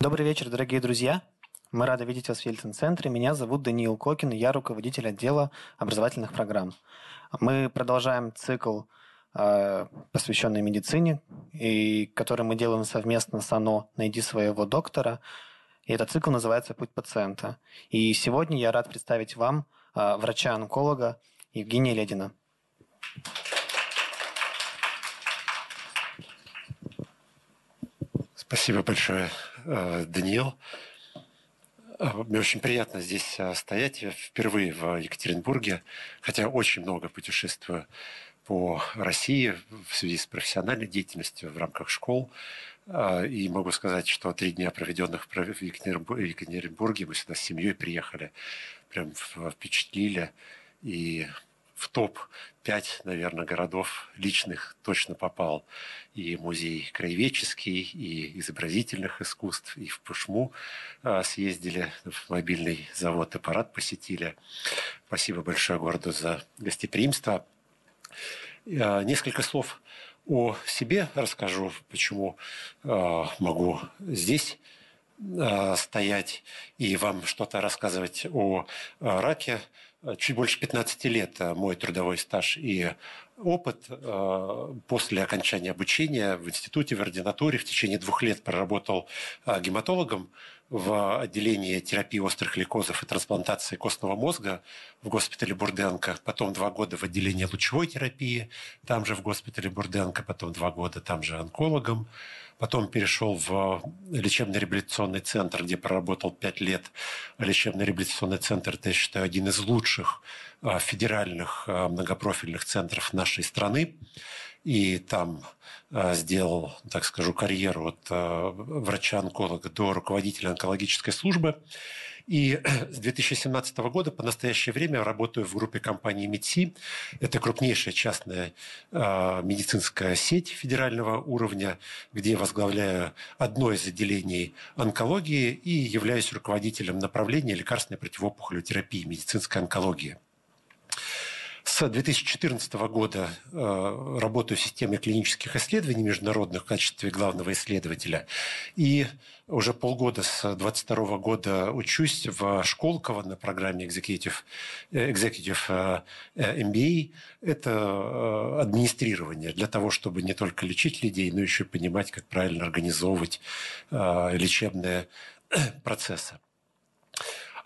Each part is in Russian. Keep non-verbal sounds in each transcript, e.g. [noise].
Добрый вечер, дорогие друзья. Мы рады видеть вас в Ельцин-центре. Меня зовут Даниил Кокин, я руководитель отдела образовательных программ. Мы продолжаем цикл, э, посвященный медицине, и который мы делаем совместно с ОНО «Найди своего доктора». И этот цикл называется «Путь пациента». И сегодня я рад представить вам э, врача-онколога Евгения Ледина. Спасибо большое, Даниил. Э, мне очень приятно здесь э, стоять. Я впервые в Екатеринбурге, хотя очень много путешествую по России в связи с профессиональной деятельностью в рамках школ. И могу сказать, что три дня, проведенных в Екатеринбурге, мы сюда с семьей приехали, прям впечатлили. И в топ-5, наверное, городов личных точно попал и музей краеведческий, и изобразительных искусств, и в Пушму а, съездили, в мобильный завод «Аппарат» посетили. Спасибо большое городу за гостеприимство. А, несколько слов о себе расскажу, почему а, могу здесь стоять и вам что-то рассказывать о раке чуть больше 15 лет э, мой трудовой стаж и опыт э, после окончания обучения в институте, в ординатуре. В течение двух лет проработал гематологом в отделении терапии острых лейкозов и трансплантации костного мозга в госпитале Бурденко. Потом два года в отделении лучевой терапии, там же в госпитале Бурденко. Потом два года там же онкологом. Потом перешел в лечебно-реабилитационный центр, где проработал пять лет. Лечебно-реабилитационный центр, это, я считаю, один из лучших а, федеральных а, многопрофильных центров нашей страны. И там а, сделал, так скажу, карьеру от врача-онколога до руководителя онкологической службы. И [clears throat] с 2017 года по настоящее время работаю в группе компании МИДСИ. Это крупнейшая частная э, медицинская сеть федерального уровня, где возглавляю одно из отделений онкологии и являюсь руководителем направления лекарственной противоопухолевой терапии медицинской онкологии. С 2014 года э, работаю в системе клинических исследований международных в качестве главного исследователя. И уже полгода с 2022 года учусь в Школково на программе Executive, э, Executive э, MBA. Это администрирование для того, чтобы не только лечить людей, но еще и понимать, как правильно организовывать лечебные процессы.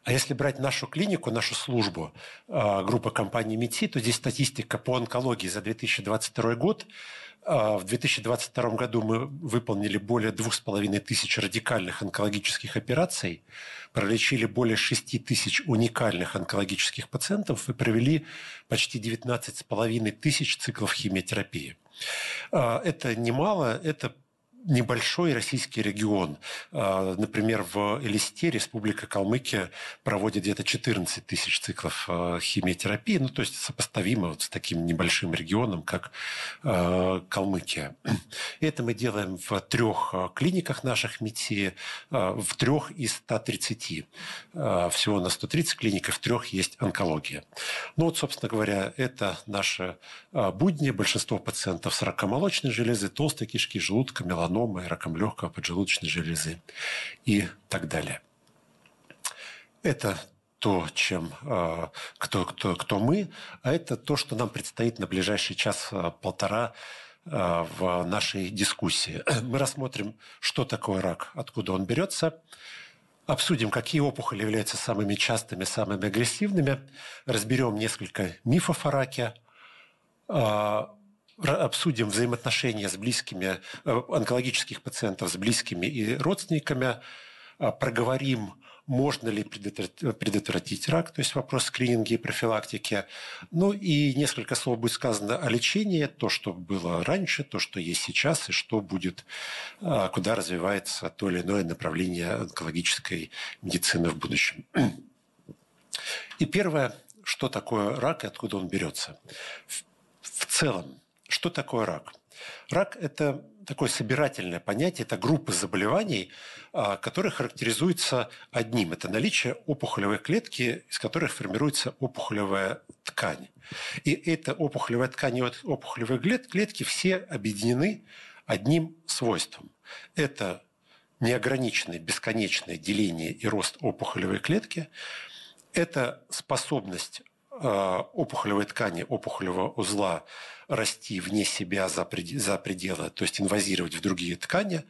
А если брать нашу клинику, нашу службу, а, группа компании МИТИ, то здесь статистика по онкологии за 2022 год. А, в 2022 году мы выполнили более двух с половиной тысяч радикальных онкологических операций, пролечили более 6 тысяч уникальных онкологических пациентов и провели почти 19 с половиной тысяч циклов химиотерапии. А, это немало, это небольшой российский регион. А, например, в Элисте Республика Калмыкия проводит где-то 14 тысяч циклов а, химиотерапии, ну, то есть сопоставимо вот с таким небольшим регионом, как а, Калмыкия. Это мы делаем в трех клиниках наших МИТИ, в трех из 130. Всего на 130 клиник, и в трех есть онкология. Ну вот, собственно говоря, это наши будни. Большинство пациентов с раком молочной железы, толстой кишки, желудка, меланомы, меланомы, раком легкого, поджелудочной железы и так далее. Это то, чем, а, кто, кто, кто мы, а это то, что нам предстоит на ближайший час-полтора а, в нашей дискуссии. [clears throat] Мы рассмотрим, что такое рак, откуда он берется, обсудим, какие опухоли являются самыми частыми, самыми агрессивными, разберем несколько мифов о раке, а, обсудим взаимоотношения с близкими, э, онкологических пациентов с близкими и родственниками, а, проговорим, можно ли предотвратить рак, то есть вопрос скрининга и профилактики. Ну и несколько слов будет сказано о лечении, то, что было раньше, то, что есть сейчас, и что будет, а, куда развивается то или иное направление онкологической медицины в будущем. И первое, что такое рак и откуда он берется. В целом, что такое рак? Рак – это такое собирательное понятие, это группа заболеваний, а, которые характеризуются одним. Это наличие опухолевой клетки, из которых формируется опухолевая ткань. И эта опухолевая ткань и опухолевые клетки все объединены одним свойством. Это неограниченное, бесконечное деление и рост опухолевой клетки – это способность э, опухолевой ткани, опухолевого узла расти вне себя за пределы, то есть инвазировать в другие ткани.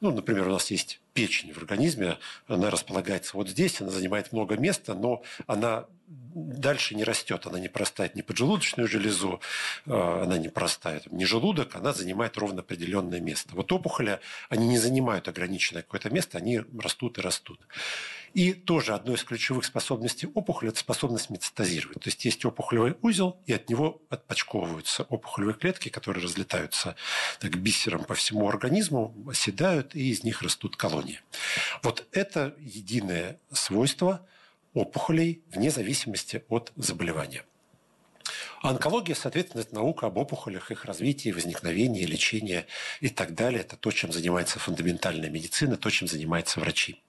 Ну, например, у нас есть печень в организме, она располагается вот здесь, она занимает много места, но она дальше не растет, она не простает ни поджелудочную железу, э, она не простает ни желудок, она занимает ровно определенное место. Вот опухоли, они не занимают ограниченное какое-то место, они растут и растут. И тоже одной из ключевых способностей опухоли – это способность метастазировать. То есть есть опухолевый узел, и от него отпочковываются опухолевые клетки, которые разлетаются так, бисером по всему организму, оседают, и из них растут колонии. Вот это единое свойство опухолей вне зависимости от заболевания. онкология, соответственно, это наука об опухолях, их развитии, возникновении, лечении и так далее. Это то, чем занимается фундаментальная медицина, то, чем занимаются врачи.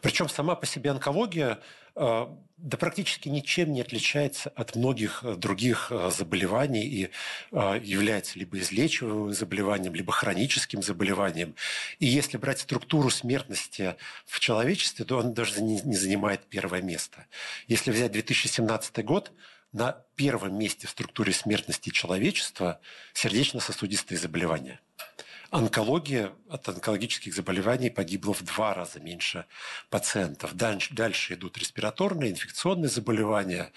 Причем сама по себе онкология э, да практически ничем не отличается от многих э, других э, заболеваний и является либо излечиваемым заболеванием, либо хроническим заболеванием. И если брать структуру смертности в человечестве, то он даже не занимает первое место. Если взять 2017 год, на первом месте в структуре смертности человечества сердечно-сосудистые заболевания – онкология от онкологических заболеваний погибло в два раза меньше пациентов. Дальше, идут респираторные, инфекционные заболевания.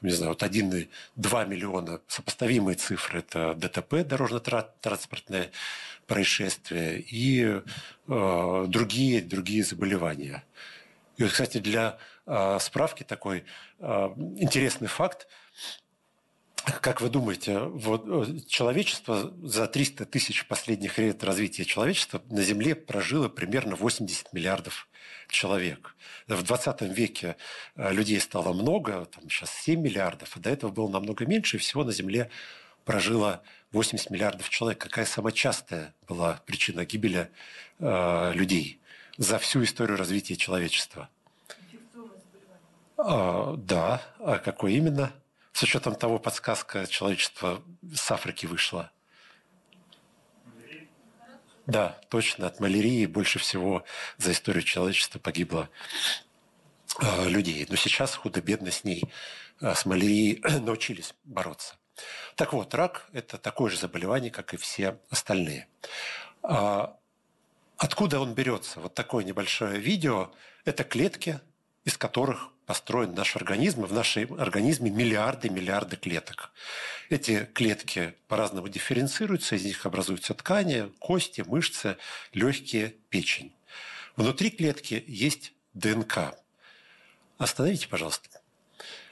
Не знаю, вот 1,2 миллиона сопоставимые цифры – это ДТП, дорожно-транспортное происшествие, и э, другие, другие заболевания. И вот, кстати, для э, справки такой э, интересный факт – как вы думаете, вот э, человечество за 300 тысяч последних лет развития человечества на Земле прожило примерно 80 миллиардов человек. В 20 веке э, людей стало много, там сейчас 7 миллиардов, а до этого было намного меньше, и всего на Земле прожило 80 миллиардов человек. Какая самая частая была причина гибели э, людей за всю историю развития человечества? А, да, а какой именно? С учетом того, подсказка человечества с Африки вышла. Да, точно. От малярии больше всего за историю человечества погибло э, людей. Но сейчас худо-бедно с ней, э, с малярией [clears throat] научились бороться. Так вот, рак – это такое же заболевание, как и все остальные. А откуда он берется? Вот такое небольшое видео – это клетки, из которых построен наш организм, и в нашем организме миллиарды миллиарды клеток. Эти клетки по-разному дифференцируются, из них образуются ткани, кости, мышцы, легкие, печень. Внутри клетки есть ДНК. Остановите, пожалуйста.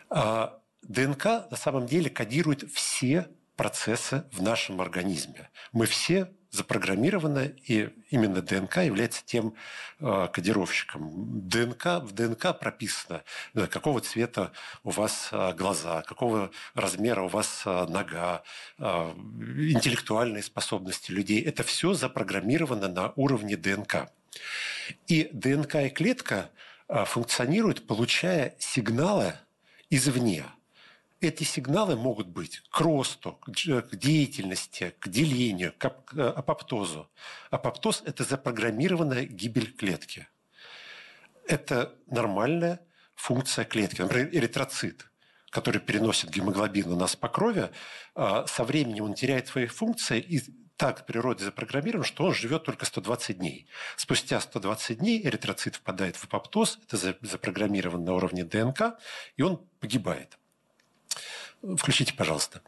А ДНК на самом деле кодирует все процессы в нашем организме. Мы все запрограммировано, и именно ДНК является тем э, кодировщиком. ДНК, в ДНК прописано, да, какого цвета у вас э, глаза, какого размера у вас э, нога, э, интеллектуальные способности людей. Это все запрограммировано на уровне ДНК. И ДНК и клетка э, функционируют, получая сигналы извне – эти сигналы могут быть к росту, к деятельности, к делению, к апоптозу. Апоптоз – это запрограммированная гибель клетки. Это нормальная функция клетки. Например, эритроцит который переносит гемоглобин у нас по крови, а, со временем он теряет свои функции и так в природе запрограммирован, что он живет только 120 дней. Спустя 120 дней эритроцит впадает в апоптоз, это запрограммировано на уровне ДНК, и он погибает. Включите, пожалуйста.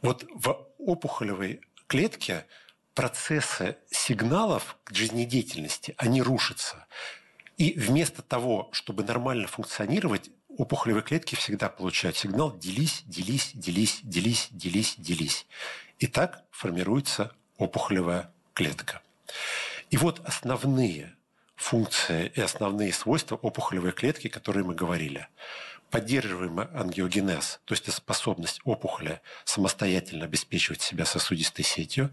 Вот в опухолевой клетке процессы сигналов к жизнедеятельности, они рушатся. И вместо того, чтобы нормально функционировать, опухолевые клетки всегда получают сигнал «делись, делись, делись, делись, делись, делись». И так формируется опухолевая клетка. И вот основные функции и основные свойства опухолевой клетки, которые мы говорили поддерживаемый ангиогенез, то есть способность опухоли самостоятельно обеспечивать себя сосудистой сетью,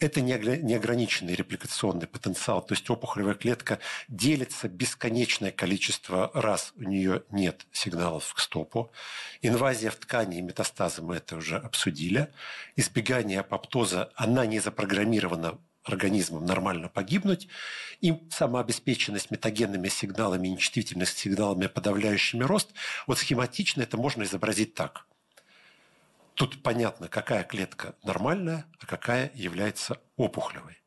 это неограниченный репликационный потенциал, то есть опухолевая клетка делится бесконечное количество раз, у нее нет сигналов к стопу. Инвазия в ткани и метастазы мы это уже обсудили. Избегание апоптоза, она не запрограммирована организмам нормально погибнуть, и самообеспеченность метагенными сигналами, нечувствительными сигналами, подавляющими рост, вот схематично это можно изобразить так. Тут понятно, какая клетка нормальная, а какая является опухолевой.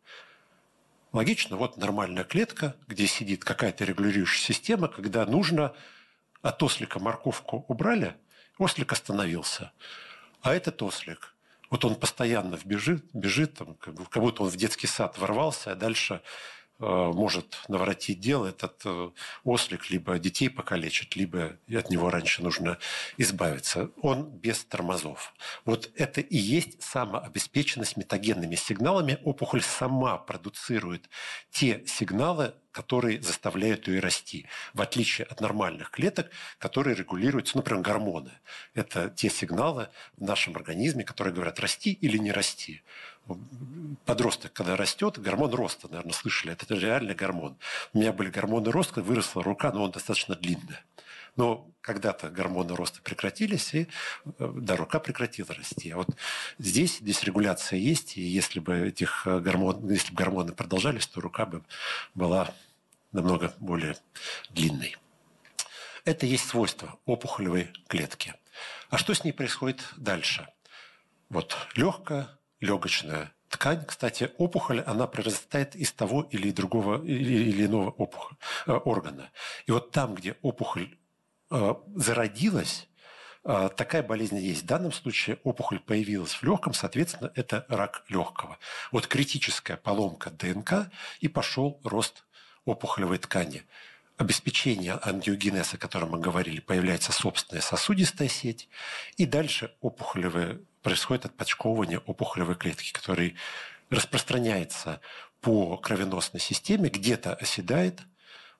Логично, вот нормальная клетка, где сидит какая-то регулирующая система, когда нужно от ослика морковку убрали, ослик остановился. А этот ослик, вот он постоянно бежит, бежит там, как будто он в детский сад ворвался, а дальше может наворотить дело, этот э, ослик либо детей покалечит, либо от него раньше нужно избавиться. Он без тормозов. Вот это и есть самообеспеченность метагенными сигналами. Опухоль сама продуцирует те сигналы, которые заставляют ее расти, в отличие от нормальных клеток, которые регулируются, например, гормоны. Это те сигналы в нашем организме, которые говорят расти или не расти подросток, когда растет, гормон роста, наверное, слышали, это реальный гормон. У меня были гормоны роста, выросла рука, но он достаточно длинный. Но когда-то гормоны роста прекратились, и э, да, рука прекратила расти. А вот здесь дисрегуляция есть, и если бы этих э, гормон, если бы гормоны продолжались, то рука бы была намного более длинной. Это есть свойство опухолевой клетки. А что с ней происходит дальше? Вот легкая, легочная ткань, кстати, опухоль, она прорастает из того или другого или иного опухоль, э, органа. И вот там, где опухоль э, зародилась, э, такая болезнь есть. В данном случае опухоль появилась в легком, соответственно, это рак легкого. Вот критическая поломка ДНК и пошел рост опухолевой ткани обеспечение ангиогенеза, о котором мы говорили, появляется собственная сосудистая сеть, и дальше опухолевая происходит отпочковывание опухолевой клетки, который распространяется по кровеносной системе, где-то оседает,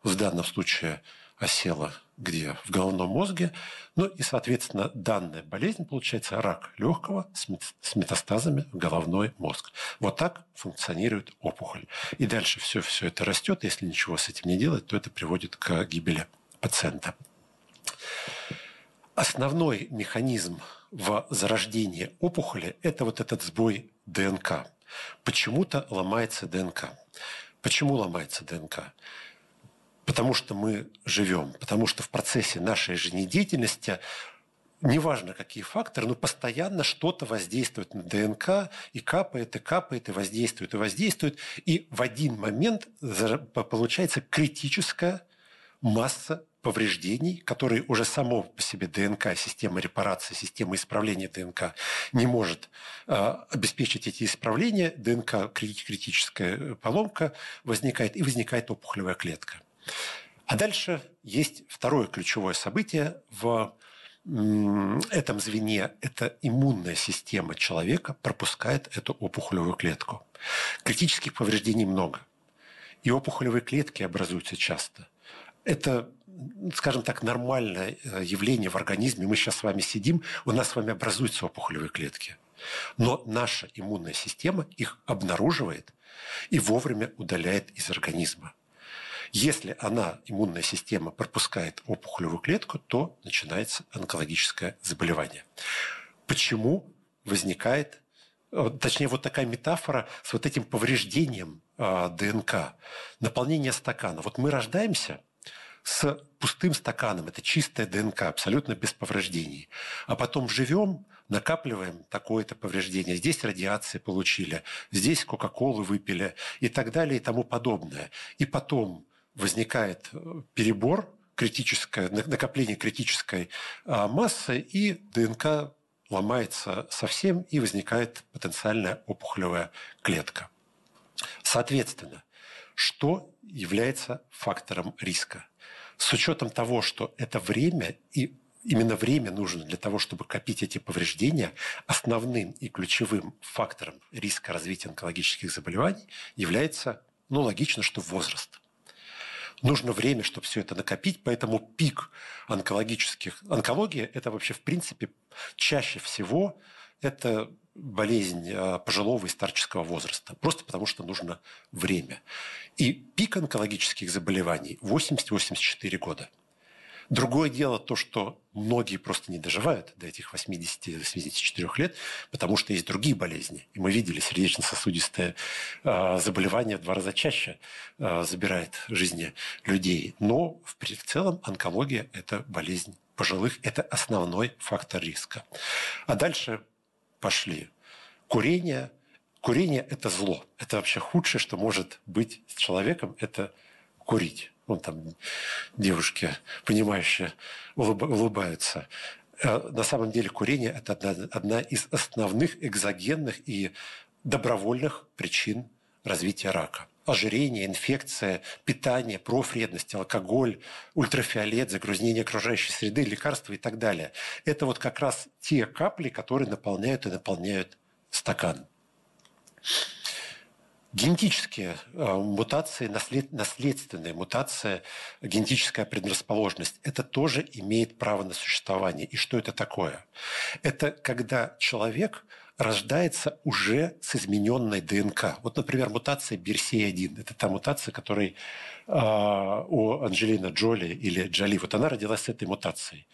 в данном случае осела где? В головном мозге. Ну и, соответственно, данная болезнь получается рак легкого с метастазами в головной мозг. Вот так функционирует опухоль. И дальше все, все это растет. Если ничего с этим не делать, то это приводит к гибели пациента. Основной механизм в зарождении опухоли – это вот этот сбой ДНК. Почему-то ломается ДНК. Почему ломается ДНК? Потому что мы живем, потому что в процессе нашей жизнедеятельности неважно какие факторы, но постоянно что-то воздействует на ДНК, и капает, и капает, и воздействует, и воздействует. И в один момент получается критическая масса повреждений, которые уже само по себе ДНК, система репарации, система исправления ДНК не может э, обеспечить эти исправления, ДНК критическая поломка возникает, и возникает опухолевая клетка. А дальше есть второе ключевое событие в этом звене это иммунная система человека пропускает эту опухолевую клетку. Критических повреждений много. И опухолевые клетки образуются часто. Это скажем так, нормальное э, явление в организме. Мы сейчас с вами сидим, у нас с вами образуются опухолевые клетки. Но наша иммунная система их обнаруживает и вовремя удаляет из организма. Если она, иммунная система, пропускает опухолевую клетку, то начинается онкологическое заболевание. Почему возникает, э, точнее, вот такая метафора с вот этим повреждением э, ДНК, наполнение стакана. Вот мы рождаемся – с пустым стаканом. Это чистая ДНК, абсолютно без повреждений. А потом живем, накапливаем такое-то повреждение. Здесь радиации получили, здесь Кока-Колы выпили и так далее и тому подобное. И потом возникает э, перебор, критическое, накопление критической а, массы, и ДНК ломается совсем, и возникает потенциальная опухолевая клетка. Соответственно, что является фактором риска? С учетом того, что это время и именно время нужно для того, чтобы копить эти повреждения, основным и ключевым фактором риска развития онкологических заболеваний является, ну, логично, что возраст. Нужно время, чтобы все это накопить, поэтому пик онкологических... Онкология – это вообще, в принципе, чаще всего это болезнь а, пожилого и старческого возраста, просто потому что нужно время. И пик онкологических заболеваний 80-84 года. Другое дело то, что многие просто не доживают до этих 80-84 лет, потому что есть другие болезни. И мы видели, сердечно-сосудистое э, заболевание в два раза чаще э, забирает жизни людей. Но в целом онкология – это болезнь пожилых, это основной фактор риска. А дальше пошли. Курение. Курение – это зло. Это вообще худшее, что может быть с человеком – это курить ну, там девушки, понимающие, улыбаются. Э, на самом деле курение – это одна, одна из основных экзогенных и добровольных причин развития рака. Ожирение, инфекция, питание, профредность, алкоголь, ультрафиолет, загрязнение окружающей среды, лекарства и так далее. Это вот как раз те капли, которые наполняют и наполняют стакан. Генетические э, мутации, наслед, наследственные мутации, генетическая предрасположенность – это тоже имеет право на существование. И что это такое? Это когда человек рождается уже с измененной ДНК. Вот, например, мутация BRCA1 – это та мутация, которой э, у Анджелины Джоли или Джоли, вот она родилась с этой мутацией.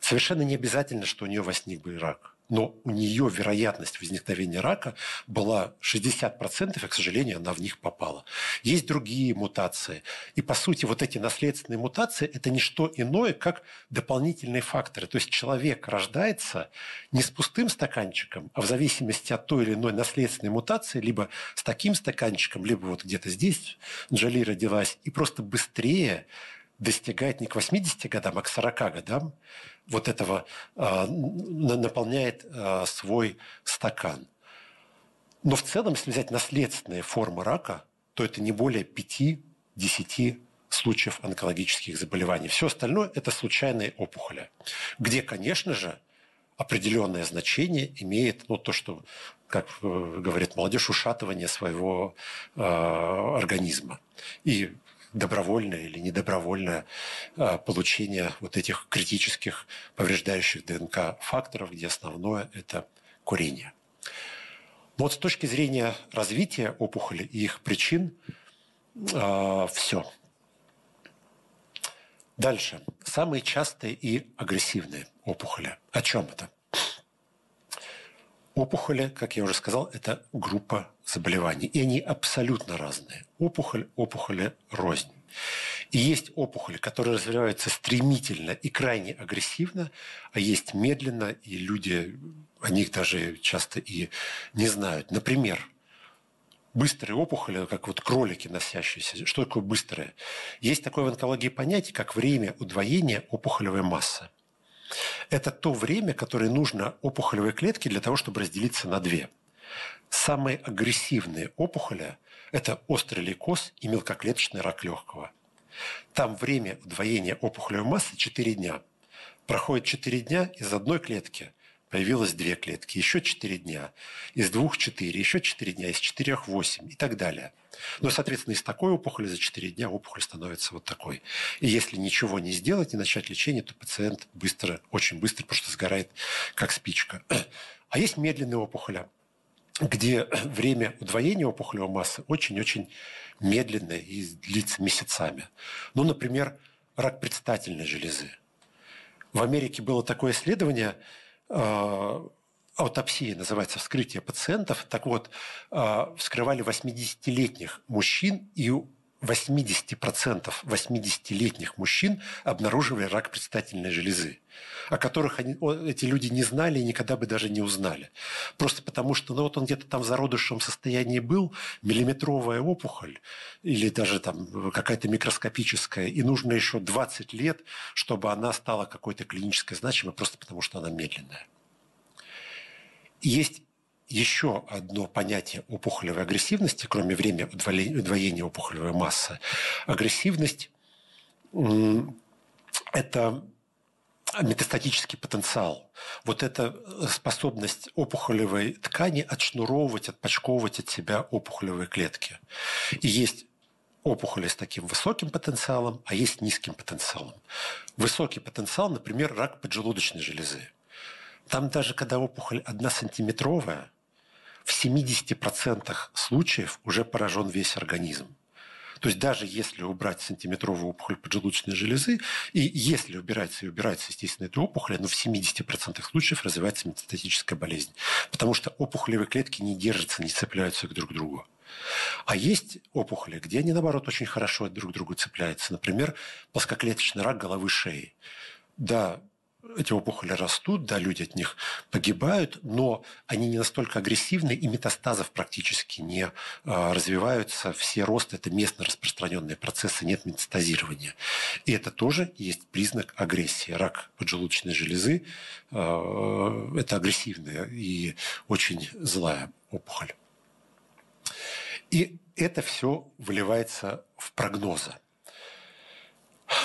Совершенно не обязательно, что у нее возник бы рак но у нее вероятность возникновения рака была 60%, и, к сожалению, она в них попала. Есть другие мутации. И, по сути, вот эти наследственные мутации – это не что иное, как дополнительные факторы. То есть человек рождается не с пустым стаканчиком, а в зависимости от той или иной наследственной мутации, либо с таким стаканчиком, либо вот где-то здесь Джоли родилась, и просто быстрее достигает не к 80 годам, а к 40 годам вот этого э, наполняет э, свой стакан. Но в целом, если взять наследственные формы рака, то это не более 5-10 случаев онкологических заболеваний. Все остальное – это случайные опухоли, где, конечно же, определенное значение имеет ну, то, что, как э, говорит молодежь, ушатывание своего э, организма. И добровольное или недобровольное а, получение вот этих критических повреждающих ДНК факторов, где основное – это курение. Но вот с точки зрения развития опухоли и их причин а, все. Дальше. Самые частые и агрессивные опухоли. О чем это? Опухоли, как я уже сказал, это группа заболеваний. И они абсолютно разные. Опухоль, опухоли рознь. И есть опухоли, которые развиваются стремительно и крайне агрессивно, а есть медленно, и люди о них даже часто и не знают. Например, быстрые опухоли, как вот кролики носящиеся. Что такое быстрое? Есть такое в онкологии понятие, как время удвоения опухолевой массы. Это то время, которое нужно опухолевой клетке для того, чтобы разделиться на две. Самые агрессивные опухоли – это острый лейкоз и мелкоклеточный рак легкого. Там время удвоения опухолевой массы 4 дня. Проходит 4 дня, из одной клетки появилось две клетки, еще 4 дня, из двух 4, еще 4 дня, из четырех 8 и так далее. Но, соответственно, из такой опухоли за 4 дня опухоль становится вот такой. И если ничего не сделать, не начать лечение, то пациент быстро, очень быстро просто сгорает, как спичка. А есть медленные опухоли, где время удвоения опухолевой массы очень-очень медленное и длится месяцами. Ну, например, рак предстательной железы. В Америке было такое исследование, аутопсия называется, вскрытие пациентов. Так вот, э, вскрывали 80-летних мужчин, и 80% 80-летних мужчин обнаруживали рак предстательной железы, о которых они, эти люди не знали и никогда бы даже не узнали. Просто потому, что ну, вот он где-то там в зародышевом состоянии был, миллиметровая опухоль или даже там какая-то микроскопическая, и нужно еще 20 лет, чтобы она стала какой-то клинической значимой, просто потому что она медленная. Есть еще одно понятие опухолевой агрессивности, кроме времени удвоения опухолевой массы. Агрессивность – это метастатический потенциал. Вот эта способность опухолевой ткани отшнуровывать, отпочковывать от себя опухолевые клетки. И есть опухоли с таким высоким потенциалом, а есть низким потенциалом. Высокий потенциал, например, рак поджелудочной железы. Там даже когда опухоль одна сантиметровая, в 70% случаев уже поражен весь организм. То есть даже если убрать сантиметровую опухоль поджелудочной железы, и если убирается и убирается, естественно, эта опухоль, но в 70% случаев развивается метастатическая болезнь. Потому что опухолевые клетки не держатся, не цепляются друг к другу. А есть опухоли, где они, наоборот, очень хорошо друг к другу цепляются. Например, плоскоклеточный рак головы шеи. Да, эти опухоли растут, да, люди от них погибают, но они не настолько агрессивны, и метастазов практически не а, развиваются. Все росты – это местно распространенные процессы, нет метастазирования. И это тоже есть признак агрессии. Рак поджелудочной железы а, – это агрессивная и очень злая опухоль. И это все выливается в прогнозы.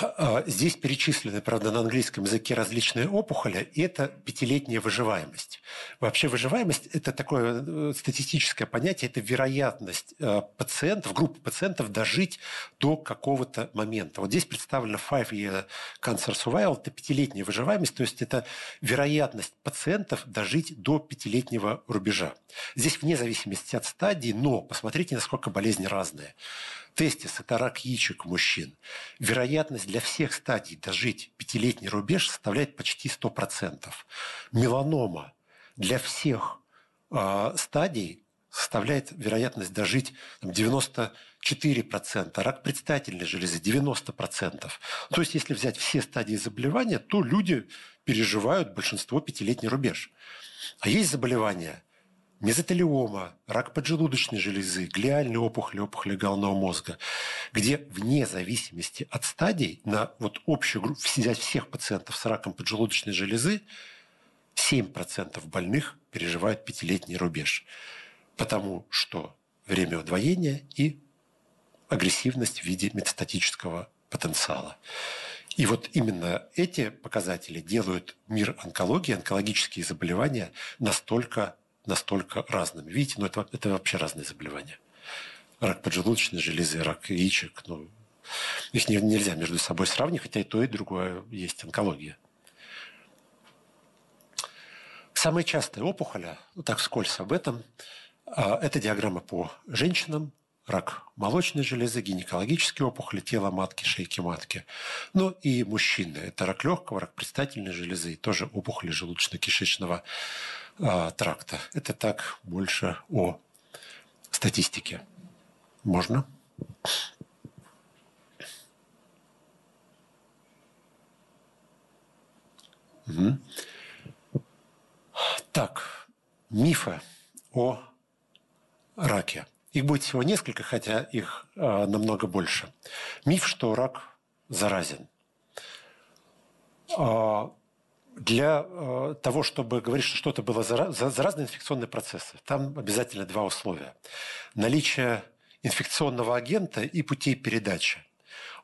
А, здесь перечислены, правда, на английском языке различные опухоли, и это пятилетняя выживаемость. Вообще выживаемость – это такое э, статистическое понятие, это вероятность э, пациентов, группы пациентов дожить до какого-то момента. Вот здесь представлено five year cancer survival – это пятилетняя выживаемость, то есть это вероятность пациентов дожить до пятилетнего рубежа. Здесь вне зависимости от стадии, но посмотрите, насколько болезнь разная. Тестис – это рак яичек мужчин. Вероятность для всех стадий дожить пятилетний рубеж составляет почти 100%. Меланома для всех э, стадий составляет вероятность дожить 94%, рак предстательной железы 90%. То есть, если взять все стадии заболевания, то люди переживают большинство пятилетний рубеж. А есть заболевания – мезотелиома, рак поджелудочной железы, глиальные опухоли, опухоли головного мозга, где вне зависимости от стадий на вот общую группу, взять всех пациентов с раком поджелудочной железы, 7% больных переживают пятилетний рубеж. Потому что время удвоения и агрессивность в виде метастатического потенциала. И вот именно эти показатели делают мир онкологии, онкологические заболевания настолько настолько разными. Видите, ну это, это вообще разные заболевания. Рак поджелудочной железы, рак яичек, ну, их не, нельзя между собой сравнить, хотя и то, и другое есть онкология. Самая частая опухоль, ну так вскользь об этом, а, это диаграмма по женщинам, рак молочной железы, гинекологические опухоли тела матки, шейки матки. Ну и мужчины. Это рак легкого, рак предстательной железы, и тоже опухоли желудочно-кишечного а, тракта. Это так больше о статистике. Можно? Угу. Так, мифы о раке. Их будет всего несколько, хотя их э, намного больше. Миф, что рак заразен. Э, для э, того, чтобы говорить, что что-то было заразно, инфекционные процессы, там обязательно два условия. Наличие инфекционного агента и путей передачи.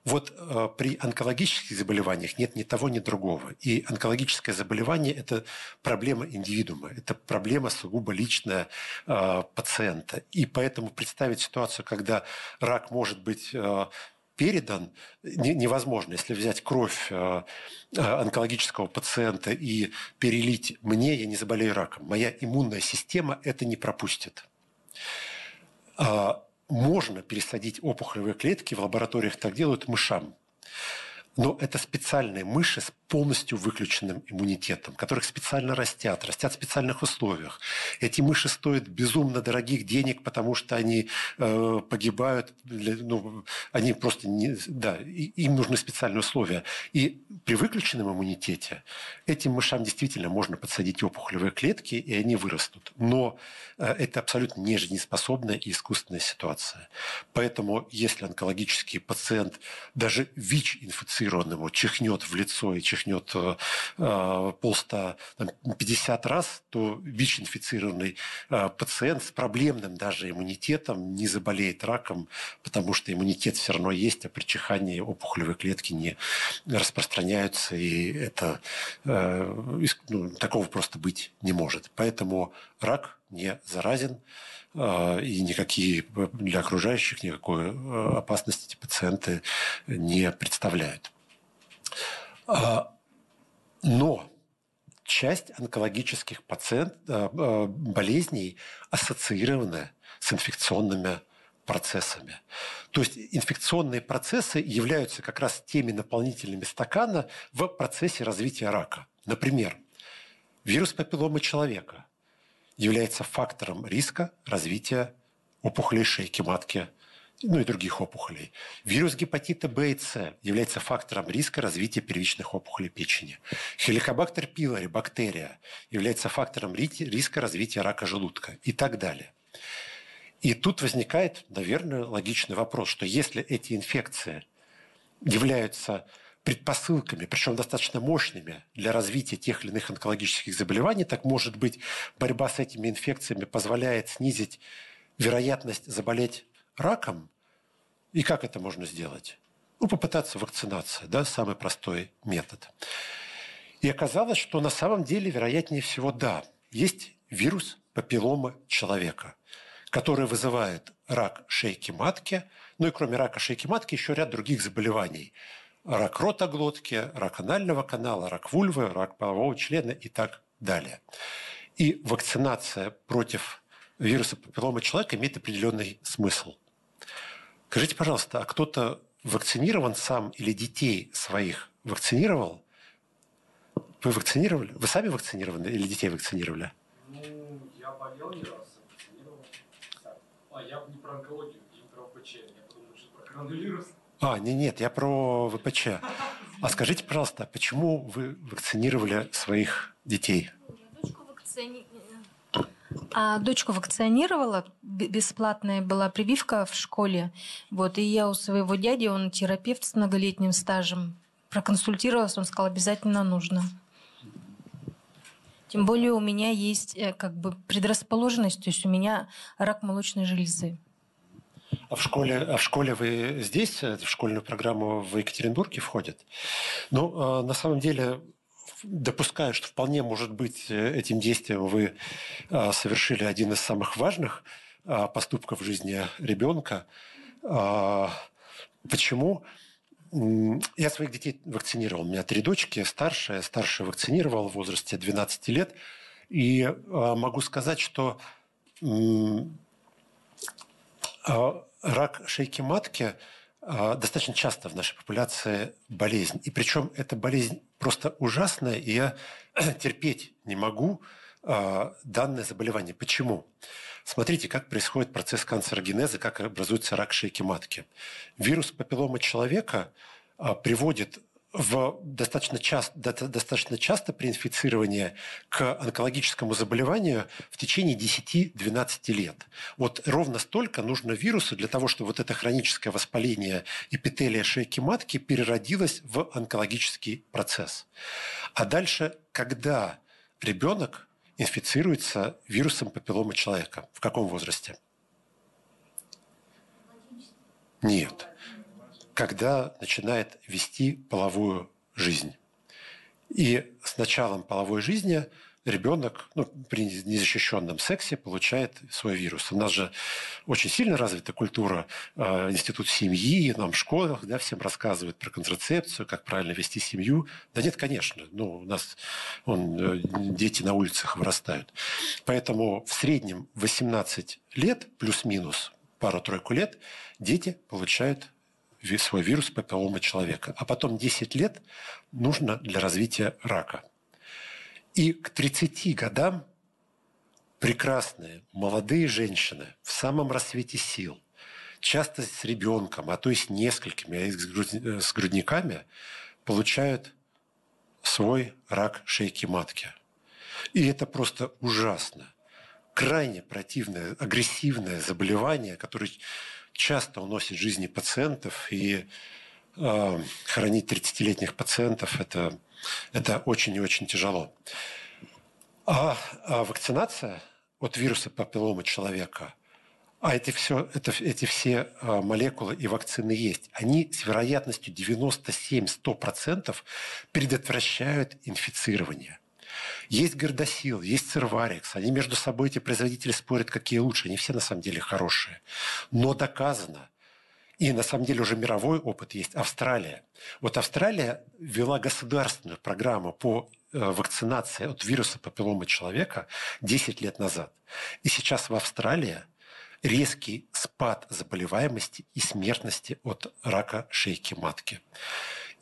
Вот э, при онкологических заболеваниях нет ни того, ни другого. И онкологическое заболевание – это проблема индивидуума, это проблема сугубо личная э, пациента. И поэтому представить ситуацию, когда рак может быть передан невозможно. Если взять кровь э, э, онкологического пациента и перелить мне, я не заболею раком. Моя иммунная система это не пропустит. А, можно пересадить опухолевые клетки, в лабораториях так делают, мышам. Но это специальные мыши с полностью выключенным иммунитетом, которых специально растят, растят в специальных условиях. Эти мыши стоят безумно дорогих денег, потому что они э, погибают, для, ну, они просто не, да, им нужны специальные условия. И при выключенном иммунитете этим мышам действительно можно подсадить опухолевые клетки, и они вырастут. Но э, это абсолютно не жизнеспособная и искусственная ситуация. Поэтому, если онкологический пациент даже ВИЧ-инфицирован, инфицированному чихнет в лицо и чихнет э, э полста там, 50 раз, то ВИЧ-инфицированный э, пациент с проблемным даже иммунитетом не заболеет раком, потому что иммунитет все равно есть, а при чихании опухолевые клетки не распространяются, и это, ну, такого просто быть не может. Поэтому рак не заразен, и никакие для окружающих никакой опасности эти пациенты не представляют. А, но часть онкологических пациент, а, а, болезней ассоциированы с инфекционными процессами. То есть инфекционные процессы являются как раз теми наполнительными стакана в процессе развития рака. Например, вирус папилломы человека является фактором риска развития опухолей шейки матки, ну и других опухолей. Вирус гепатита Б и С является фактором риска развития первичных опухолей печени. Хеликобактер пилори, бактерия, является фактором риска развития рака желудка и так далее. И тут возникает, наверное, логичный вопрос, что если эти инфекции являются предпосылками, причем достаточно мощными для развития тех или иных онкологических заболеваний, так может быть, борьба с этими инфекциями позволяет снизить вероятность заболеть раком. И как это можно сделать? Ну, попытаться вакцинация, да, самый простой метод. И оказалось, что на самом деле, вероятнее всего, да, есть вирус папиллома человека, который вызывает рак шейки матки, ну и кроме рака шейки матки еще ряд других заболеваний. Рак ротоглотки, рак анального канала, рак вульвы, рак полового члена и так далее. И вакцинация против вируса папиллома человека имеет определенный смысл. Скажите, пожалуйста, а кто-то вакцинирован сам или детей своих вакцинировал? Вы вакцинировали? Вы сами вакцинированы или детей вакцинировали? Ну, я болел не раз, вакцинировал. А, я не про онкологию, не про ВПЧ. Я подумал, что про коронавирус. А, нет, нет, я про ВПЧ. А скажите, пожалуйста, почему вы вакцинировали своих детей? Дочку вакцини... А дочку вакцинировала, бесплатная была прививка в школе. Вот, и я у своего дяди, он терапевт с многолетним стажем, проконсультировалась, он сказал, обязательно нужно. Тем более у меня есть э, как бы предрасположенность, то есть у меня рак молочной железы. А в школе, а в школе вы здесь, э, в школьную программу в Екатеринбурге входят? Ну, э, на самом деле, допускаю, что вполне может быть э, этим действием вы а, совершили один из самых важных а, поступков в жизни ребенка. А, почему? Я своих детей вакцинировал. У меня три дочки, старшая. Старшая вакцинировал в возрасте 12 лет. И могу сказать, что рак шейки матки – достаточно часто в нашей популяции болезнь. И причем эта болезнь просто ужасная, и я [clears throat] терпеть не могу а, данное заболевание. Почему? Смотрите, как происходит процесс канцерогенеза, как образуется рак шейки матки. Вирус папиллома человека а, приводит в достаточно, часто, достаточно часто при инфицировании к онкологическому заболеванию в течение 10-12 лет. Вот ровно столько нужно вирусу для того, чтобы вот это хроническое воспаление эпителия шейки матки переродилось в онкологический процесс. А дальше, когда ребенок инфицируется вирусом папиллома человека, в каком возрасте? Нет когда начинает вести половую жизнь. И с началом половой жизни ребенок ну, при незащищенном сексе получает свой вирус. У нас же очень сильно развита культура, э, институт семьи, нам в школах да, всем рассказывают про контрацепцию, как правильно вести семью. Да нет, конечно, ну, у нас он, э, дети на улицах вырастают. Поэтому в среднем 18 лет, плюс-минус пару-тройку лет, дети получают свой вирус папиллома человека. А потом 10 лет нужно для развития рака. И к 30 годам прекрасные молодые женщины в самом рассвете сил, часто с ребенком, а то и с несколькими, а и с грудниками, получают свой рак шейки матки. И это просто ужасно. Крайне противное, агрессивное заболевание, которое часто уносит жизни пациентов, и э, хоронить 30-летних пациентов это, это очень и очень тяжело. А, а вакцинация от вируса папиллома человека, а эти, все, это, эти все молекулы и вакцины есть, они с вероятностью 97-100% предотвращают инфицирование. Есть гордосил, есть церварикс. Они между собой, эти производители, спорят, какие лучше. Они все на самом деле хорошие. Но доказано, и на самом деле уже мировой опыт есть. Австралия. Вот Австралия ввела государственную программу по э, вакцинации от вируса папиллома человека 10 лет назад. И сейчас в Австралии резкий спад заболеваемости и смертности от рака шейки матки.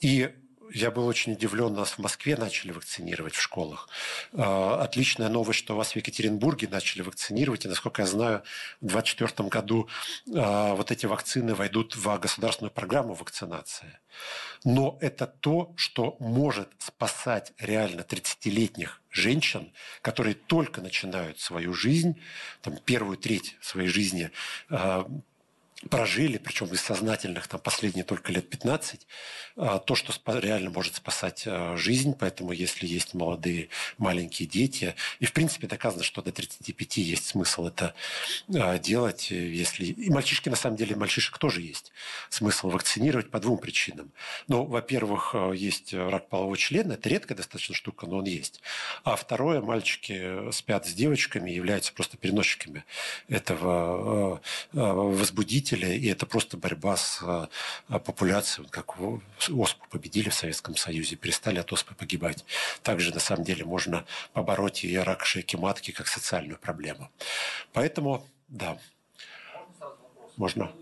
И я был очень удивлен, нас в Москве начали вакцинировать в школах. А, отличная новость, что вас в Екатеринбурге начали вакцинировать. И, насколько я знаю, в 2024 году а, вот эти вакцины войдут в государственную программу вакцинации. Но это то, что может спасать реально 30-летних женщин, которые только начинают свою жизнь, там, первую треть своей жизни а, прожили, причем из сознательных там последние только лет 15, а, то, что реально может спасать а, жизнь. Поэтому если есть молодые маленькие дети, и в принципе доказано, что до 35 есть смысл это а, делать, если... И мальчишки, на самом деле, мальчишек тоже есть смысл вакцинировать по двум причинам. Ну, во-первых, есть рак полового члена, это редкая достаточно штука, но он есть. А второе, мальчики спят с девочками, являются просто переносчиками этого возбудителя, победителя, и это просто борьба с а, популяцией, как оспу победили в Советском Союзе, перестали от оспы погибать. Также, на самом деле, можно побороть и рак шейки матки как социальную проблему. Поэтому, да. Можно.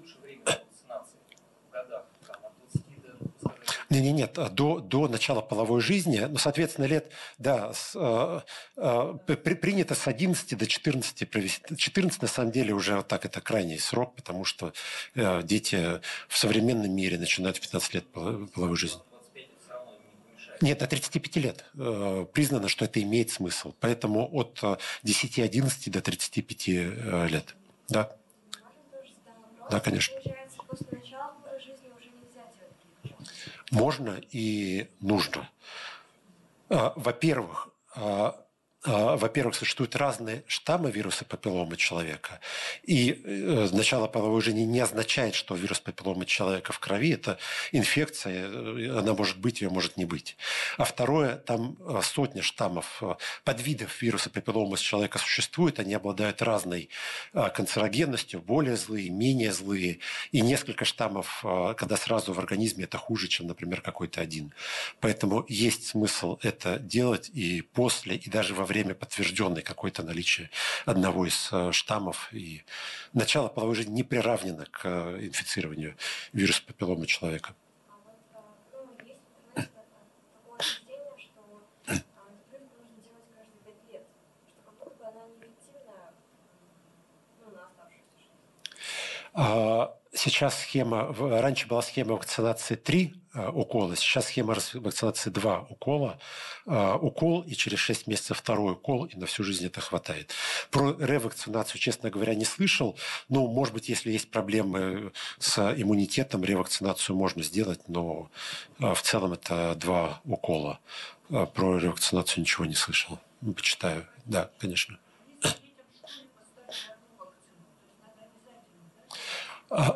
Не, не, нет, до, до начала половой жизни, ну, соответственно, лет, да, с, э, э, при, принято с 11 до 14 провести. 14, на самом деле, уже вот так это крайний срок, потому что э, дети в современном мире начинают в 15 лет половую жизнь. Нет, до 35 лет э, признано, что это имеет смысл. Поэтому от 10-11 до 35 э, лет. Да. Да, конечно. Можно и нужно. А, во-первых, а, во-первых, существуют разные штаммы вируса папилломы человека. И э, начало половой жизни не означает, что вирус папилломы человека в крови – это инфекция, э, она может быть, ее может не быть. А второе, там э, сотня штаммов, подвидов вируса папилломы человека существует, они обладают разной канцерогенностью, более злые, менее злые. И несколько штаммов, когда сразу в организме, это хуже, чем, например, какой-то один. Поэтому есть смысл это делать и после, и даже во время подтвержденной какое-то наличие одного из э, штаммов. И начало половой жизни не приравнено к э, инфицированию вируса папиллома человека. А, сейчас схема, раньше была схема вакцинации 3 э, укола, сейчас схема вакцинации 2 укола. Э, укол и через 6 месяцев второй укол, и на всю жизнь это хватает. Про ревакцинацию, честно говоря, не слышал. Но, может быть, если есть проблемы с иммунитетом, ревакцинацию можно сделать, но э, в целом это два укола. Про ревакцинацию ничего не слышал. Почитаю. Да, конечно. А,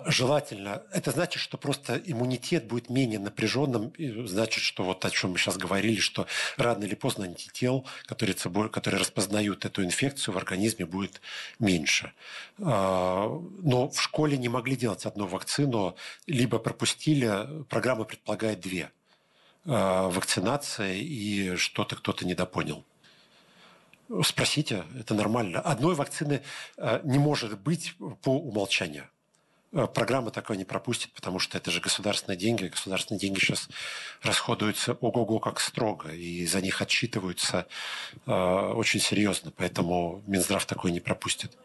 желательно. Это значит, что просто иммунитет будет менее напряженным. Значит, что вот о чем мы сейчас говорили, что рано или поздно антител, которые, которые распознают эту инфекцию в организме, будет меньше. А, но в школе не могли делать одну вакцину, либо пропустили, программа предполагает две а, вакцинации, и что-то кто-то недопонял. Спросите, это нормально. Одной вакцины не может быть по умолчанию. Э, программа такое не пропустит, потому что это же государственные деньги. Государственные деньги сейчас расходуются ого-го как строго, и за них отчитываются э, очень серьезно. Поэтому Минздрав такое не пропустит.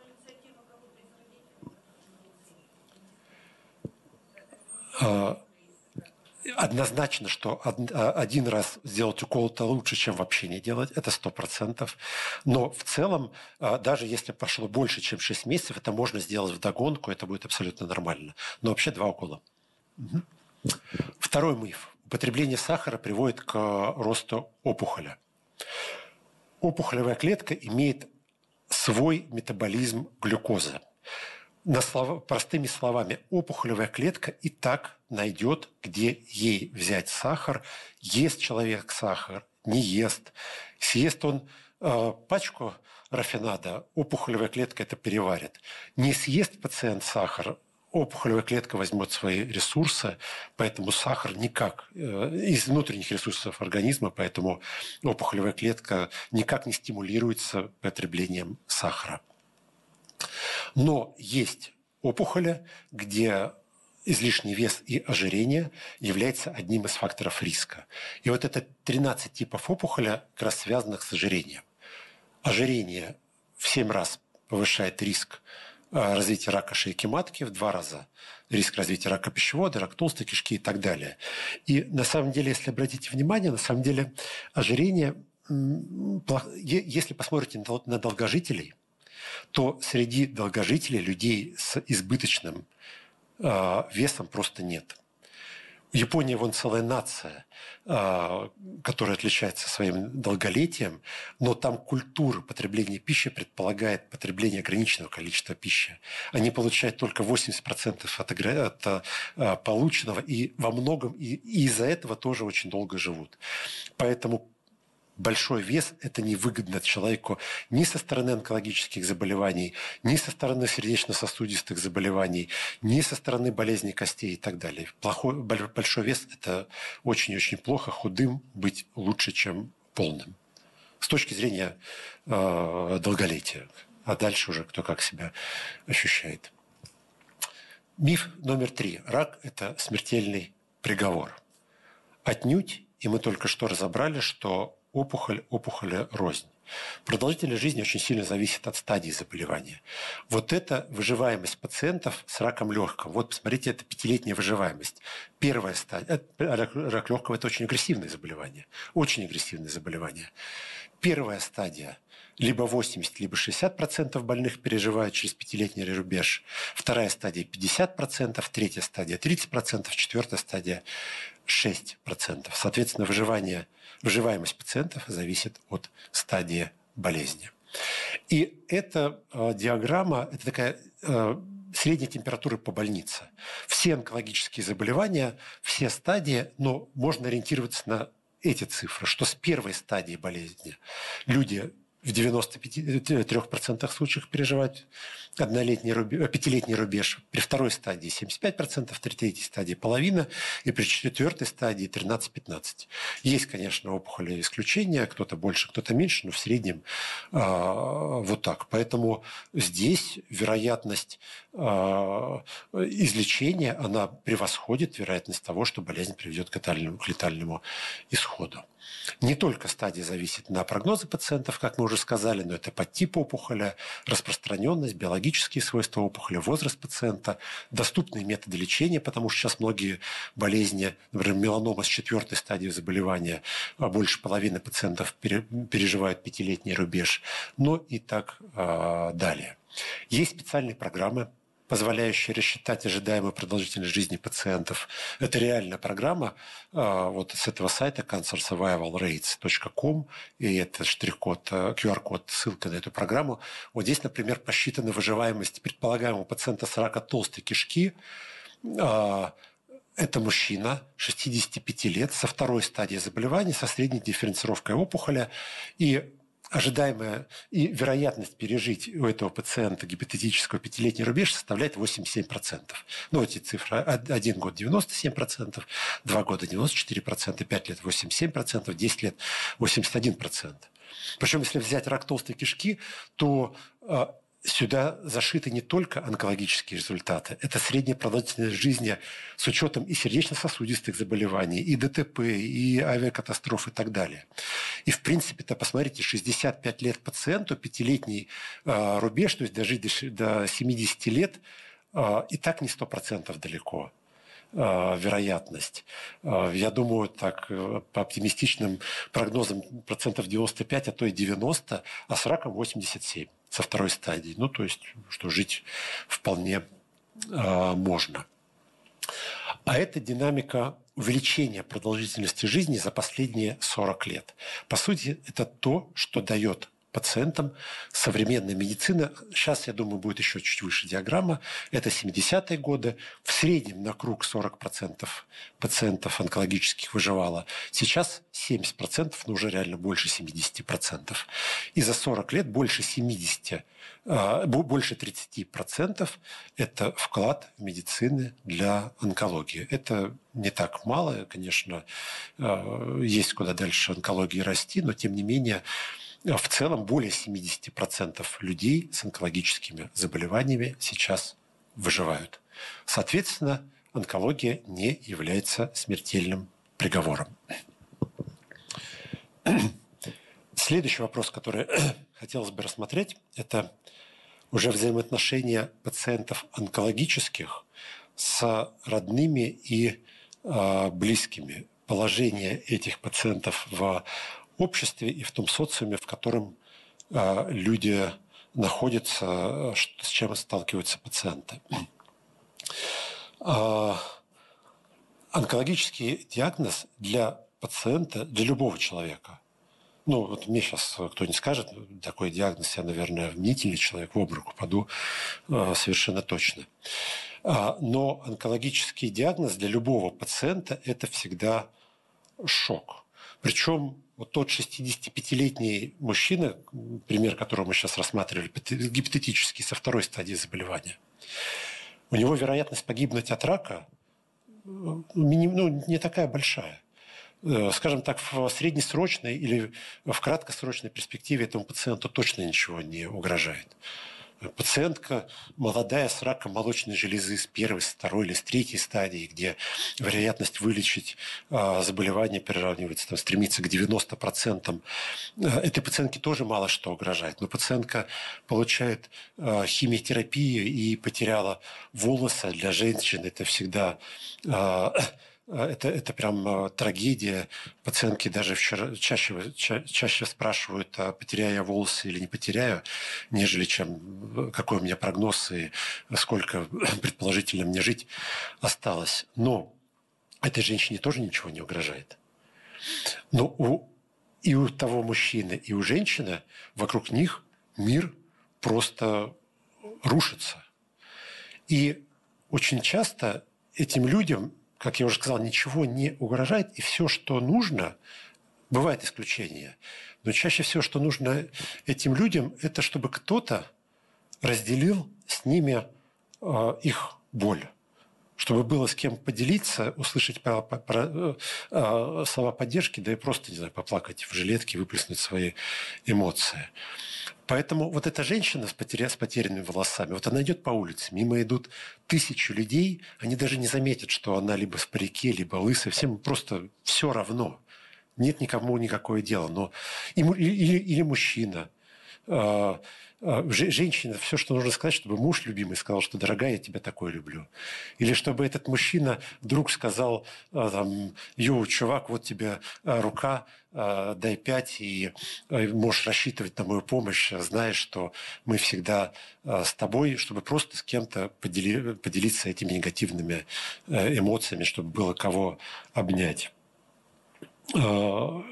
Э, однозначно, что а, один раз сделать укол это лучше, чем вообще не делать, это сто процентов. Но в целом, а, даже если прошло больше, чем 6 месяцев, это можно сделать в догонку, это будет абсолютно нормально. Но вообще два укола. Второй миф. Употребление сахара приводит к росту опухоля. Опухолевая клетка имеет свой метаболизм глюкозы на слова, простыми словами, опухолевая клетка и так найдет, где ей взять сахар. Ест человек сахар, не ест. Съест он э, пачку рафинада, опухолевая клетка это переварит. Не съест пациент сахар, опухолевая клетка возьмет свои ресурсы, поэтому сахар никак э, из внутренних ресурсов организма, поэтому опухолевая клетка никак не стимулируется потреблением сахара. Но есть опухоли, где излишний вес и ожирение является одним из факторов риска. И вот это 13 типов опухоли, как раз связанных с ожирением. Ожирение в 7 раз повышает риск а, развития рака шейки матки в два раза, риск развития рака пищевода, рак толстой кишки и так далее. И на самом деле, если обратите внимание, на самом деле ожирение, если посмотрите на долгожителей, то среди долгожителей людей с избыточным э, весом просто нет. В Японии вон целая нация, э, которая отличается своим долголетием, но там культура потребления пищи предполагает потребление ограниченного количества пищи. Они получают только 80% от, э, полученного, и во многом и из-за этого тоже очень долго живут. Поэтому большой вес – это невыгодно человеку ни со стороны онкологических заболеваний, ни со стороны сердечно-сосудистых заболеваний, ни со стороны болезней костей и так далее. Плохой, большой вес – это очень-очень плохо. Худым быть лучше, чем полным. С точки зрения э, долголетия. А дальше уже кто как себя ощущает. Миф номер три. Рак – это смертельный приговор. Отнюдь, и мы только что разобрали, что опухоль, опухоль рознь. Продолжительность жизни очень сильно зависит от стадии заболевания. Вот это выживаемость пациентов с раком легкого. Вот посмотрите, это пятилетняя выживаемость. Первая стадия. Рак, рак легкого – это очень агрессивное заболевание. Очень агрессивное заболевание. Первая стадия либо 80, либо 60% больных переживают через пятилетний рубеж. Вторая стадия 50%, третья стадия 30%, четвертая стадия 6%. Соответственно, выживание – выживаемость пациентов зависит от стадии болезни. И эта э, диаграмма – это такая э, средняя температура по больнице. Все онкологические заболевания, все стадии, но можно ориентироваться на эти цифры, что с первой стадии болезни люди в 93% случаев переживать однолетний рубеж, э, пятилетний рубеж, при второй стадии 75%, при третьей стадии половина, и при четвертой стадии 13-15. Есть, конечно, опухоли исключения, кто-то больше, кто-то меньше, но в среднем э, вот так. Поэтому здесь вероятность э, излечения, она превосходит вероятность того, что болезнь приведет к к летальному исходу. Не только стадия зависит на прогнозы пациентов, как мы уже сказали, но это подтип опухоли, распространенность, биологические свойства опухоли, возраст пациента, доступные методы лечения, потому что сейчас многие болезни, например, меланома с четвертой стадии заболевания, а больше половины пациентов переживают пятилетний рубеж, но и так э, далее. Есть специальные программы позволяющая рассчитать ожидаемую продолжительность жизни пациентов. Это реальная программа а, вот с этого сайта cancersurvivalrates.com, и это штрих-код, QR-код, э, ссылка на эту программу. Вот здесь, например, посчитана выживаемость предполагаемого пациента с рака толстой кишки. А, это мужчина 65 лет со второй стадии заболевания, со средней дифференцировкой опухоли. И ожидаемая и вероятность пережить у этого пациента гипотетического пятилетний рубеж составляет 87%. Ну, эти цифры. Один год 97%, два года 94%, пять лет 87%, 10 лет 81%. Причем, если взять рак толстой кишки, то а, сюда зашиты не только онкологические результаты, это средняя продолжительность жизни с учетом и сердечно-сосудистых заболеваний, и ДТП, и авиакатастроф и так далее. И в принципе-то, посмотрите, 65 лет пациенту, пятилетний э, рубеж, то есть дожить до, до 70 лет, э, и так не 100% далеко вероятность. Я думаю, так по оптимистичным прогнозам процентов 95, а то и 90, а с раком 87 со второй стадии. Ну, то есть, что жить вполне э, можно. А это динамика увеличения продолжительности жизни за последние 40 лет. По сути, это то, что дает пациентам современная медицина. Сейчас, я думаю, будет еще чуть выше диаграмма. Это 70-е годы. В среднем на круг 40% пациентов онкологических выживало. Сейчас 70%, но уже реально больше 70%. И за 40 лет больше 70 а, больше 30% – это вклад в медицины для онкологии. Это не так мало, конечно, а, есть куда дальше онкологии расти, но тем не менее в целом более 70% людей с онкологическими заболеваниями сейчас выживают. Соответственно, онкология не является смертельным приговором. [clears throat] Следующий вопрос, который [clears throat] хотелось бы рассмотреть, это уже взаимоотношения пациентов онкологических с родными и э, близкими. Положение этих пациентов в обществе и в том социуме, в котором э, люди находятся, с чем сталкиваются пациенты. Э, онкологический диагноз для пациента, для любого человека – ну, вот мне сейчас кто не скажет, такой диагноз, я, наверное, мнительный человек, в обморок упаду э, совершенно точно. А, но онкологический диагноз для любого пациента – это всегда шок. Причем вот тот 65-летний мужчина, пример которого мы сейчас рассматривали, гипотетический, со второй стадии заболевания, у него вероятность погибнуть от рака э, ну, не такая большая. Э, скажем так, в среднесрочной или в краткосрочной перспективе этому пациенту точно ничего не угрожает. Пациентка молодая с раком молочной железы с первой, с второй или с третьей стадии, где вероятность вылечить э, заболевание приравнивается, там, стремится к 90%. Э, этой пациентке тоже мало что угрожает. Но пациентка получает э, химиотерапию и потеряла волосы. Для женщин это всегда а, это, это прям а, трагедия. Пациентки даже вчера, чаще, ча, чаще спрашивают, а потеряю я волосы или не потеряю, нежели чем какой у меня прогноз и сколько [clears throat] предположительно мне жить осталось. Но этой женщине тоже ничего не угрожает. Но у, и у того мужчины, и у женщины вокруг них мир просто рушится. И очень часто этим людям как я уже сказал, ничего не угрожает, и все, что нужно, бывает исключения, но чаще всего, что нужно этим людям, это чтобы кто-то разделил с ними э, их боль чтобы было с кем поделиться, услышать про, про, про, э, слова поддержки, да и просто, не знаю, поплакать в жилетке, выплеснуть свои эмоции. Поэтому вот эта женщина с, потеря, с потерянными волосами, вот она идет по улице, мимо идут тысячи людей, они даже не заметят, что она либо в парике, либо лысая, всем просто все равно. Нет никому никакое дело. Но или, или, или мужчина, а, женщина, все, что нужно сказать, чтобы муж любимый сказал, что, дорогая, я тебя такой люблю. Или чтобы этот мужчина вдруг сказал, а, там, йоу, чувак, вот тебе а, рука, дай пять, и можешь рассчитывать на мою помощь, знаешь, что мы всегда с тобой, чтобы просто с кем-то подели, поделиться этими негативными э, эмоциями, чтобы было кого обнять. Просто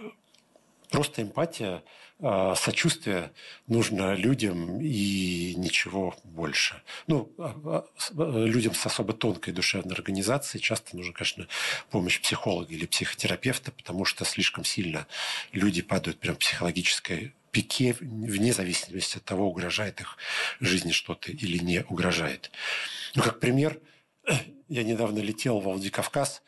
эмпатия – а, сочувствие нужно людям и ничего больше. Ну, а, а, людям с особо тонкой душевной организацией часто нужна, конечно, помощь психолога или психотерапевта, потому что слишком сильно люди падают прям в психологической пике, вне зависимости от того, угрожает их жизни что-то или не угрожает. Ну, как пример, [clears throat] я недавно летел в Владикавказ,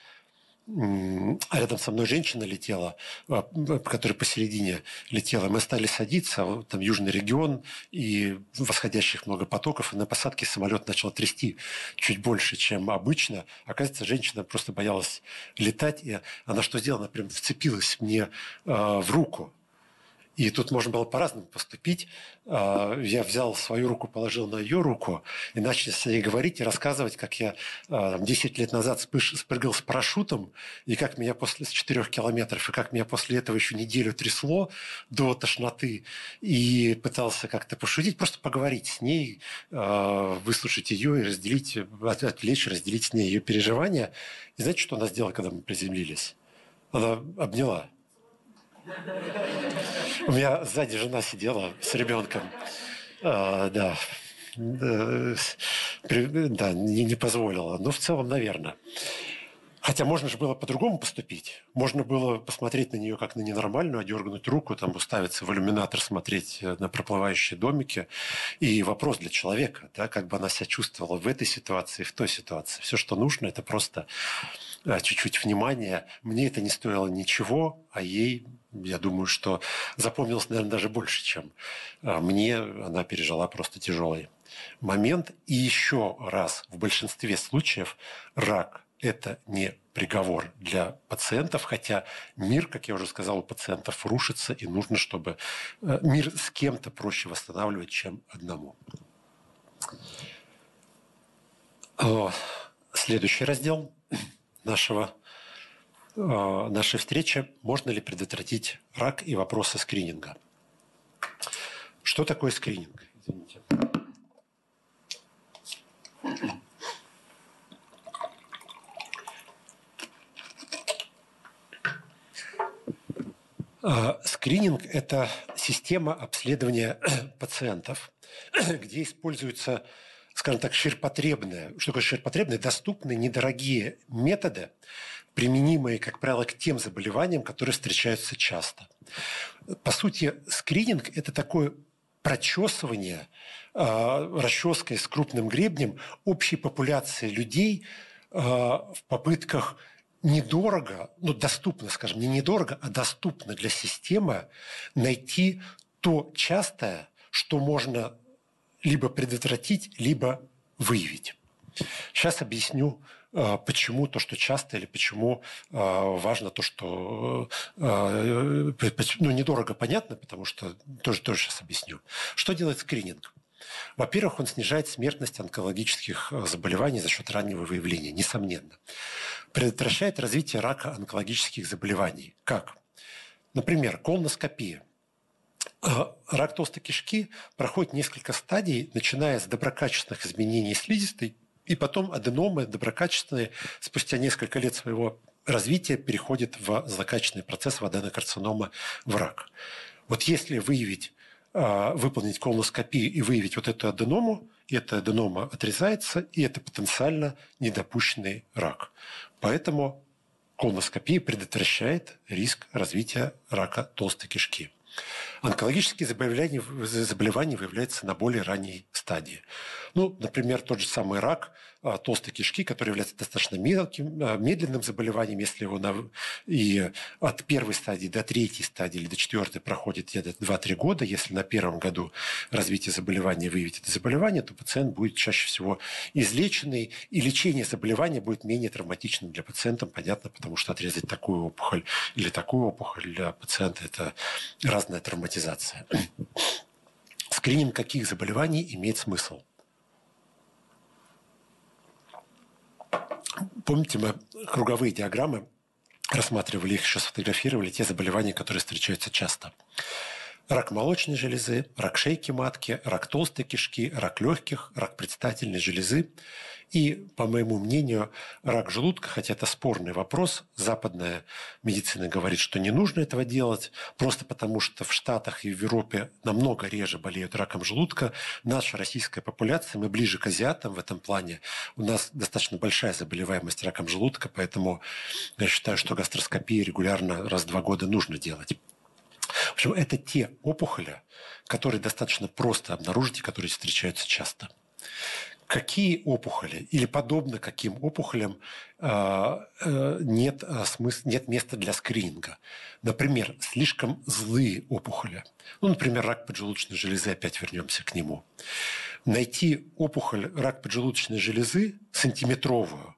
а рядом со мной женщина летела, а, которая посередине летела. Мы стали садиться, там южный регион, и восходящих много потоков, и на посадке самолет начал трясти чуть больше, чем обычно. Оказывается, женщина просто боялась летать, и она что сделала? Она прям вцепилась мне э, в руку. И тут можно было по-разному поступить. А, я взял свою руку, положил на ее руку и начал с ней говорить и рассказывать, как я 10 а, лет назад спрыгал с парашютом, и как меня после с 4 километров, и как меня после этого еще неделю трясло до тошноты. И пытался как-то пошутить, просто поговорить с ней, а, выслушать ее и разделить, отвлечь, разделить с ней ее переживания. И знаете, что она сделала, когда мы приземлились? Она обняла у меня сзади жена сидела с ребенком. А, да. Да, не, не позволила. Но в целом, наверное. Хотя можно же было по-другому поступить. Можно было посмотреть на нее как на ненормальную, одергнуть руку, там, уставиться в иллюминатор, смотреть э, на проплывающие домики. И вопрос для человека, да, как бы она себя чувствовала в этой ситуации, в той ситуации. Все, что нужно, это просто э, чуть-чуть внимания. Мне это не стоило ничего, а ей Я думаю, что запомнилось, наверное, даже больше, чем а, мне. Она пережила просто тяжелый момент. И еще раз, в большинстве случаев рак – это не приговор для пациентов, хотя мир, как я уже сказал, у пациентов рушится, и нужно, чтобы э, мир с кем-то проще восстанавливать, чем одному. Следующий раздел нашего, нашей встречи – можно ли предотвратить рак и вопросы скрининга. Что такое скрининг? Извините. А, скрининг – это система обследования [clears throat] пациентов, [clears throat] где используются, скажем так, ширпотребные, что такое ширпотребные, доступные, недорогие методы, применимые, как правило, к тем заболеваниям, которые встречаются часто. По сути, скрининг – это такое прочесывание э, расческой с крупным гребнем общей популяции людей э, в попытках недорого, ну, доступно, скажем, не недорого, а доступно для системы найти то частое, что можно либо предотвратить, либо выявить. Сейчас объясню, а, почему то, что часто, или почему а, важно то, что а, ну, недорого понятно, потому что тоже, тоже сейчас объясню. Что делает скрининг? Во-первых, он снижает смертность онкологических заболеваний за счет раннего выявления, несомненно предотвращает развитие рака онкологических заболеваний. Как? Например, колоноскопия. А, рак толстой кишки проходит несколько стадий, начиная с доброкачественных изменений слизистой, и потом аденомы доброкачественные спустя несколько лет своего развития переходят в злокачественный процесс в аденокарцинома в рак. Вот если выявить, а, выполнить колоноскопию и выявить вот эту аденому, эта аденома отрезается, и это потенциально недопущенный рак. Поэтому колоноскопия предотвращает риск развития рака толстой кишки. Онкологические заболевания, заболевания выявляются на более ранней стадии. Ну, например, тот же самый рак толстой кишки, который является достаточно мелким, а, медленным заболеванием, если на, и от первой стадии до третьей стадии или до четвертой проходит где-то 2-3 года. Если на первом году развития заболевания выявить это заболевание, то пациент будет чаще всего излеченный, и лечение заболевания будет менее травматичным для пациента, понятно, потому что отрезать такую опухоль или такую опухоль для пациента – это разная травматизация. [clears throat] Скрининг каких заболеваний имеет смысл? Помните, мы круговые диаграммы рассматривали их, еще сфотографировали, те заболевания, которые встречаются часто. Рак молочной железы, рак шейки матки, рак толстой кишки, рак легких, рак предстательной железы – и, по моему мнению, рак желудка, хотя это спорный вопрос, западная медицина говорит, что не нужно этого делать, просто потому что в Штатах и в Европе намного реже болеют раком желудка. Наша российская популяция, мы ближе к азиатам в этом плане. У нас достаточно большая заболеваемость раком желудка, поэтому я считаю, что гастроскопии регулярно раз в два года нужно делать. В общем, это те опухоли, которые достаточно просто обнаружить и которые встречаются часто какие опухоли или подобно каким опухолям а, э, нет, а, смысла, нет места для скрининга. Например, слишком злые опухоли. Ну, например, рак поджелудочной железы, опять вернемся к нему. Найти опухоль рак поджелудочной железы сантиметровую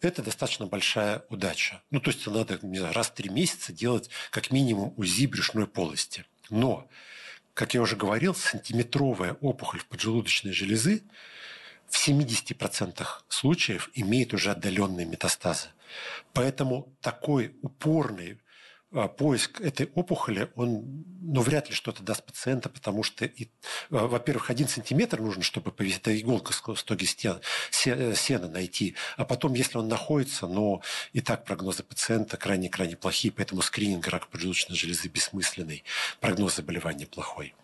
это достаточно большая удача. Ну, то есть надо не знаю, раз в три месяца делать как минимум УЗИ брюшной полости. Но, как я уже говорил, сантиметровая опухоль в поджелудочной железы в 70% случаев имеет уже отдаленные метастазы. Поэтому такой упорный поиск этой опухоли, он ну, вряд ли что-то даст пациента, потому что, и, а, во-первых, один сантиметр нужно, чтобы повесить это иголка с стоги стен, э, сена найти, а потом, если он находится, но и так прогнозы пациента крайне-крайне плохие, поэтому скрининг рака поджелудочной железы бессмысленный, прогноз заболевания плохой.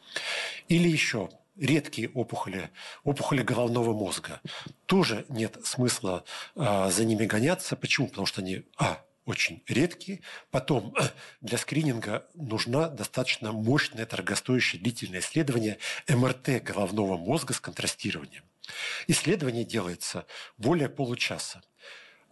Или еще редкие опухоли, опухоли головного мозга. Тоже нет смысла э, за ними гоняться. Почему? Потому что они, а, очень редкие. Потом для скрининга нужна достаточно мощное, дорогостоящее длительное исследование МРТ головного мозга с контрастированием. Исследование делается более получаса.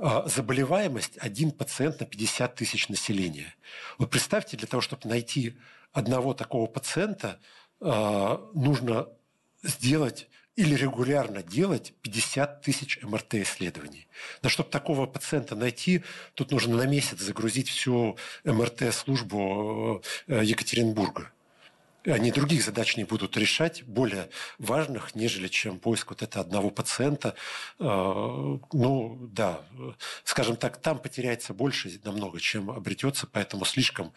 а, заболеваемость один пациент на 50 тысяч населения. Вот представьте, для того, чтобы найти одного такого пациента, а, нужно сделать или регулярно делать 50 тысяч МРТ-исследований. Но чтобы такого пациента найти, тут нужно на месяц загрузить всю МРТ-службу э, Екатеринбурга они других задач не будут решать, более важных, нежели чем поиск вот этого одного пациента. А, ну, да, скажем так, там потеряется больше намного, чем обретется, поэтому слишком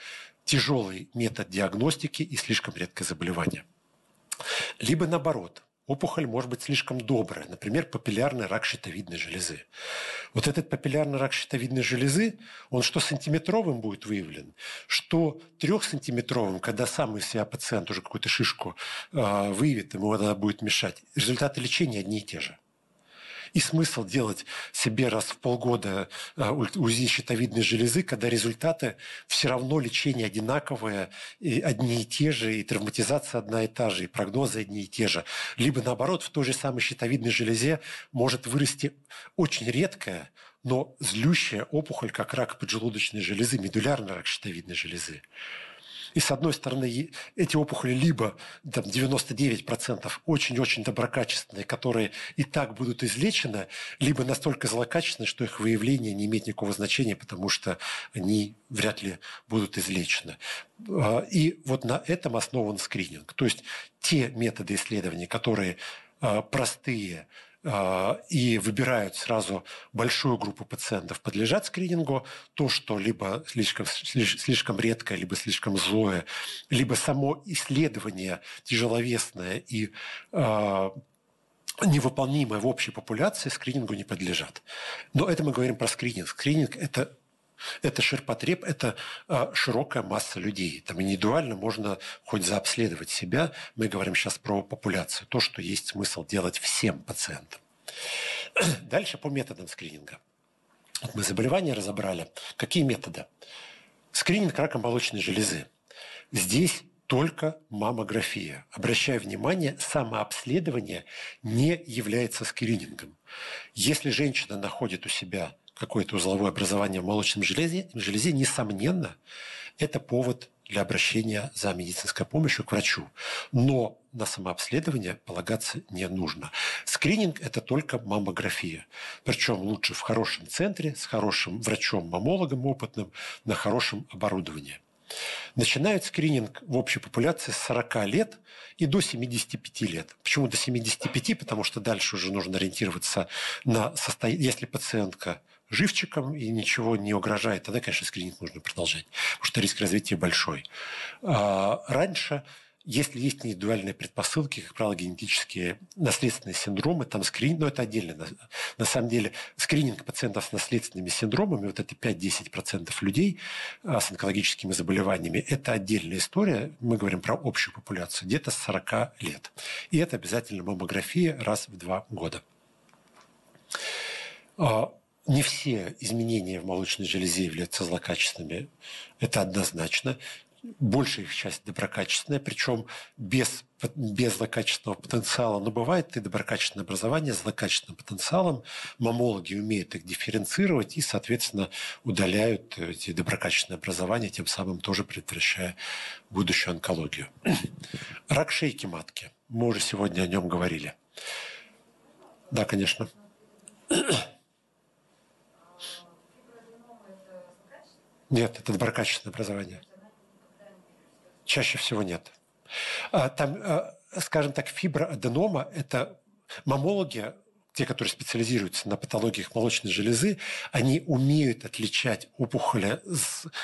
тяжелый метод диагностики и слишком редкое заболевание. Либо наоборот – Опухоль может быть слишком добрая, например, папиллярный рак щитовидной железы. Вот этот папиллярный рак щитовидной железы, он что сантиметровым будет выявлен, что трехсантиметровым, когда сам из себя пациент уже какую-то шишку э, выявит, ему она будет мешать. Результаты лечения одни и те же. И смысл делать себе раз в полгода э, УЗИ щитовидной железы, когда результаты все равно лечение одинаковые, и одни и те же, и травматизация одна и та же, и прогнозы одни и те же. Либо наоборот, в той же самой щитовидной железе может вырасти очень редкая, но злющая опухоль, как рак поджелудочной железы, медулярный рак щитовидной железы. И с одной стороны, эти опухоли либо там, 99% очень-очень доброкачественные, которые и так будут излечены, либо настолько злокачественные, что их выявление не имеет никакого значения, потому что они вряд ли будут излечены. А, и вот на этом основан скрининг. То есть те методы исследования, которые а, простые, и выбирают сразу большую группу пациентов, подлежат скринингу, то, что либо слишком, слишком редкое, либо слишком злое, либо само исследование тяжеловесное и э, невыполнимое в общей популяции скринингу не подлежат. Но это мы говорим про скрининг. Скрининг – это это ширпотреб, это а, широкая масса людей. Там индивидуально можно хоть заобследовать себя. Мы говорим сейчас про популяцию. То, что есть смысл делать всем пациентам. [clears throat] Дальше по методам скрининга. Вот мы заболевания разобрали. Какие методы? Скрининг рака молочной железы. Здесь только маммография. Обращаю внимание, самообследование не является скринингом. Если женщина находит у себя какое-то узловое образование в молочном железе, железе, несомненно, это повод для обращения за медицинской помощью к врачу. Но на самообследование полагаться не нужно. Скрининг – это только маммография. Причем лучше в хорошем центре, с хорошим врачом-мамологом опытным, на хорошем оборудовании. Начинают скрининг в общей популяции с 40 лет и до 75 лет. Почему до 75? Потому что дальше уже нужно ориентироваться на состояние. Если пациентка живчиком и ничего не угрожает, тогда, конечно, скрининг нужно продолжать, потому что риск развития большой. А раньше если есть индивидуальные предпосылки, как правило, генетические наследственные синдромы, там скрининг, но это отдельно. На, на самом деле скрининг пациентов с наследственными синдромами, вот это 5-10% людей а, с онкологическими заболеваниями, это отдельная история. Мы говорим про общую популяцию, где-то с 40 лет. И это обязательно маммография раз в два года. А, не все изменения в молочной железе являются злокачественными. Это однозначно. Большая их часть доброкачественная, причем без, без злокачественного потенциала. Но бывает и доброкачественное образование с злокачественным потенциалом. Мамологи умеют их дифференцировать и, соответственно, удаляют эти доброкачественные образования, тем самым тоже предотвращая будущую онкологию. [clears throat] Рак шейки матки. Мы уже сегодня о нем говорили. Да, конечно. [clears throat] Нет, это доброкачественное образование. Чаще всего нет. А, там, а, скажем так, фиброаденома – это мамологи, те, которые специализируются на патологиях молочной железы, они умеют отличать опухоли,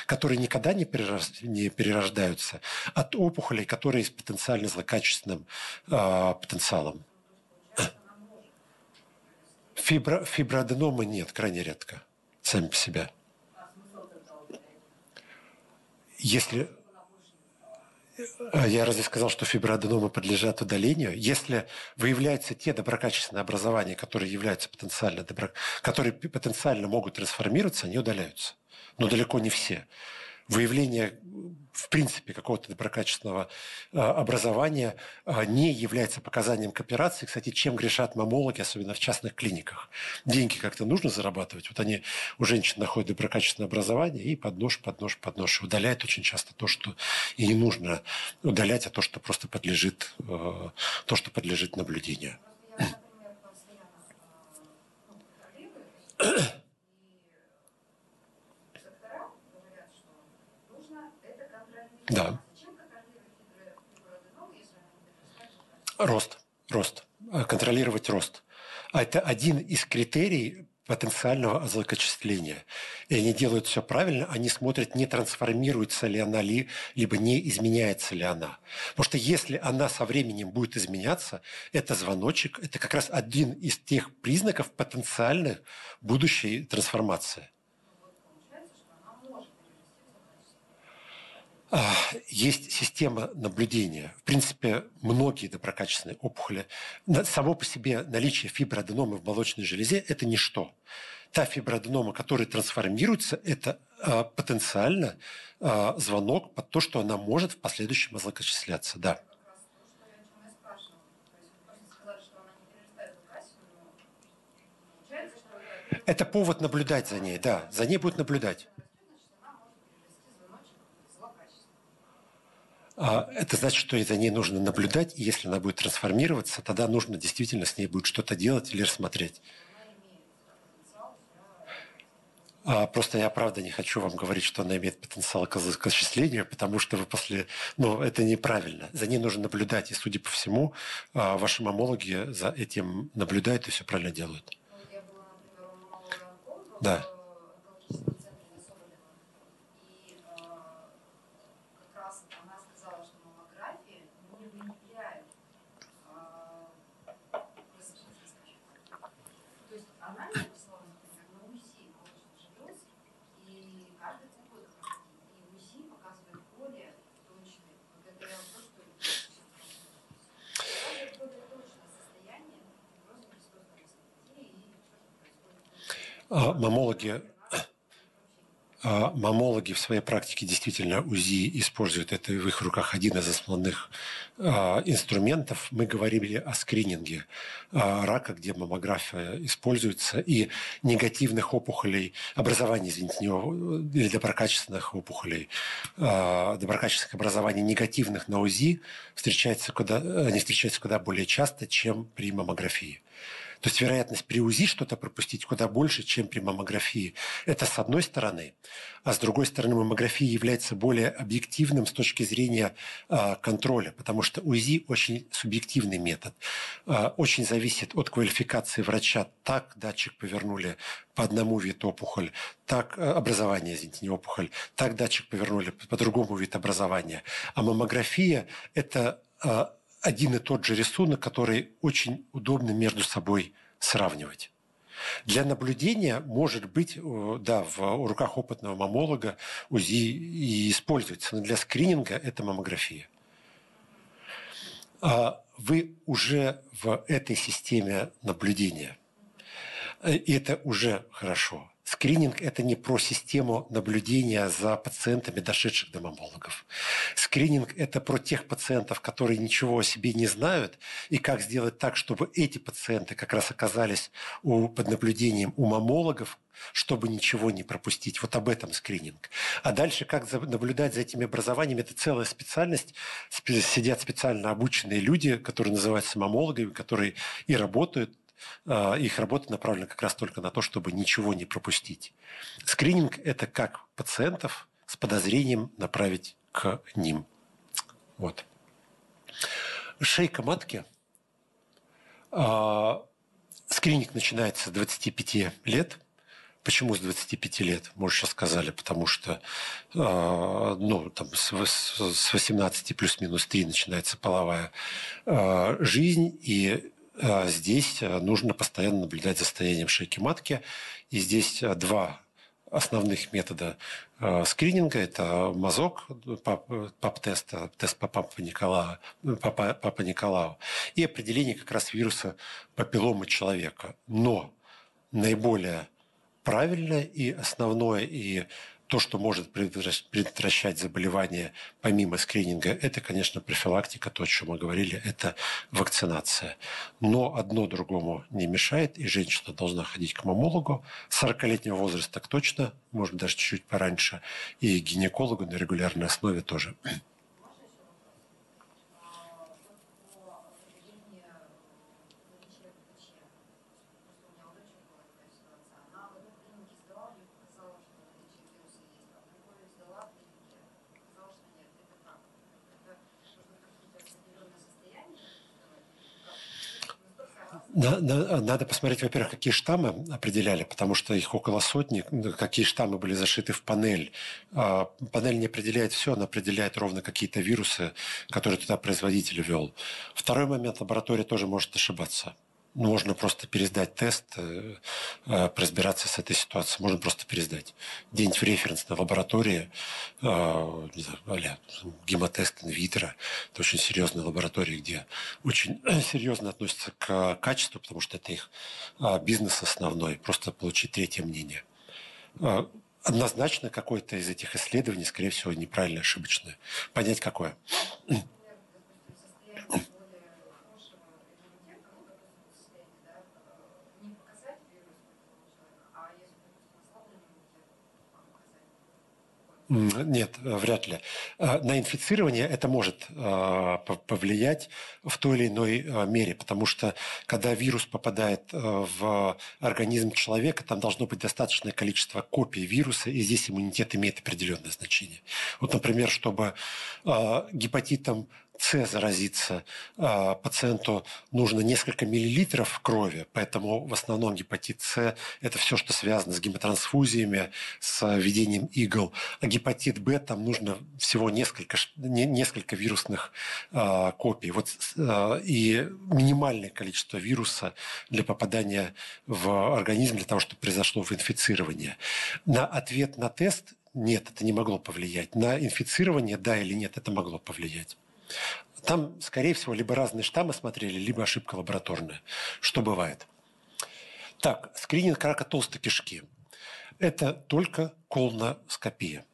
которые никогда не, перерождаются, от опухолей, которые с потенциально злокачественным э, потенциалом. Фибро, фиброаденомы нет, крайне редко, сами по себе. Если а я разве сказал, что фиброаденомы подлежат удалению? Если выявляются те доброкачественные образования, которые являются потенциально, добро... которые потенциально могут трансформироваться, они удаляются. Но далеко не все. Выявление в принципе какого-то доброкачественного а, образования а, не является показанием к операции. Кстати, чем грешат мамологи, особенно в частных клиниках? Деньги как-то нужно зарабатывать. Вот они у женщин находят доброкачественное образование и под нож, под нож, под нож. Удаляют очень часто то, что и не нужно удалять, а то, что просто подлежит, а, то, что подлежит наблюдению. Да. Рост. Рост. А, контролировать рост. А это один из критерий потенциального озлокочисления. И они делают все правильно, они смотрят, не трансформируется ли она, ли, либо не изменяется ли она. Потому что если она со временем будет изменяться, это звоночек, это как раз один из тех признаков потенциальной будущей трансформации. Есть система наблюдения. В принципе, многие доброкачественные опухоли, само по себе наличие фиброаденомы в молочной железе – это ничто. Та фиброаденома, которая трансформируется, это а, потенциально а, звонок под то, что она может в последующем озлокочисляться. Да. Это повод наблюдать за ней, да. За ней будет наблюдать. Это значит, что за ней нужно наблюдать, и если она будет трансформироваться, тогда нужно действительно с ней будет что-то делать или рассмотреть. А, просто я правда не хочу вам говорить, что она имеет потенциал к осуществлению, потому что вы после... Ну, это неправильно. За ней нужно наблюдать. И, судя по всему, а, ваши мамологи за этим наблюдают и все правильно делают. Да. Мамологи, [clears throat] а, мамологи в своей практике действительно УЗИ используют. Это в их руках один из основных а, инструментов. Мы говорили о скрининге рака, где маммография используется, и негативных опухолей, образований, извините, или доброкачественных опухолей, доброкачественных образований негативных на УЗИ встречается куда, они встречаются куда более часто, чем при маммографии. То есть вероятность при УЗИ что-то пропустить куда больше, чем при маммографии. Это с одной стороны. А с другой стороны, маммография является более объективным с точки зрения э, контроля, потому что УЗИ очень субъективный метод. Э, очень зависит от квалификации врача. Так датчик повернули по одному вид опухоль, так э, образование, извините, не опухоль, так датчик повернули по другому вид образования. А маммография – это один и тот же рисунок, который очень удобно между собой сравнивать. Для наблюдения, может быть, э, да, в руках опытного мамолога УЗИ и используется, но для скрининга это маммография. А вы уже в этой системе наблюдения. Э, и это уже хорошо. Скрининг – это не про систему наблюдения за пациентами, дошедших до маммологов. Скрининг – это про тех пациентов, которые ничего о себе не знают, и как сделать так, чтобы эти пациенты как раз оказались у, под наблюдением у маммологов, чтобы ничего не пропустить. Вот об этом скрининг. А дальше, как наблюдать за этими образованиями, это целая специальность. Сидят специально обученные люди, которые называются мамологами, которые и работают их работа направлена как раз только на то, чтобы ничего не пропустить. Скрининг – это как пациентов с подозрением направить к ним. Вот. Шейка матки. А, скрининг начинается с 25 лет. Почему с 25 лет? Мы уже сейчас сказали, потому что а, ну, там, с 18 плюс-минус 3 начинается половая жизнь, и а, здесь э, нужно постоянно наблюдать за состоянием шейки матки. И здесь э, два основных метода э, скрининга. Это мазок, пап-тест, тест по папа Николау, папа, папа Николау и определение как раз вируса папилломы человека. Но наиболее правильное и основное, и то, что может предотвращать заболевания помимо скрининга, это, конечно, профилактика, то, о чем мы говорили, это вакцинация. Но одно другому не мешает, и женщина должна ходить к мамологу 40-летнего возраста так точно, может даже чуть-чуть пораньше, и гинекологу на регулярной основе тоже. Надо посмотреть, во-первых, какие штаммы определяли, потому что их около сотни, какие штаммы были зашиты в панель. А, панель не определяет все, она определяет ровно какие-то вирусы, которые туда производитель ввел. Второй момент, лаборатория тоже может ошибаться можно просто пересдать тест, э, э, разбираться с этой ситуацией. Можно просто пересдать. Где-нибудь в референсной лаборатории, э, не знаю, а гемотест инвитро. Это очень серьезные лаборатории, где очень серьезно относятся к качеству, потому что это их бизнес основной. Просто получить третье мнение. Однозначно какое-то из этих исследований, скорее всего, неправильное, ошибочное. Понять какое. Нет, вряд ли. А, на инфицирование это может а, повлиять в той или иной мере, потому что когда вирус попадает в организм человека, там должно быть достаточное количество копий вируса, и здесь иммунитет имеет определенное значение. Вот, например, чтобы гепатитом с заразиться а, пациенту нужно несколько миллилитров крови, поэтому в основном гепатит С – это все, что связано с гемотрансфузиями, с введением игл. А гепатит Б там нужно всего несколько, несколько вирусных а, копий. Вот, а, и минимальное количество вируса для попадания в организм, для того, чтобы произошло в инфицирование. На ответ на тест нет, это не могло повлиять. На инфицирование, да или нет, это могло повлиять. Там, скорее всего, либо разные штаммы смотрели, либо ошибка лабораторная. Что бывает? Так, скрининг рака толстой кишки. Это только колоноскопия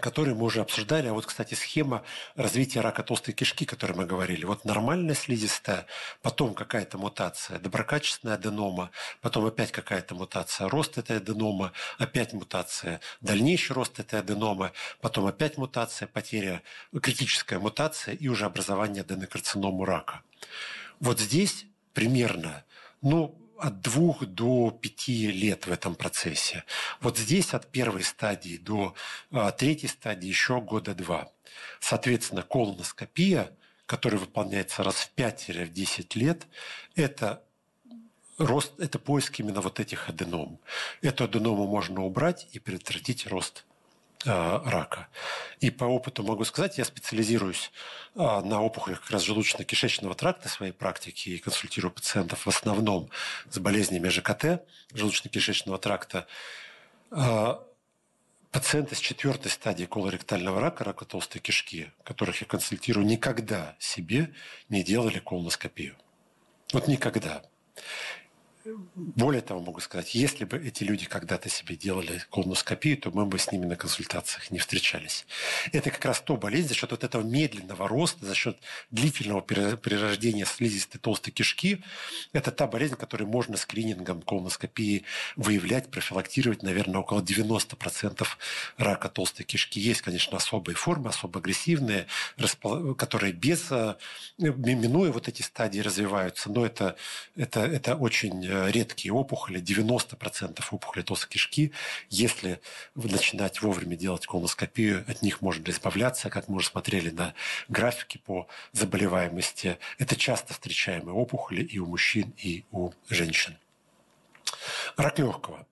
который мы уже обсуждали. А вот, кстати, схема развития рака толстой кишки, о которой мы говорили. Вот нормальная слизистая, потом какая-то мутация, доброкачественная аденома, потом опять какая-то мутация, рост этой аденомы, опять мутация, дальнейший рост этой аденомы, потом опять мутация, потеря, критическая мутация и уже образование аденокарциному рака. Вот здесь примерно, ну, от двух до пяти лет в этом процессе. Вот здесь от первой стадии до а, третьей стадии еще года два. Соответственно, колоноскопия, которая выполняется раз в 5 или в 10 лет, это рост, это поиск именно вот этих аденом. Эту аденому можно убрать и предотвратить рост рака. И по опыту могу сказать, я специализируюсь э, на опухолях как раз желудочно-кишечного тракта в своей практике и консультирую пациентов в основном с болезнями ЖКТ, желудочно-кишечного тракта. Э, пациенты с четвертой стадии колоректального рака, рака толстой кишки, которых я консультирую, никогда себе не делали колоноскопию. Вот никогда. Более того, могу сказать, если бы эти люди когда-то себе делали колоноскопию, то мы бы с ними на консультациях не встречались. Это как раз то болезнь за счет вот этого медленного роста, за счет длительного перерождения слизистой толстой кишки. Это та болезнь, которую можно скринингом колоноскопии выявлять, профилактировать, наверное, около 90% рака толстой кишки. Есть, конечно, особые формы, особо агрессивные, которые без, э, минуя вот эти стадии развиваются, но это, это, это очень Э, редкие опухоли, 90% опухолей толстой кишки, если начинать вовремя делать колоноскопию, от них можно избавляться, как мы уже смотрели на графике по заболеваемости. Это часто встречаемые опухоли и у мужчин, и у женщин. Рак легкого.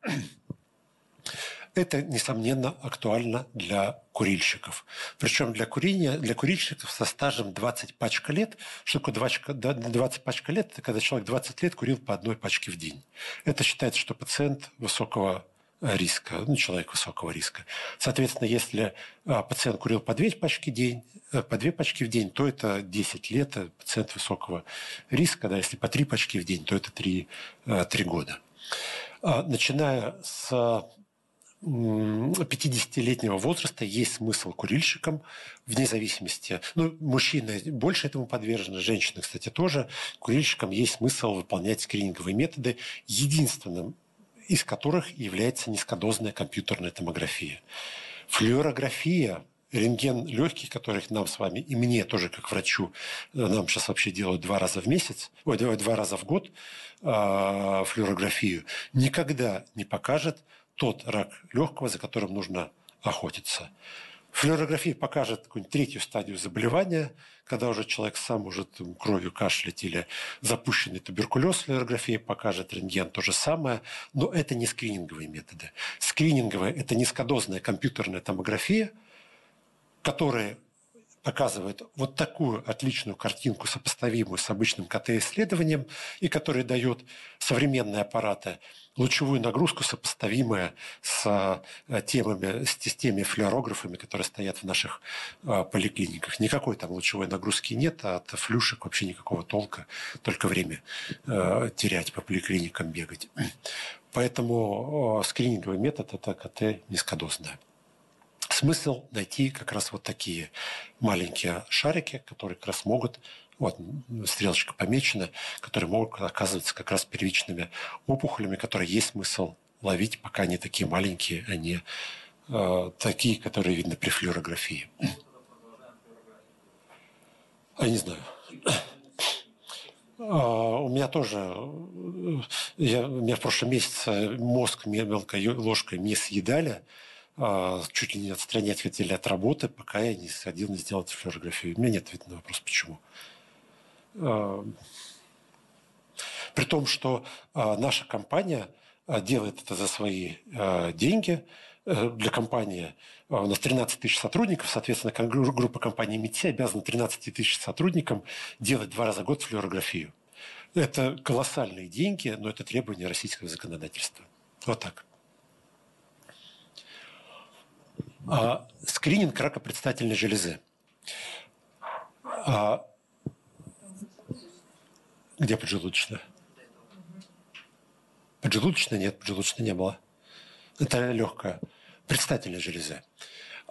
Это, несомненно, актуально для курильщиков. Причем для курения, для курильщиков со стажем 20 пачка лет. Что такое 20, 20 пачка лет? Это когда человек 20 лет курил по одной пачке в день. Это считается, что пациент высокого риска, ну, человек высокого риска. Соответственно, если а, пациент курил по две пачки день, э, по две пачки в день, то это 10 лет, это пациент высокого риска. Да, если по три пачки в день, то это 3, 3 э, года. А, начиная с 50-летнего возраста есть смысл курильщикам, вне зависимости. Ну, мужчины больше этому подвержены, женщины, кстати, тоже. Курильщикам есть смысл выполнять скрининговые методы, единственным из которых является низкодозная компьютерная томография. Флюорография рентген легких, которых нам с вами, и мне тоже как врачу, нам сейчас вообще делают два раза в месяц, ой, два раза в год э, флюорографию, никогда не покажет тот рак легкого, за которым нужно охотиться. Флюорография покажет какую-нибудь третью стадию заболевания, когда уже человек сам может кровью кашлять или запущенный туберкулез, флюорография покажет, рентген то же самое, но это не скрининговые методы. Скрининговая – это низкодозная компьютерная томография, которая показывает вот такую отличную картинку, сопоставимую с обычным КТ-исследованием, и которая дает современные аппараты лучевую нагрузку, сопоставимую с э, темами, с теми флюорографами, которые стоят в наших э, поликлиниках. Никакой там лучевой нагрузки нет, а от флюшек вообще никакого толка, только время э, терять по поликлиникам бегать. Поэтому скрининговый метод – это КТ низкодозная смысл найти как раз вот такие маленькие шарики, которые как раз могут, вот стрелочка помечена, которые могут оказываться как раз первичными опухолями, которые есть смысл ловить, пока они такие маленькие, а не э, такие, которые видно при флюорографии. А не знаю. А, у меня тоже, я, у меня в прошлом месяце мозг мелкой ложкой не съедали, чуть ли не отстранять хотели от работы, пока я не сходил, не сделал флюорографию. У меня нет ответа на вопрос, почему. А, при том, что а, наша компания делает это за свои деньги. Э, для компании у нас 13 тысяч сотрудников, соответственно, группа компании МИТИ обязана 13 тысяч сотрудникам делать два раза в год флюорографию. Это колоссальные деньги, но это требование российского законодательства. Вот так. А, скрининг рака предстательной железы. А, где поджелудочная? Поджелудочная нет, поджелудочной не было. Это легкая. Предстательной железы.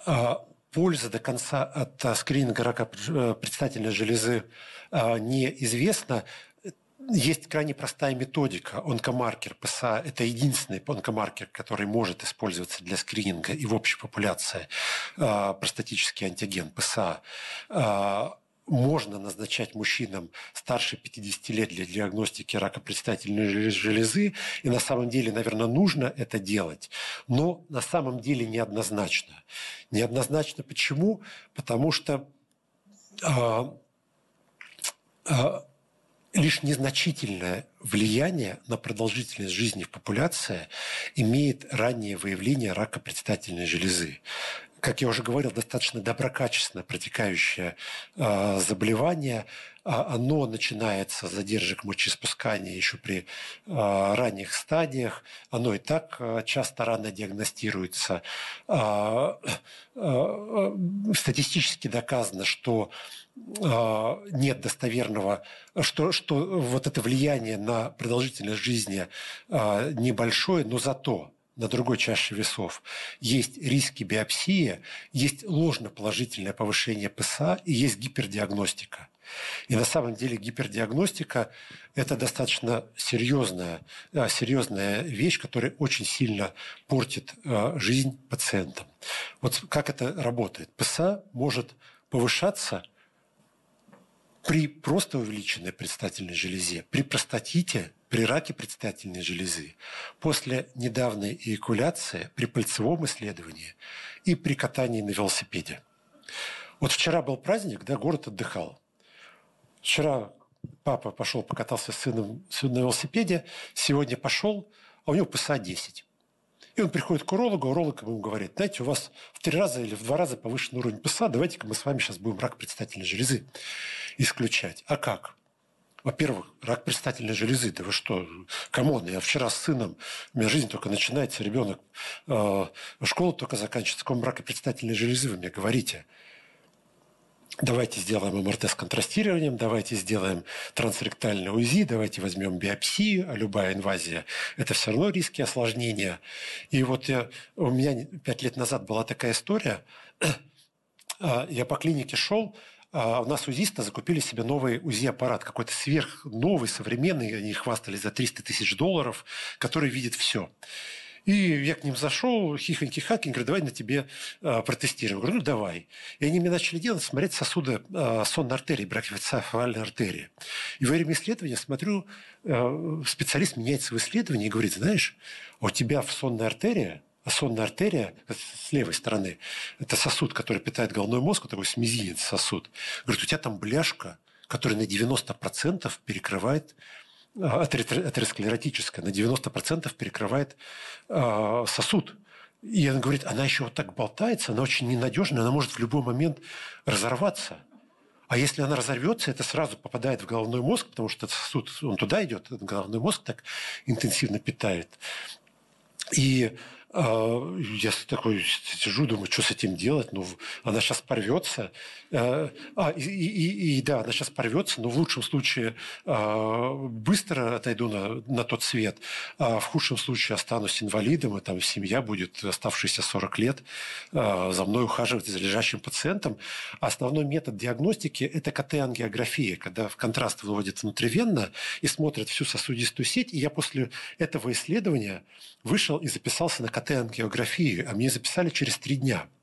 А, польза до конца от скрининга рака э, предстательной железы неизвестна есть крайне простая методика. Онкомаркер ПСА – это единственный онкомаркер, который может использоваться для скрининга и в общей популяции э, простатический антиген ПСА. Можно назначать мужчинам старше 50 лет для диагностики рака предстательной железы, и на самом деле, наверное, нужно это делать, но на самом деле неоднозначно. Неоднозначно почему? Потому что э, э, лишь незначительное влияние на продолжительность жизни в популяции имеет раннее выявление рака предстательной железы. Как я уже говорил, достаточно доброкачественно протекающее э, заболевание. А оно начинается с задержек мочеиспускания еще при э, ранних стадиях. Оно и так э, часто рано диагностируется. Статистически доказано, что а, нет достоверного, что, что вот это влияние на продолжительность жизни а, небольшое, но зато на другой чаше весов есть риски биопсии, есть ложно-положительное повышение ПСА и есть гипердиагностика. И на самом деле гипердиагностика – это достаточно серьезная, а, серьезная вещь, которая очень сильно портит жизнь пациентам. Вот как это работает? ПСА может повышаться при просто увеличенной предстательной железе, при простатите, при раке предстательной железы, после недавней эякуляции, при пальцевом исследовании и при катании на велосипеде. Вот вчера был праздник, да, город отдыхал. Вчера папа пошел, покатался с сыном, на велосипеде, сегодня пошел, а у него ПСА 10. И он приходит к урологу, а уролог ему говорит, знаете, у вас в три раза или в два раза повышенный уровень ПСА, давайте-ка мы с вами сейчас будем рак предстательной железы исключать. А как? Во-первых, рак предстательной железы. Да вы что, come on, я вчера с сыном, у меня жизнь только начинается, ребенок, э, школа только заканчивается, каком раке предстательной железы вы мне говорите? Давайте сделаем МРТ с контрастированием, давайте сделаем трансректальное УЗИ, давайте возьмем биопсию, а любая инвазия – это все равно риски осложнения. И вот я, у меня пять лет назад была такая история, [clears throat] а, я по клинике шел, а у нас УЗИсты закупили себе новый УЗИ-аппарат, какой-то сверх новый, современный, они хвастались за 300 тысяч долларов, который видит все. И я к ним зашел, хихоньки-хакинг, говорю, давай на тебе э, протестируем. Говорю, ну давай. И они мне начали делать, смотреть сосуды э, сонной артерии, брахиоцефальной артерии. И во время исследования смотрю, э, специалист меняет свое исследование и говорит, знаешь, у тебя в сонной артерии а сонная артерия с левой стороны – это сосуд, который питает головной мозг, вот такой смезинец сосуд. Говорит, у тебя там бляшка, которая на 90% перекрывает атеросклеротическая, на 90% перекрывает э, сосуд. И она говорит, она еще вот так болтается, она очень ненадежная, она может в любой момент разорваться. А если она разорвется, это сразу попадает в головной мозг, потому что сосуд, он туда идет, головной мозг так интенсивно питает. И а, я такой сижу, думаю, что с этим делать? Ну, она сейчас порвется. Э, а, и, и, и да, она сейчас порвется, но в лучшем случае а, быстро отойду на, на тот свет, а в худшем случае останусь инвалидом, и там семья будет оставшиеся 40 лет а, за мной ухаживать за лежащим пациентом. Основной метод диагностики – это КТ-ангиография, когда в контраст выводят внутривенно и смотрят всю сосудистую сеть. И я после этого исследования вышел и записался на КТ-ангиографию, а мне записали через три дня –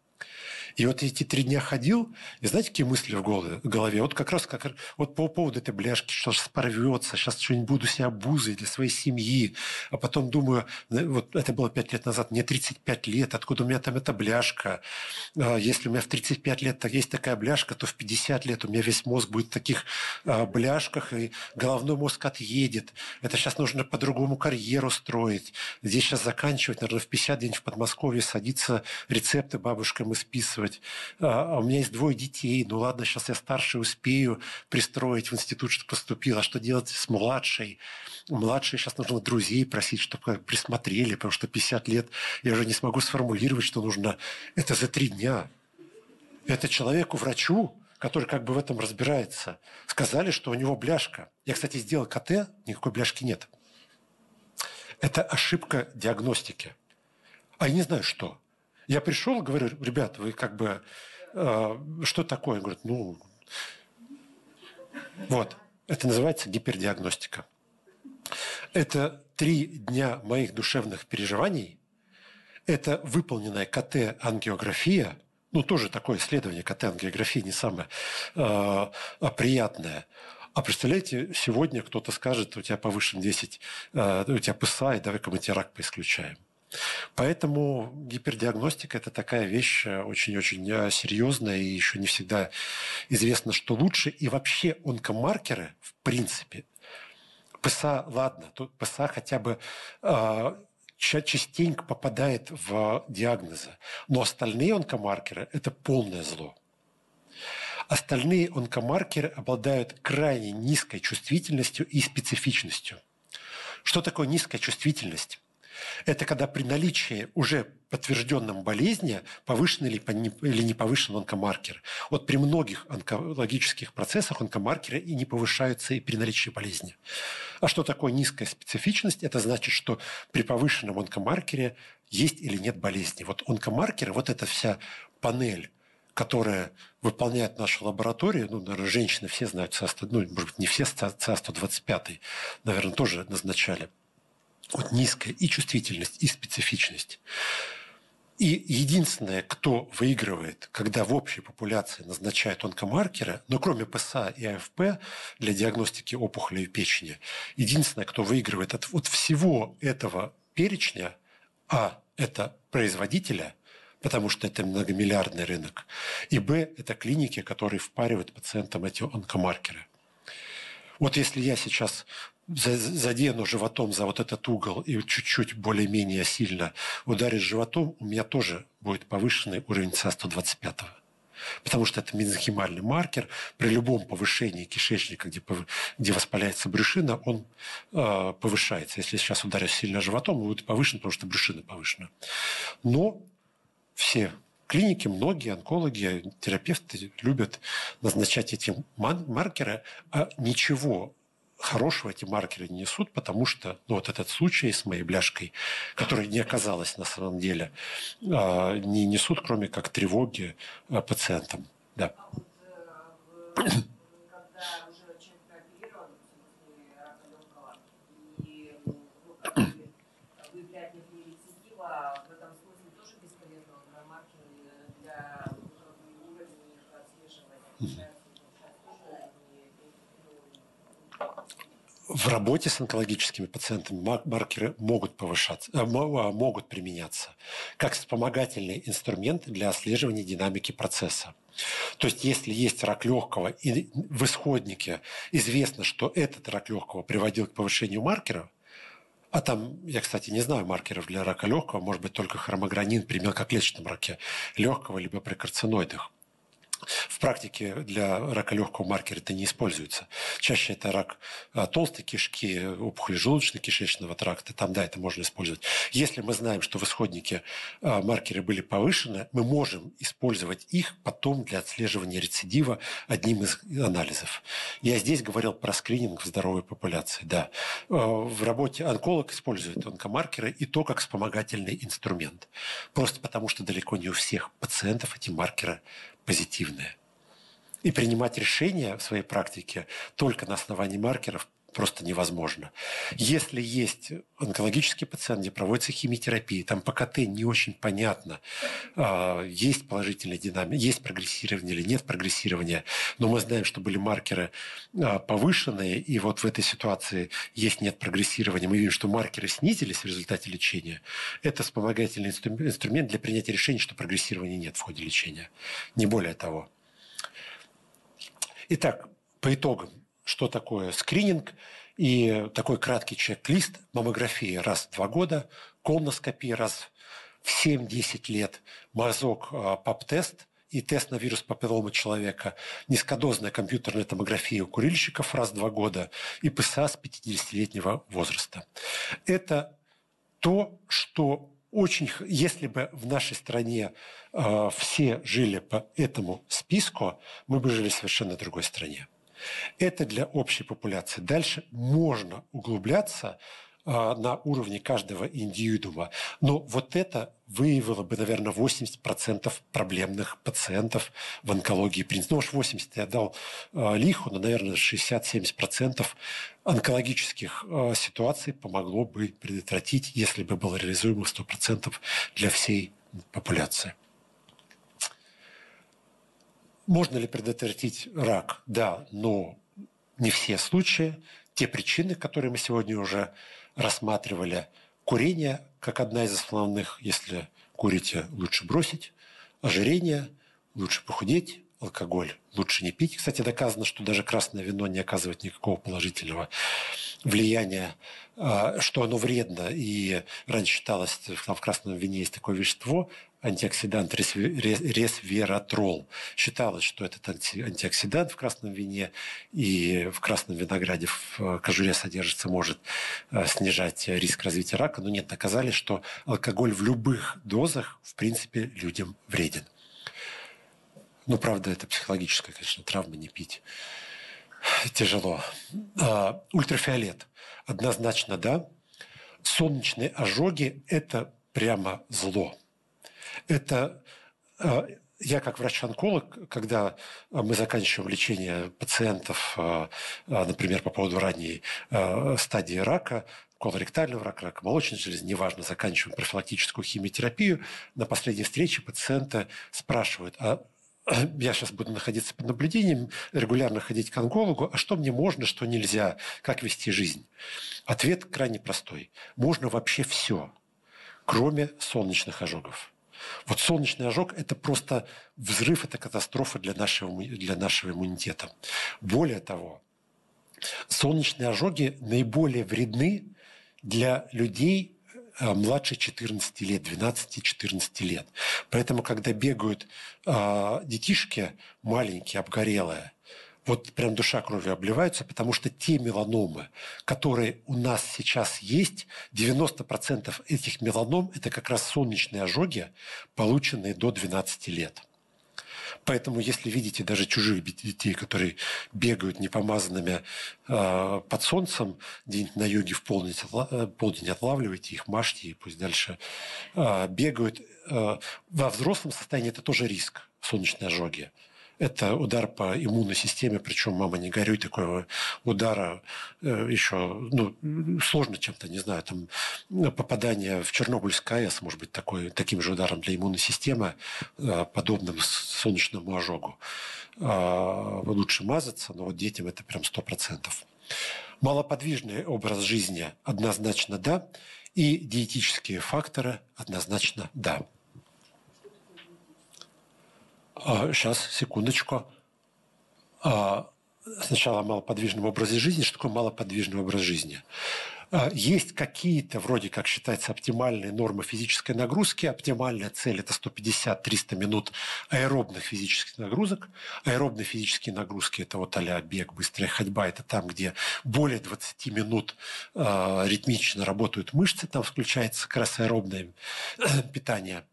и вот эти три дня ходил, и знаете, какие мысли в голове? Вот как раз как, вот по поводу этой бляшки, что сейчас порвется, сейчас что-нибудь буду себя бузой для своей семьи. А потом думаю, вот это было пять лет назад, мне 35 лет, откуда у меня там эта бляшка? А, если у меня в 35 лет так есть такая бляшка, то в 50 лет у меня весь мозг будет в таких а, бляшках, и головной мозг отъедет. Это сейчас нужно по-другому карьеру строить. Здесь сейчас заканчивать, наверное, в 50 день в Подмосковье садиться, рецепты бабушкам исписывать спрашивать, а, а у меня есть двое детей, ну ладно, сейчас я старший успею пристроить в институт, что поступил, а что делать с младшей? Младшей сейчас нужно друзей просить, чтобы присмотрели, потому что 50 лет я уже не смогу сформулировать, что нужно. Это за три дня. Это человеку-врачу, который как бы в этом разбирается, сказали, что у него бляшка. Я, кстати, сделал КТ, никакой бляшки нет. Это ошибка диагностики. А я не знаю, что. Я пришел, говорю, ребят, вы как бы, э, что такое? Говорят, ну, вот, это называется гипердиагностика. Это три дня моих душевных переживаний, это выполненная КТ-ангиография, ну, тоже такое исследование КТ-ангиографии не самое э, приятное. А представляете, сегодня кто-то скажет, у тебя повышен 10, э, у тебя ПСА, и давай-ка мы тебе рак поисключаем. Поэтому гипердиагностика – это такая вещь э, очень-очень э, серьезная, и еще не всегда известно, что лучше. И вообще онкомаркеры, в принципе, ПСА, ладно, тут ПСА хотя бы э, частенько попадает в диагнозы, но остальные онкомаркеры – это полное зло. Остальные онкомаркеры обладают крайне низкой чувствительностью и специфичностью. Что такое низкая чувствительность? Это когда при наличии уже подтвержденном болезни повышен или не повышен онкомаркер. Вот при многих онкологических процессах онкомаркеры и не повышаются и при наличии болезни. А что такое низкая специфичность? Это значит, что при повышенном онкомаркере есть или нет болезни. Вот онкомаркеры, вот эта вся панель которая выполняет нашу лабораторию, ну, наверное, женщины все знают ЦА-100, ну, может быть, не все ЦА-125, наверное, тоже назначали – вот низкая и чувствительность, и специфичность. И единственное, кто выигрывает, когда в общей популяции назначают онкомаркеры, но кроме ПСА и АФП для диагностики опухолей печени, единственное, кто выигрывает от вот всего этого перечня, а, это производителя, потому что это многомиллиардный рынок, и б, это клиники, которые впаривают пациентам эти онкомаркеры. Вот если я сейчас задену животом за вот этот угол и чуть-чуть более-менее сильно ударит животом, у меня тоже будет повышенный уровень СА-125. Потому что это мезохимальный маркер. При любом повышении кишечника, где, где воспаляется брюшина, он э, повышается. Если сейчас ударю сильно животом, он будет повышен, потому что брюшина повышена. Но все клинике многие онкологи, терапевты любят назначать эти маркеры, а ничего хорошего эти маркеры не несут, потому что ну, вот этот случай с моей бляшкой, которая не оказалась на самом деле, а, не несут, кроме как тревоги а, пациентам. Да. В работе с онкологическими пациентами маркеры могут повышаться, э, могут применяться как вспомогательный инструмент для отслеживания динамики процесса. То есть, если есть рак легкого и в исходнике известно, что этот рак легкого приводил к повышению маркеров, а там, я, кстати, не знаю маркеров для рака легкого, может быть, только хромогранин при мелкоклеточном раке легкого, либо при карциноидах. В практике для рака легкого маркера это не используется. Чаще это рак а, толстой кишки, опухоли желудочно-кишечного тракта. Там, да, это можно использовать. Если мы знаем, что в исходнике а, маркеры были повышены, мы можем использовать их потом для отслеживания рецидива одним из анализов. Я здесь говорил про скрининг в здоровой популяции. Да. А, в работе онколог использует онкомаркеры и то как вспомогательный инструмент. Просто потому, что далеко не у всех пациентов эти маркеры позитивное. И принимать решения в своей практике только на основании маркеров просто невозможно. Если есть онкологический пациент, где проводится химиотерапия, там по КТ не очень понятно, а, есть положительная динамика, есть прогрессирование или нет прогрессирования, но мы знаем, что были маркеры а, повышенные, и вот в этой ситуации есть-нет прогрессирования, мы видим, что маркеры снизились в результате лечения, это вспомогательный инструмент для принятия решения, что прогрессирования нет в ходе лечения. Не более того. Итак, по итогам что такое скрининг и такой краткий чек-лист. Маммография раз в два года, колоноскопия раз в 7-10 лет, мазок а, ПАП-тест и тест на вирус папилломы человека, низкодозная компьютерная томография у курильщиков раз в два года и ПСА с 50-летнего возраста. Это то, что очень, если бы в нашей стране э, все жили по этому списку, мы бы жили в совершенно другой стране. Это для общей популяции. Дальше можно углубляться а, на уровне каждого индивидуума. Но вот это выявило бы, наверное, 80% проблемных пациентов в онкологии. Ну, уж 80 я дал э, лиху, но, наверное, 60-70% онкологических э, ситуаций помогло бы предотвратить, если бы было реализуемо 100% для всей популяции. Можно ли предотвратить рак? Да, но не все случаи. Те причины, которые мы сегодня уже рассматривали. Курение, как одна из основных, если курите, лучше бросить. Ожирение, лучше похудеть. Алкоголь лучше не пить. Кстати, доказано, что даже красное вино не оказывает никакого положительного влияния, а, что оно вредно. И раньше считалось, что в красном вине есть такое вещество, антиоксидант ресвератрол. Считалось, что этот антиоксидант в красном вине и в красном винограде в кожуре содержится, может э, снижать риск развития рака. Но нет, доказали, что алкоголь в любых дозах, в принципе, людям вреден. Ну, правда, это психологическая, конечно, травма, не пить тяжело. А, ультрафиолет. Однозначно, да. Солнечные ожоги – это прямо зло – это а, я как врач-онколог, когда мы заканчиваем лечение пациентов, а, а, например, по поводу ранней стадии рака, колоректального рака, рака молочной железы, неважно, заканчиваем профилактическую химиотерапию, на последней встрече пациента спрашивают, а [clears throat] я сейчас буду находиться под наблюдением, регулярно ходить к онкологу, а что мне можно, что нельзя, как вести жизнь? Ответ крайне простой. Можно вообще все, кроме солнечных ожогов. Вот солнечный ожог – это просто взрыв, это катастрофа для нашего, для нашего иммунитета. Более того, солнечные ожоги наиболее вредны для людей младше 14 лет, 12-14 лет. Поэтому, когда бегают э, детишки маленькие, обгорелые, вот прям душа кровью обливается, потому что те меланомы, которые у нас сейчас есть, 90% этих меланом – это как раз солнечные ожоги, полученные до 12 лет. Поэтому, если видите даже чужих детей, которые бегают непомазанными э, под солнцем, где-нибудь на юге в полдень, э, полдень отлавливайте их, мажьте, и пусть дальше э, бегают. Э, во взрослом состоянии это тоже риск солнечной ожоги это удар по иммунной системе, причем, мама, не горюй, такого удара э, еще, ну, сложно чем-то, не знаю, там попадание в Чернобыльскую АЭС может быть такой, таким же ударом для иммунной системы, э, подобным солнечному ожогу. А, лучше мазаться, но вот детям это прям сто процентов. Малоподвижный образ жизни однозначно да, и диетические факторы однозначно да. А, сейчас, секундочку. А, сначала о малоподвижном образе жизни. Что такое малоподвижный образ жизни? А, есть какие-то, вроде как считается, оптимальные нормы физической нагрузки. Оптимальная цель – это 150-300 минут аэробных физических нагрузок. Аэробные физические нагрузки – это вот а бег, быстрая ходьба. Это там, где более 20 минут э, ритмично работают мышцы. Там включается как раз аэробное питание.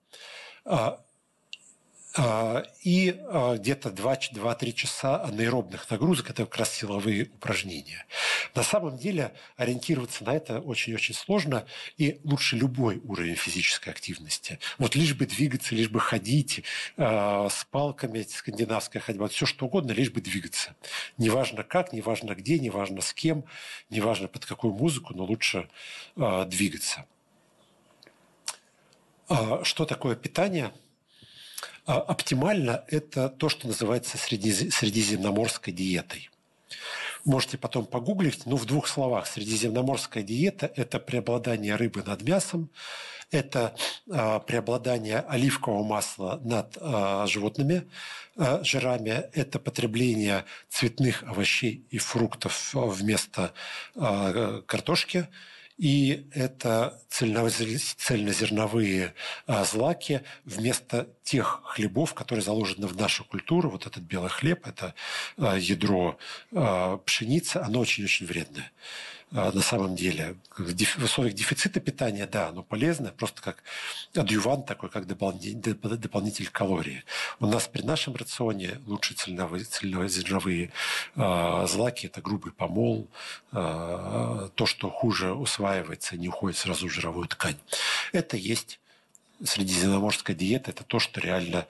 А, и а, где-то 2-3 часа анаэробных нагрузок – это как раз силовые упражнения. На самом деле ориентироваться на это очень-очень сложно, и лучше любой уровень физической активности. Вот лишь бы двигаться, лишь бы ходить э, с палками, скандинавская ходьба, все что угодно, лишь бы двигаться. Неважно как, неважно где, неважно с кем, неважно под какую музыку, но лучше двигаться. Что такое питание – а оптимально это то, что называется средиземноморской диетой. Можете потом погуглить, но в двух словах. Средиземноморская диета – это преобладание рыбы над мясом, это э, преобладание оливкового масла над э, животными жирами, это потребление цветных овощей и фруктов вместо картошки – и это цельнозерновые а, злаки вместо тех хлебов, которые заложены в нашу культуру. Вот этот белый хлеб, это а, ядро а, пшеницы, оно очень-очень вредное. А, на самом деле. В условиях дефицита питания, да, оно полезно, просто как адъювант такой, как дополнитель калорий. У нас при нашем рационе лучше цельновые, цельнозерновые э, злаки, это грубый помол, э, то, что хуже усваивается, не уходит сразу в жировую ткань. Это есть средиземноморская диета, это то, что реально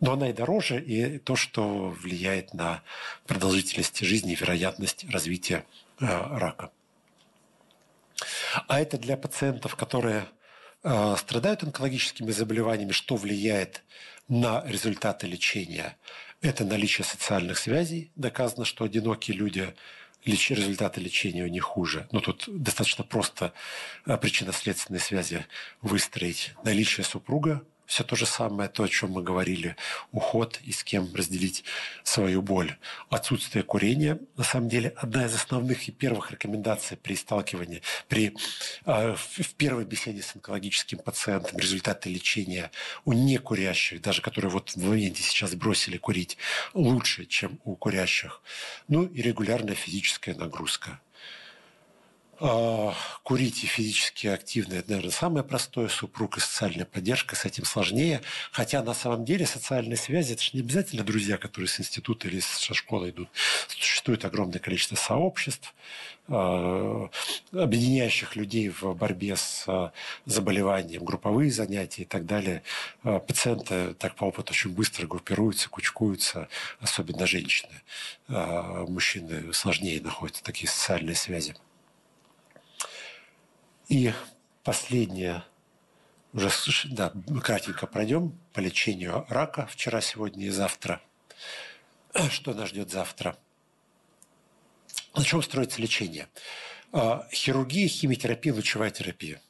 но она и дороже, и то, что влияет на продолжительность жизни и вероятность развития рака. А это для пациентов, которые э, страдают онкологическими заболеваниями, что влияет на результаты лечения. Это наличие социальных связей. Доказано, что одинокие люди леч... результаты лечения у них хуже. Но тут достаточно просто э, причинно-следственные связи выстроить. Наличие супруга все то же самое, то, о чем мы говорили, уход и с кем разделить свою боль. Отсутствие курения, на самом деле, одна из основных и первых рекомендаций при сталкивании, при, э, в первой беседе с онкологическим пациентом, результаты лечения у некурящих, даже которые вот в моменте сейчас бросили курить, лучше, чем у курящих. Ну и регулярная физическая нагрузка. А, курить и физически активно – это, наверное, самое простое. Супруг и социальная поддержка, с этим сложнее. Хотя на самом деле социальные связи – это же не обязательно друзья, которые с института или со школы идут. Существует огромное количество сообществ, а, объединяющих людей в борьбе с а, заболеванием, групповые занятия и так далее. Пациенты, так по опыту, очень быстро группируются, кучкуются, особенно женщины. Мужчины сложнее находят такие социальные связи. И последнее, уже да, кратенько пройдем по лечению рака вчера, сегодня и завтра. Что нас ждет завтра? На чем строится лечение? А, хирургия, химиотерапия, лучевая терапия.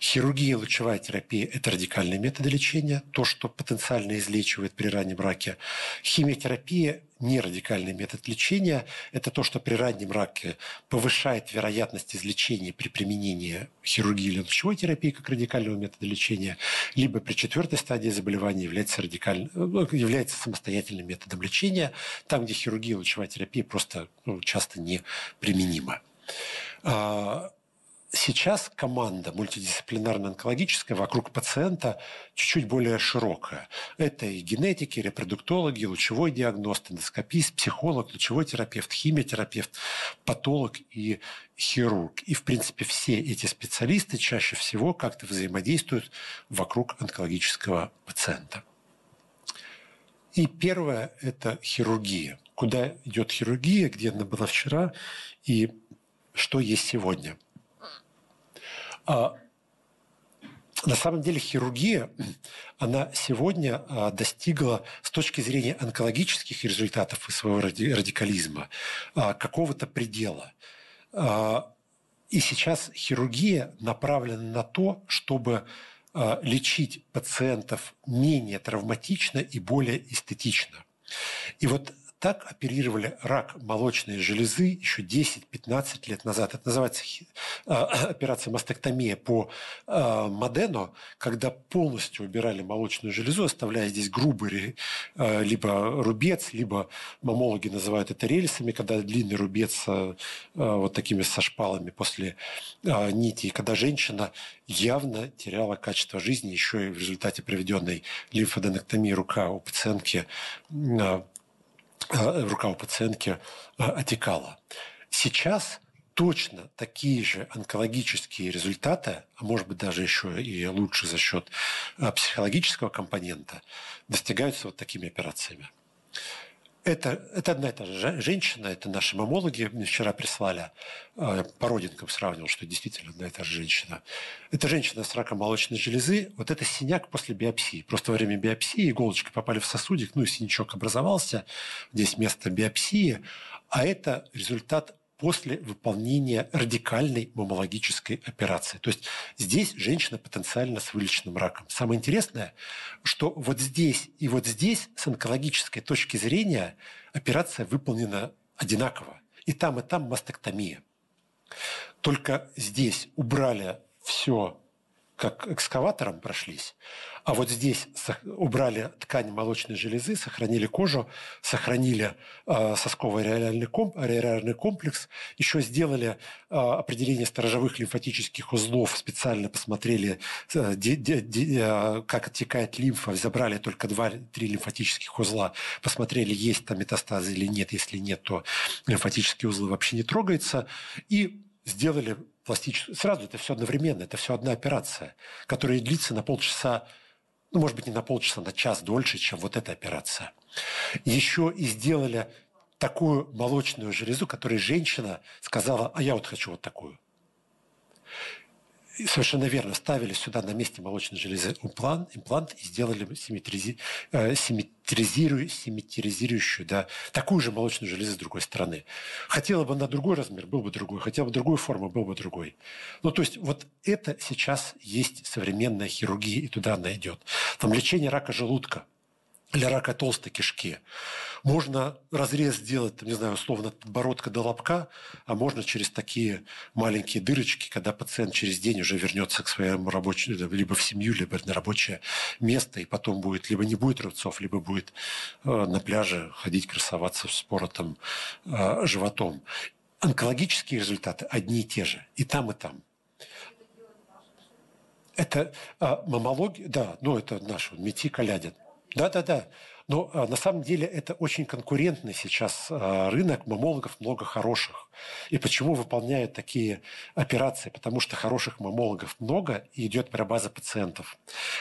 Хирургия и лучевая терапия – это радикальные методы лечения, то, что потенциально излечивает при раннем раке. Химиотерапия не радикальный метод лечения. Это то, что при раннем раке повышает вероятность излечения при применении хирургии или лучевой терапии как радикального метода лечения, либо при четвертой стадии заболевания является, радикаль... Ну, является самостоятельным методом лечения, там, где хирургия и лучевая терапия просто ну, часто не применима. Сейчас команда мультидисциплинарно-онкологическая вокруг пациента чуть-чуть более широкая. Это и генетики, репродуктологи, лучевой диагност, эндоскопист, психолог, лучевой терапевт, химиотерапевт, патолог и хирург. И, в принципе, все эти специалисты чаще всего как-то взаимодействуют вокруг онкологического пациента. И первое – это хирургия. Куда идет хирургия, где она была вчера и что есть сегодня – на самом деле хирургия, [clears throat] она сегодня а, достигла с точки зрения онкологических результатов и своего радикализма а, какого-то предела. И сейчас хирургия направлена на то, чтобы лечить пациентов менее травматично и более эстетично. И вот так оперировали рак молочной железы еще 10-15 лет назад. Это называется а, операция мастектомия по а, Модено, когда полностью убирали молочную железу, оставляя здесь грубый а, либо рубец, либо мамологи называют это рельсами, когда длинный рубец вот такими со шпалами после нити. И когда женщина явно теряла качество жизни еще и в результате проведенной лимфоденектомии рука у пациентки рука у пациентки э, отекала. Сейчас точно такие же онкологические результаты, а может быть даже еще и лучше за счет э, психологического компонента, достигаются вот такими операциями. Это, это одна и та же женщина, это наши мамологи мне вчера прислали, э, по родинкам сравнивал, что действительно одна и та же женщина. Это женщина с раком молочной железы, вот это синяк после биопсии. Просто во время биопсии иголочки попали в сосудик, ну и синячок образовался, здесь место биопсии, а это результат после выполнения радикальной маммологической операции. То есть здесь женщина потенциально с вылеченным раком. Самое интересное, что вот здесь и вот здесь с онкологической точки зрения операция выполнена одинаково. И там, и там мастектомия. Только здесь убрали все как экскаватором прошлись, а вот здесь убрали ткань молочной железы, сохранили кожу, сохранили э, сосковый комп, ареальный комплекс, еще сделали э, определение сторожевых лимфатических узлов, специально посмотрели, э, э, как оттекает лимфа, забрали только 2-3 лимфатических узла, посмотрели, есть там метастазы или нет, если нет, то лимфатические узлы вообще не трогаются, и сделали пластическую... Сразу это все одновременно, это все одна операция, которая длится на полчаса, ну, может быть, не на полчаса, на час дольше, чем вот эта операция. Еще и сделали такую молочную железу, которой женщина сказала, а я вот хочу вот такую совершенно верно, ставили сюда на месте молочной железы имплант, имплант и сделали симметризи, э, симметризирую, симметризирующую, да, такую же молочную железу с другой стороны. Хотела бы на другой размер, был бы другой. Хотела бы другую форму, был бы другой. Ну, то есть вот это сейчас есть современная хирургия, и туда она идет. Там лечение рака желудка – для рака толстой кишки. Можно разрез сделать, не знаю, условно, от подбородка до лобка, а можно через такие маленькие дырочки, когда пациент через день уже вернется к своему рабочему, либо в семью, либо на рабочее место, и потом будет, либо не будет рубцов, либо будет э, на пляже ходить, красоваться с поротым э, животом. Онкологические результаты одни и те же, и там, и там. Это а, мамология, да, ну это наш Мети Калядин. Да, да, да. Но а, на самом деле это очень конкурентный сейчас а, рынок, мамологов много хороших. И почему выполняют такие операции? Потому что хороших мамологов много, и идет борьба за пациентов.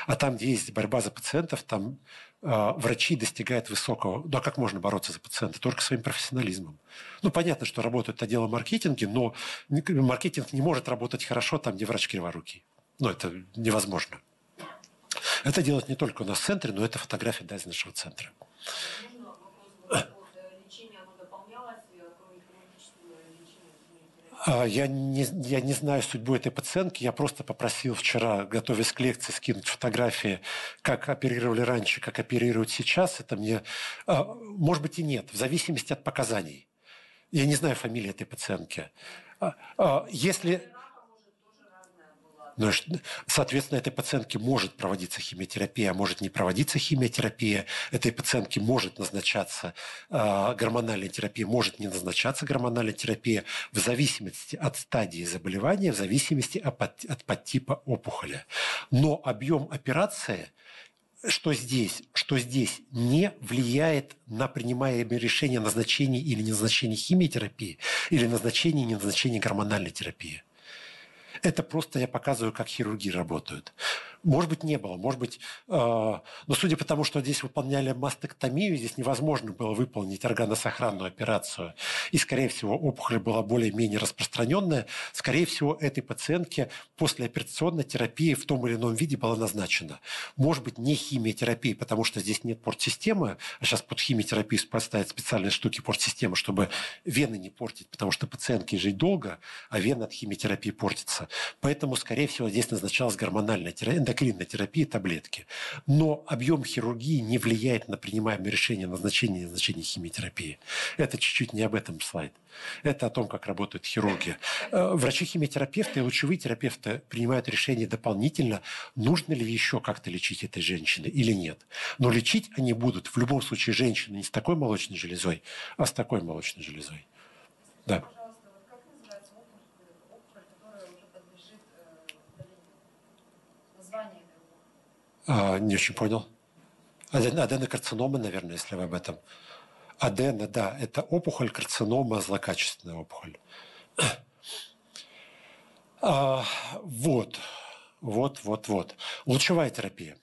А там, где есть борьба за пациентов, там а, врачи достигают высокого... Ну, а как можно бороться за пациента? Только своим профессионализмом. Ну, понятно, что работает отдел маркетинга, но маркетинг не может работать хорошо там, где врач криворукий. Ну, это невозможно. Это делать не только у нас в центре, но это фотография да, из нашего центра. А, я не, я не знаю судьбу этой пациентки. Я просто попросил вчера, готовясь к лекции, скинуть фотографии, как оперировали раньше, как оперируют сейчас. Это мне... А, может быть и нет, в зависимости от показаний. Я не знаю фамилии этой пациентки. А, если соответственно, этой пациентке может проводиться химиотерапия, а может не проводиться химиотерапия. Этой пациентке может назначаться э, гормональная терапия, может не назначаться гормональная терапия в зависимости от стадии заболевания, в зависимости от подтипа опухоли. Но объем операции что здесь, что здесь не влияет на принимаемое решение назначения или неназначения химиотерапии или назначения и неназначения гормональной терапии. Это просто я показываю, как хирурги работают. Может быть, не было. Может быть, э, но судя по тому, что здесь выполняли мастектомию, здесь невозможно было выполнить органосохранную операцию. И, скорее всего, опухоль была более-менее распространенная. Скорее всего, этой пациентке послеоперационная терапия в том или ином виде была назначена. Может быть, не химиотерапия, потому что здесь нет портсистемы, а сейчас под химиотерапию поставят специальные штуки портсистемы, чтобы вены не портить, потому что пациентке жить долго, а вены от химиотерапии портятся. Поэтому, скорее всего, здесь назначалась гормональная терапия, эндокринной терапии таблетки. Но объем хирургии не влияет на принимаемое решение назначения и назначения химиотерапии. Это чуть-чуть не об этом слайд. Это о том, как работают хирурги. Э, врачи-химиотерапевты и лучевые терапевты принимают решение дополнительно, нужно ли еще как-то лечить этой женщины или нет. Но лечить они будут в любом случае женщины не с такой молочной железой, а с такой молочной железой. Да. А, не очень понял. Аденокарцинома, наверное, если вы об этом. Адена, да, это опухоль, карцинома, злокачественная опухоль. [clears throat] А, вот, вот, вот, вот. Лучевая терапия.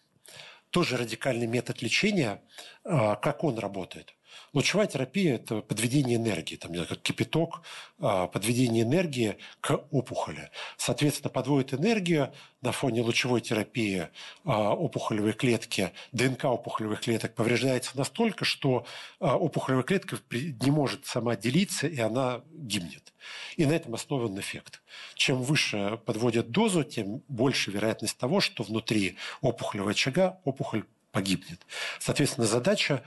Тоже радикальный метод лечения. А, как он работает? Лучевая терапия – это подведение энергии, там, как кипяток, а, подведение энергии к опухоли. Соответственно, подводит энергию на фоне лучевой терапии а, опухолевой клетки, ДНК опухолевых клеток повреждается настолько, что а, опухолевая клетка не может сама делиться, и она гибнет. И на этом основан эффект. Чем выше подводят дозу, тем больше вероятность того, что внутри опухолевого очага опухоль погибнет. Соответственно, задача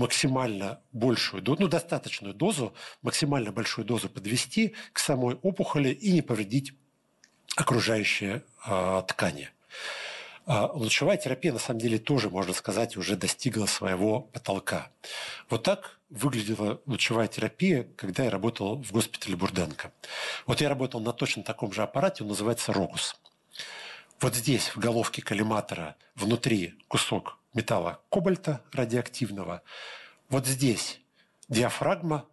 максимально большую, ну, достаточную дозу, максимально большую дозу подвести к самой опухоли и не повредить окружающие э, ткани. А лучевая терапия, на самом деле, тоже, можно сказать, уже достигла своего потолка. Вот так выглядела лучевая терапия, когда я работал в госпитале Бурденко. Вот я работал на точно таком же аппарате, он называется «Рогус». Вот здесь, в головке коллиматора, внутри кусок металла кобальта радиоактивного. Вот здесь диафрагма,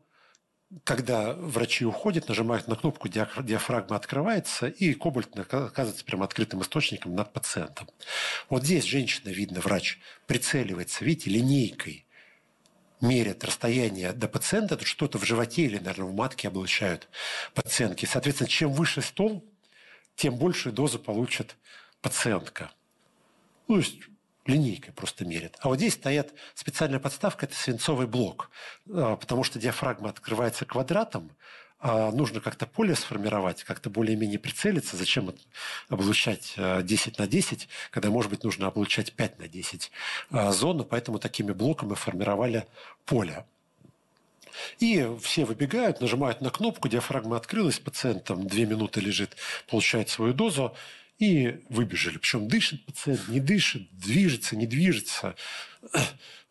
когда врачи уходят, нажимают на кнопку, диафрагма открывается, и кобальт оказывается прям открытым источником над пациентом. Вот здесь женщина, видно, врач прицеливается, видите, линейкой мерят расстояние до пациента, тут что-то в животе или, наверное, в матке облучают пациентки. Соответственно, чем выше стол, тем большую дозу получит пациентка. Ну, то есть линейкой просто мерят. А вот здесь стоят специальная подставка, это свинцовый блок, а, потому что диафрагма открывается квадратом, а нужно как-то поле сформировать, как-то более-менее прицелиться. Зачем облучать 10 на 10, когда, может быть, нужно облучать 5 на 10 а, зону, поэтому такими блоками формировали поле. И все выбегают, нажимают на кнопку, диафрагма открылась, пациент там две минуты лежит, получает свою дозу, и выбежали. Причем дышит пациент, не дышит, движется, не движется.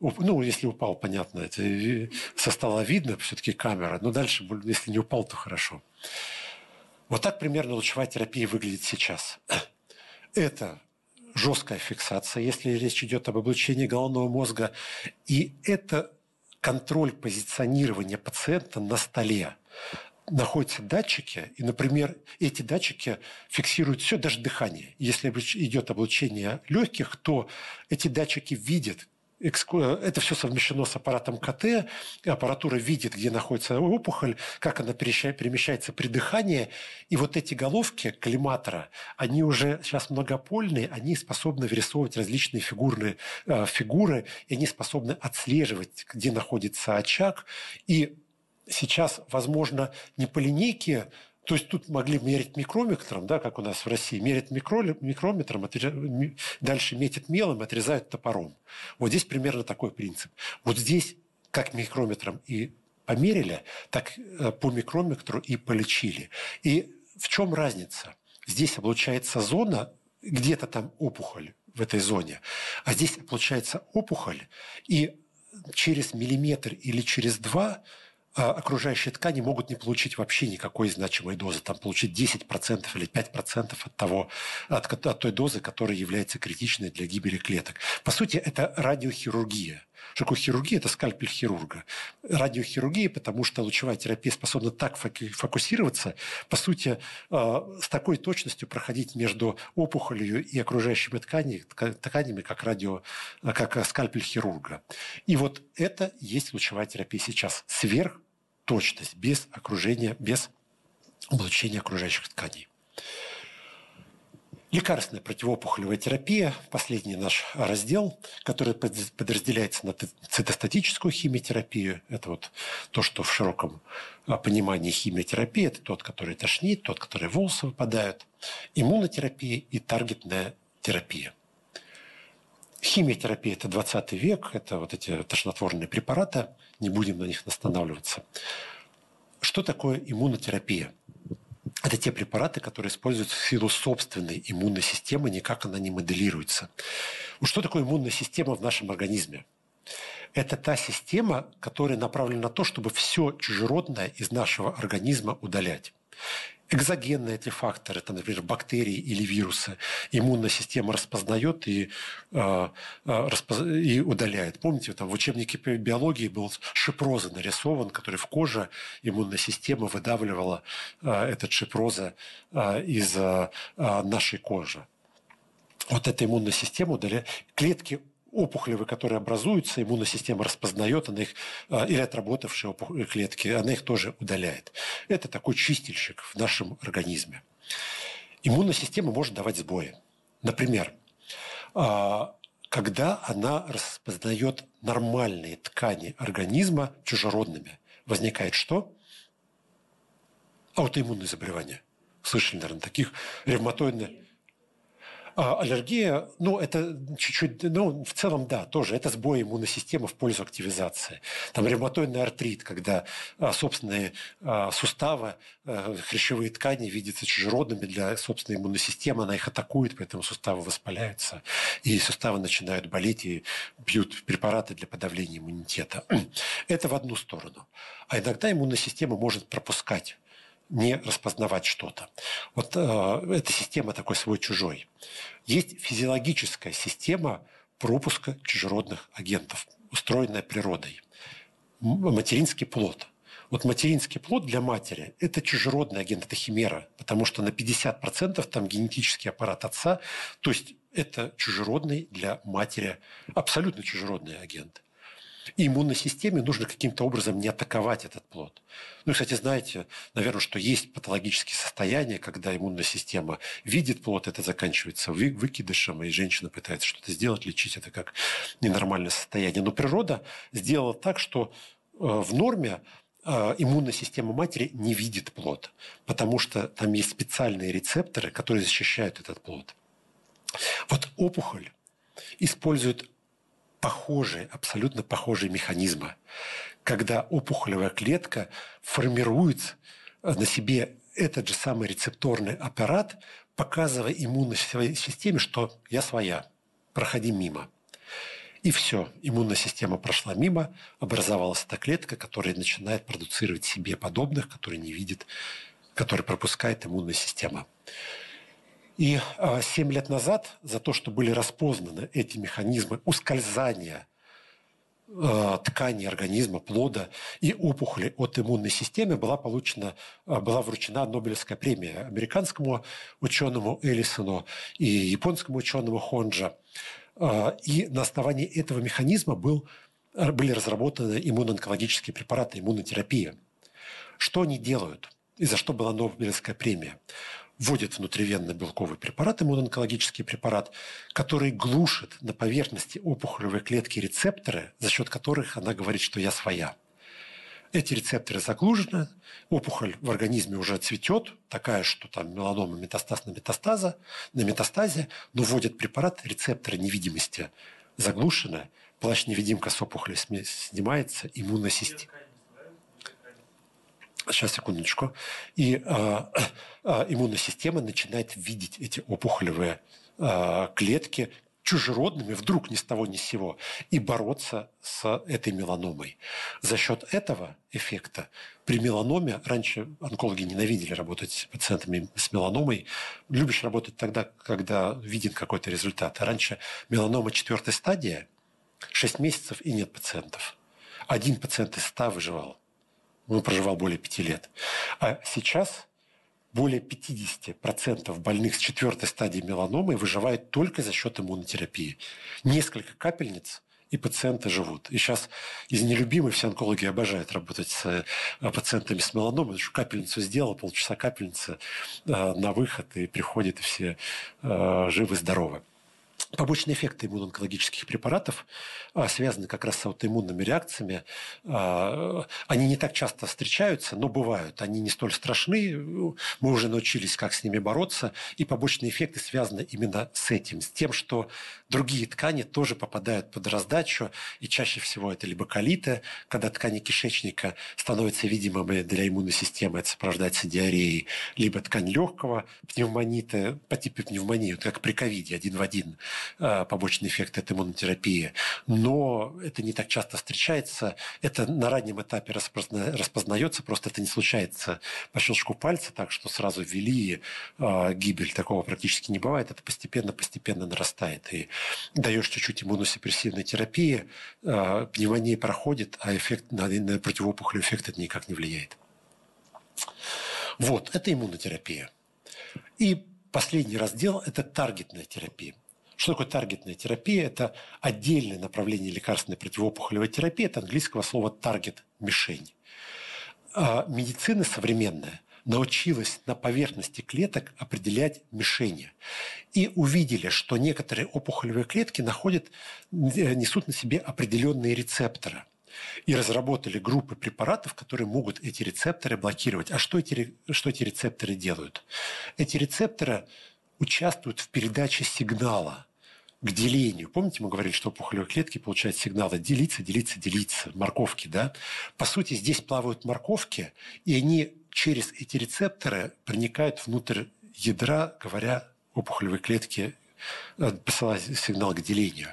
Ну, если упал, понятно, это со стола видно, все-таки камера. Но дальше, если не упал, то хорошо. Вот так примерно лучевая терапия выглядит сейчас. Это жесткая фиксация, если речь идет об облучении головного мозга. И это контроль позиционирования пациента на столе находятся датчики, и, например, эти датчики фиксируют все, даже дыхание. Если идет облучение легких, то эти датчики видят, это все совмещено с аппаратом КТ, аппаратура видит, где находится опухоль, как она перемещается при дыхании, и вот эти головки коллиматора, они уже сейчас многопольные, они способны вырисовывать различные фигурные э, фигуры, и они способны отслеживать, где находится очаг, и сейчас, возможно, не по линейке То есть тут могли мерить микрометром, да, как у нас в России, мерят микро, микрометром, дальше метят мелом, отрезают топором. Вот здесь примерно такой принцип. Вот здесь как микрометром и померили, так э, по микрометру и полечили. И в чем разница? Здесь получается зона, где-то там опухоль в этой зоне, а здесь получается опухоль, и через миллиметр или через два окружающие ткани могут не получить вообще никакой значимой дозы, там получить 10% или 5% от, того, от, от той дозы, которая является критичной для гибели клеток. По сути, это радиохирургия. Что такое хирургия? Это скальпель хирурга. Радиохирургия, потому что лучевая терапия способна так фокусироваться, по сути, а, с такой точностью проходить между опухолью и окружающими тканями, тканями как, радио, как скальпель хирурга. И вот это есть лучевая терапия сейчас. Сверх точность, без окружения, без облучения окружающих тканей. Лекарственная противоопухолевая терапия, последний наш раздел, который подразделяется на цитостатическую химиотерапию. Это вот то, что в широком а, понимании химиотерапии. Это тот, который тошнит, тот, который волосы выпадают. Иммунотерапия и таргетная терапия. Химиотерапия – это 20 век, это вот эти тошнотворные препараты, не будем на них останавливаться. Что такое иммунотерапия? Это те препараты, которые используются в силу собственной иммунной системы, никак она не моделируется. Что такое иммунная система в нашем организме? Это та система, которая направлена на то, чтобы все чужеродное из нашего организма удалять экзогенные эти факторы, там, например, бактерии или вирусы, иммунная система распознает и, э, распоз... и удаляет. Помните, там в учебнике по биологии был шипроза нарисован, который в коже иммунная система выдавливала э, этот шипроза э, из э, нашей кожи. Вот эта иммунная система удаляет. Клетки опухолевые, которые образуются, иммунная система распознает, она их, а, или отработавшие клетки, она их тоже удаляет. Это такой чистильщик в нашем организме. Иммунная система может давать сбои. Например, а, когда она распознает нормальные ткани организма чужеродными, возникает что? Аутоиммунные заболевания. Слышали, наверное, таких ревматоидные а аллергия, ну, это чуть-чуть, ну, в целом, да, тоже. Это сбой иммунной системы в пользу активизации. Там ревматоидный артрит, когда а, собственные а, суставы, а, хрящевые ткани видятся чужеродными для собственной иммунной системы, она их атакует, поэтому суставы воспаляются, и суставы начинают болеть, и пьют препараты для подавления иммунитета. [clears throat] Это в одну сторону. А иногда иммунная система может пропускать не распознавать что-то. Вот э, эта система такой свой-чужой. Есть физиологическая система пропуска чужеродных агентов, устроенная природой. Материнский плод. Вот материнский плод для матери – это чужеродный агент, это химера, потому что на 50% там генетический аппарат отца, то есть это чужеродный для матери, абсолютно чужеродный агент. Иммунной системе нужно каким-то образом не атаковать этот плод. Ну, кстати, знаете, наверное, что есть патологические состояния, когда иммунная система видит плод, это заканчивается вы, выкидышем, и женщина пытается что-то сделать, лечить это как ненормальное состояние. Но природа сделала так, что э, в норме э, иммунная система матери не видит плод, потому что там есть специальные рецепторы, которые защищают этот плод. Вот опухоль использует похожие, абсолютно похожие механизмы, когда опухолевая клетка формирует на себе этот же самый рецепторный аппарат, показывая иммунной системе, что я своя, проходи мимо. И все, иммунная система прошла мимо, образовалась эта клетка, которая начинает продуцировать себе подобных, которые не видит, которые пропускает иммунная система. И а, семь лет назад за то, что были распознаны эти механизмы ускользания а, ткани организма, плода и опухоли от иммунной системы была получена, а, была вручена Нобелевская премия американскому ученому Эллисону и японскому ученому Хонджа. И на основании этого механизма был, были разработаны иммуноонкологические препараты, иммунотерапия. Что они делают? И за что была Нобелевская премия? Вводит внутривенно белковый препарат, иммуноонкологический препарат, который глушит на поверхности опухолевой клетки рецепторы, за счет которых она говорит, что я своя. эти рецепторы заглужены, опухоль в организме уже цветет, такая, что там меланома метастаз на метастаза, на метастазе, но вводят препарат, рецепторы невидимости заглушены, плащ-невидимка с опухолью снимается, иммунная система. Сейчас, секундочку. И э, э, иммунная система начинает видеть эти опухолевые э, клетки чужеродными вдруг ни с того ни с сего и бороться с этой меланомой. За счет этого эффекта при меланоме, раньше онкологи ненавидели работать с пациентами с меланомой, любишь работать тогда, когда виден какой-то результат. А раньше меланома четвертой стадии, 6 месяцев и нет пациентов. Один пациент из 100 выживал. Он проживал более 5 лет. А сейчас более 50% больных с четвертой стадии меланомы выживают только за счет иммунотерапии. Несколько капельниц и пациенты живут. И сейчас из нелюбимых все онкологи обожают работать с э, пациентами с меланомой. Что капельницу сделал, полчаса капельницы э, на выход, и приходят, и все э, живы-здоровы. Побочные эффекты иммуноонкологических препаратов а, связаны как раз с аутоиммунными реакциями. А, они не так часто встречаются, но бывают. Они не столь страшны. Мы уже научились, как с ними бороться. И побочные эффекты связаны именно с этим, с тем, что другие ткани тоже попадают под раздачу. И чаще всего это либо колиты, когда ткани кишечника становятся видимыми для иммунной системы, это сопровождается диареей, либо ткань легкого, пневмонита по типу пневмонии, вот как при ковиде, один в один – Э, побочный эффект от иммунотерапии. Но это не так часто встречается. Это на раннем этапе распозна... распознается, просто это не случается по щелчку пальца, так что сразу ввели э, гибель. Такого практически не бывает. Это постепенно-постепенно нарастает. И даешь чуть-чуть иммуносупрессивной терапии, э, пневмония проходит, а эффект на, на противоопухолевый эффект это никак не влияет. Вот, это иммунотерапия. И последний раздел – это таргетная терапия. Что такое таргетная терапия? Это отдельное направление лекарственной противоопухолевой терапии от английского слова таргет – мишень. А медицина современная научилась на поверхности клеток определять мишени. И увидели, что некоторые опухолевые клетки находят, э, несут на себе определенные рецепторы. И разработали группы препаратов, которые могут эти рецепторы блокировать. А что эти, что эти рецепторы делают? Эти рецепторы участвуют в передаче сигнала к делению. Помните, мы говорили, что опухолевые клетки получают сигналы делиться, делиться, делиться, морковки, да? По сути, здесь плавают морковки, и они через эти рецепторы проникают внутрь ядра, говоря опухолевой клетке, э, посылая сигнал к делению.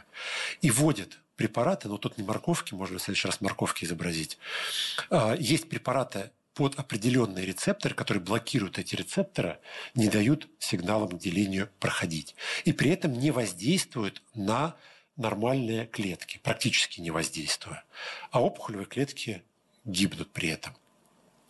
И вводят препараты, но тут не морковки, можно в следующий раз морковки изобразить. А, есть препараты под определенные рецепторы, которые блокируют эти рецепторы, не дают сигналам к делению проходить. И при этом не воздействуют на нормальные клетки, практически не воздействуя. А опухолевые клетки гибнут при этом.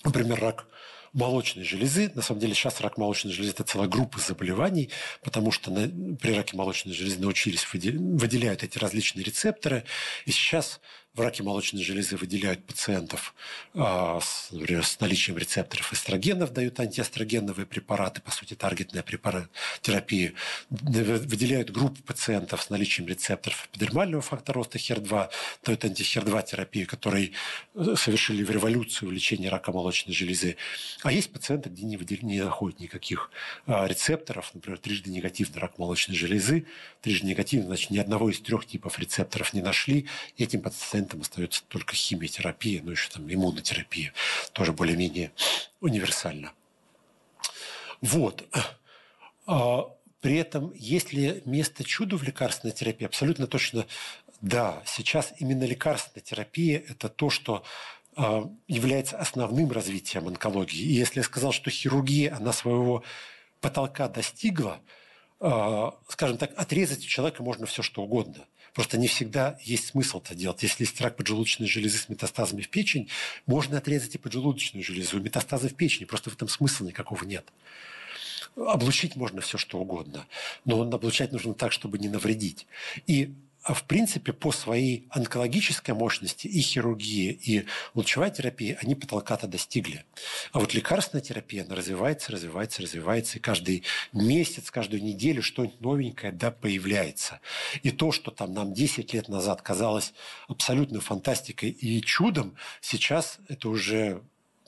Например, рак молочной железы. На самом деле сейчас рак молочной железы – это целая группа заболеваний, потому что на, при раке молочной железы научились выделяют эти различные рецепторы. И сейчас в раке молочной железы выделяют пациентов а, с, например, с наличием рецепторов эстрогенов, дают антиэстрогеновые препараты, по сути, таргетная терапия. Выделяют группу пациентов с наличием рецепторов эпидермального фактора роста HER2, дают антихер-2 терапию, которые э, совершили революцию в лечении рака молочной железы. А есть пациенты, где не, выдел... не находят никаких а, рецепторов, например, трижды негативный рак молочной железы, трижды негативный, значит, ни одного из трех типов рецепторов не нашли, и этим пациентам пациентам остается только химиотерапия, ну еще там иммунотерапия, тоже более-менее универсально. Вот. А, при этом, есть ли место чуду в лекарственной терапии? Абсолютно точно да. Сейчас именно лекарственная терапия – это то, что а, является основным развитием онкологии. И если я сказал, что хирургия, она своего потолка достигла, а, скажем так, отрезать у человека можно все, что угодно. Просто не всегда есть смысл это делать. Если есть рак поджелудочной железы с метастазами в печень, можно отрезать и поджелудочную железу, и метастазы в печени. Просто в этом смысла никакого нет. Облучить можно все, что угодно. Но облучать нужно так, чтобы не навредить. И а в принципе, по своей онкологической мощности и хирургия, и лучевая терапия, они потолка-то достигли. А вот лекарственная терапия, она развивается, развивается, развивается, и каждый месяц, каждую неделю что-нибудь новенькое да появляется. И то, что там нам 10 лет назад казалось абсолютной фантастикой и чудом, сейчас это уже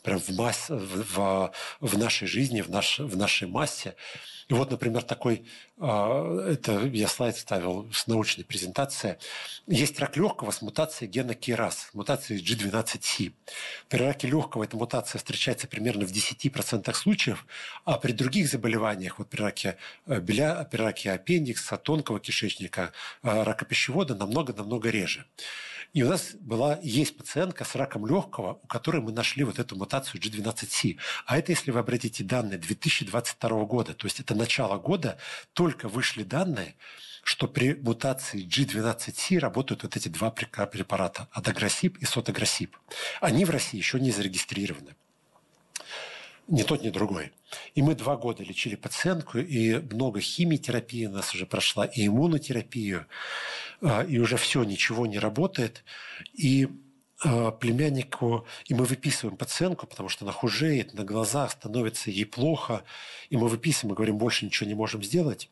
прям в, масс, в, в нашей жизни, в, наш, в нашей массе. И вот, например, такой, а, это я слайд ставил с научной презентации. Есть рак легкого с мутацией гена KRAS, мутацией G12C. При раке легкого эта мутация встречается примерно в 10% случаев, а при других заболеваниях, вот при раке, э, беля, при раке аппендикса, тонкого кишечника, э, рака пищевода намного-намного реже. И у нас была, есть пациентка с раком легкого, у которой мы нашли вот эту мутацию G12C. А это, если вы обратите данные 2022 года, то есть это начало года, только вышли данные, что при мутации G12C работают вот эти два препарата – адагросип и сотагросип. Они в России еще не зарегистрированы. Ни тот, ни другой. И мы два года лечили пациентку, и много химиотерапии у нас уже прошла, и иммунотерапию, а, и уже все, ничего не работает. И племяннику, и мы выписываем пациентку, потому что она хужеет, на глазах становится ей плохо, и мы выписываем и говорим, больше ничего не можем сделать.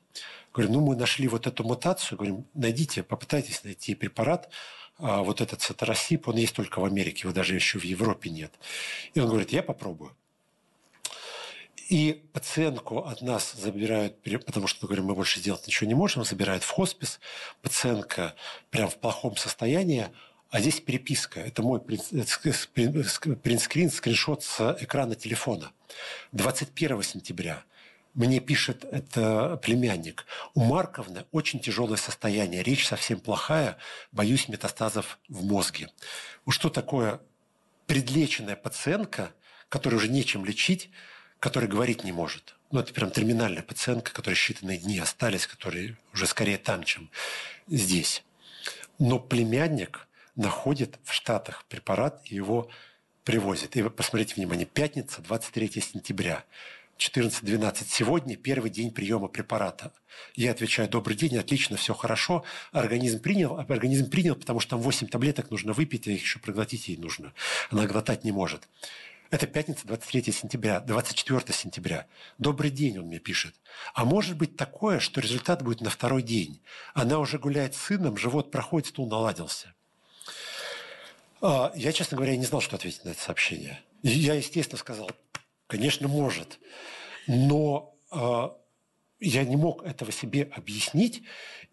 Говорим, ну мы нашли вот эту мутацию, говорим, найдите, попытайтесь найти препарат, а, вот этот сатаросип, он есть только в Америке, его даже еще в Европе нет. И он говорит, я попробую. И пациентку от нас забирают, потому что, говорим, мы больше сделать ничего не можем, забирают в хоспис. Пациентка прям в плохом состоянии, а здесь переписка. Это мой принтскрин, скриншот с экрана телефона. 21 сентября мне пишет это племянник. У Марковны очень тяжелое состояние, речь совсем плохая, боюсь метастазов в мозге. Что такое предлеченная пациентка, которую уже нечем лечить, который говорить не может. Ну, это прям терминальная пациентка, которой считанные дни остались, которые уже скорее там, чем здесь. Но племянник находит в Штатах препарат и его привозит. И вы посмотрите, внимание, пятница, 23 сентября, 14.12. Сегодня первый день приема препарата. Я отвечаю, добрый день, отлично, все хорошо. Организм принял, организм принял, потому что там 8 таблеток нужно выпить, а их еще проглотить ей нужно. Она глотать не может. Это пятница, 23 сентября, 24 сентября. Добрый день, он мне пишет. А может быть такое, что результат будет на второй день. Она уже гуляет с сыном, живот проходит, стул наладился. А, я, честно говоря, не знал, что ответить на это сообщение. Я, естественно, сказал, конечно, может. Но а, я не мог этого себе объяснить.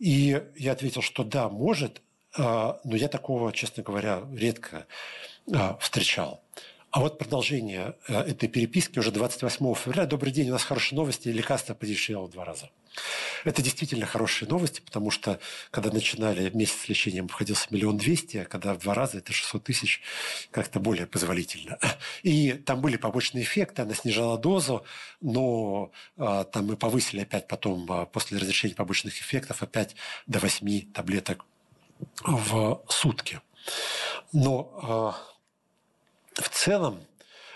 И я ответил, что да, может, а, но я такого, честно говоря, редко встречал. А вот продолжение этой переписки уже 28 февраля. Добрый день, у нас хорошие новости, лекарство подешевело в два раза. Это действительно хорошие новости, потому что когда начинали месяц лечения, обходился миллион двести, а когда в два раза это 600 тысяч, как-то более позволительно. И там были побочные эффекты, она снижала дозу, но а, там мы повысили опять потом, а, после разрешения побочных эффектов, опять до 8 таблеток в сутки. Но а, в целом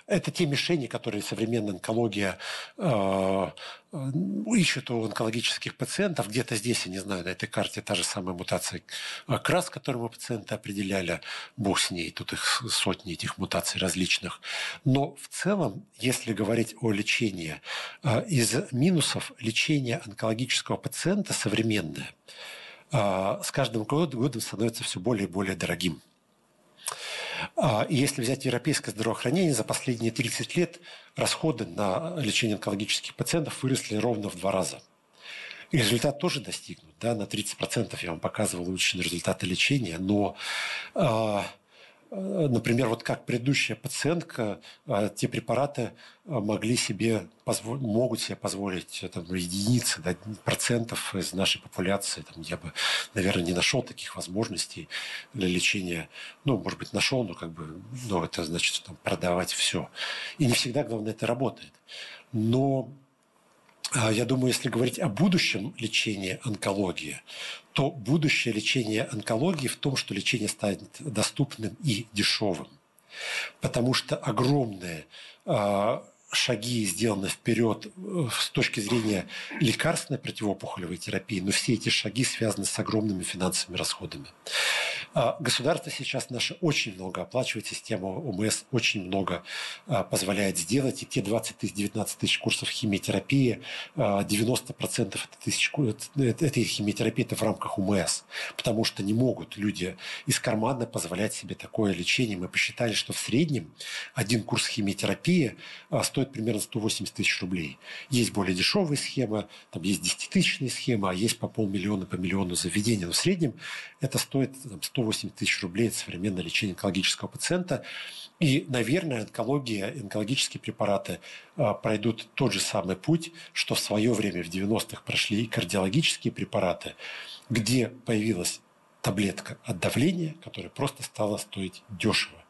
это те мишени, которые современная онкология э, э, ищет у онкологических пациентов. Где-то здесь, я не знаю, на этой карте та же самая мутация э, крас, которую мы пациенты определяли. Бог с ней, тут их сотни этих мутаций различных. Но в целом, если говорить о лечении, э, из минусов лечения онкологического пациента современное э, с каждым годом становится все более и более дорогим. А, если взять европейское здравоохранение, за последние 30 лет расходы на лечение онкологических пациентов выросли ровно в два раза. И результат тоже достигнут. Да? На 30% я вам показывал улучшенные результаты лечения, но а, например, вот как предыдущая пациентка, э, те препараты э, могли себе, могут себе позволить там, единицы, да, процентов из нашей популяции. Там, я бы, наверное, не нашел таких возможностей для лечения. Ну, может быть, нашел, но как бы, ну, это значит там, продавать все. И не всегда, главное, это работает. Но я думаю, если говорить о будущем лечении онкологии, то будущее лечение онкологии в том, что лечение станет доступным и дешевым. Потому что огромное а, шаги сделаны вперед э, с точки зрения лекарственной противоопухолевой терапии, но все эти шаги связаны с огромными финансовыми расходами. А, государство сейчас наше очень много оплачивает, система ОМС очень много а, позволяет сделать. И те 20 тысяч, 19 тысяч курсов химиотерапии, 90% этой химиотерапии это в рамках УМС, потому что не могут люди из кармана позволять себе такое лечение. Мы посчитали, что в среднем один курс химиотерапии стоит примерно 180 тысяч рублей. Есть более дешевые схемы, там есть 10-тысячные схемы, а есть по полмиллиона, по миллиону заведений. Но в среднем это стоит там, 180 тысяч рублей это современное лечение онкологического пациента. И, наверное, онкология, онкологические препараты э, пройдут тот же самый путь, что в свое время в 90-х прошли и кардиологические препараты, где появилась таблетка от давления, которая просто стала стоить дешево.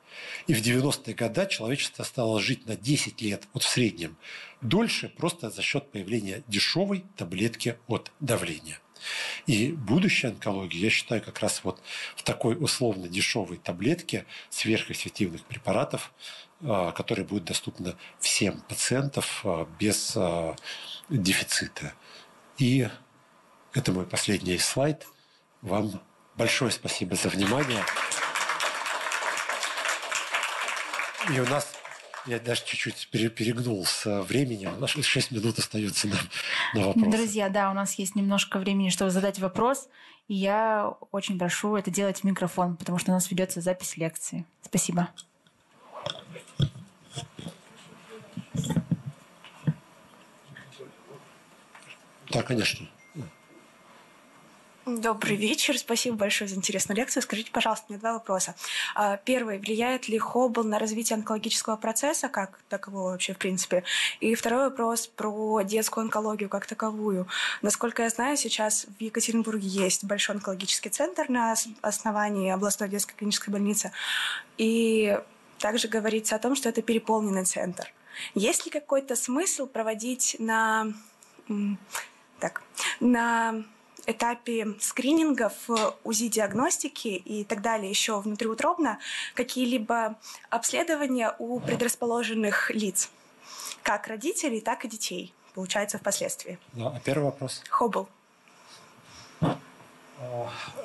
И в 90-е годы человечество стало жить на 10 лет, вот в среднем, дольше просто за счет появления дешевой таблетки от давления. И будущее онкологии, я считаю, как раз вот в такой условно дешевой таблетке сверхэффективных препаратов, а, которые будут доступны всем пациентам а, без а, дефицита. И это мой последний слайд. Вам большое спасибо за внимание. И у нас, я даже чуть-чуть перегнул с временем, у нас 6 минут остается на, на вопрос. Друзья, да, у нас есть немножко времени, чтобы задать вопрос. И я очень прошу это делать в микрофон, потому что у нас ведется запись лекции. Спасибо. Да, конечно. Добрый вечер. Спасибо большое за интересную лекцию. Скажите, пожалуйста, мне два вопроса. А, первый. Влияет ли Хоббл на развитие онкологического процесса, как такового вообще, в принципе? И второй вопрос про детскую онкологию как таковую. Насколько я знаю, сейчас в Екатеринбурге есть большой онкологический центр на основании областной детской клинической больницы. И также говорится о том, что это переполненный центр. Есть ли какой-то смысл проводить на... Так, на этапе скринингов, УЗИ-диагностики и так далее еще внутриутробно какие-либо обследования у предрасположенных лиц, как родителей, так и детей, получается, впоследствии. Да, а первый вопрос? Хоббл.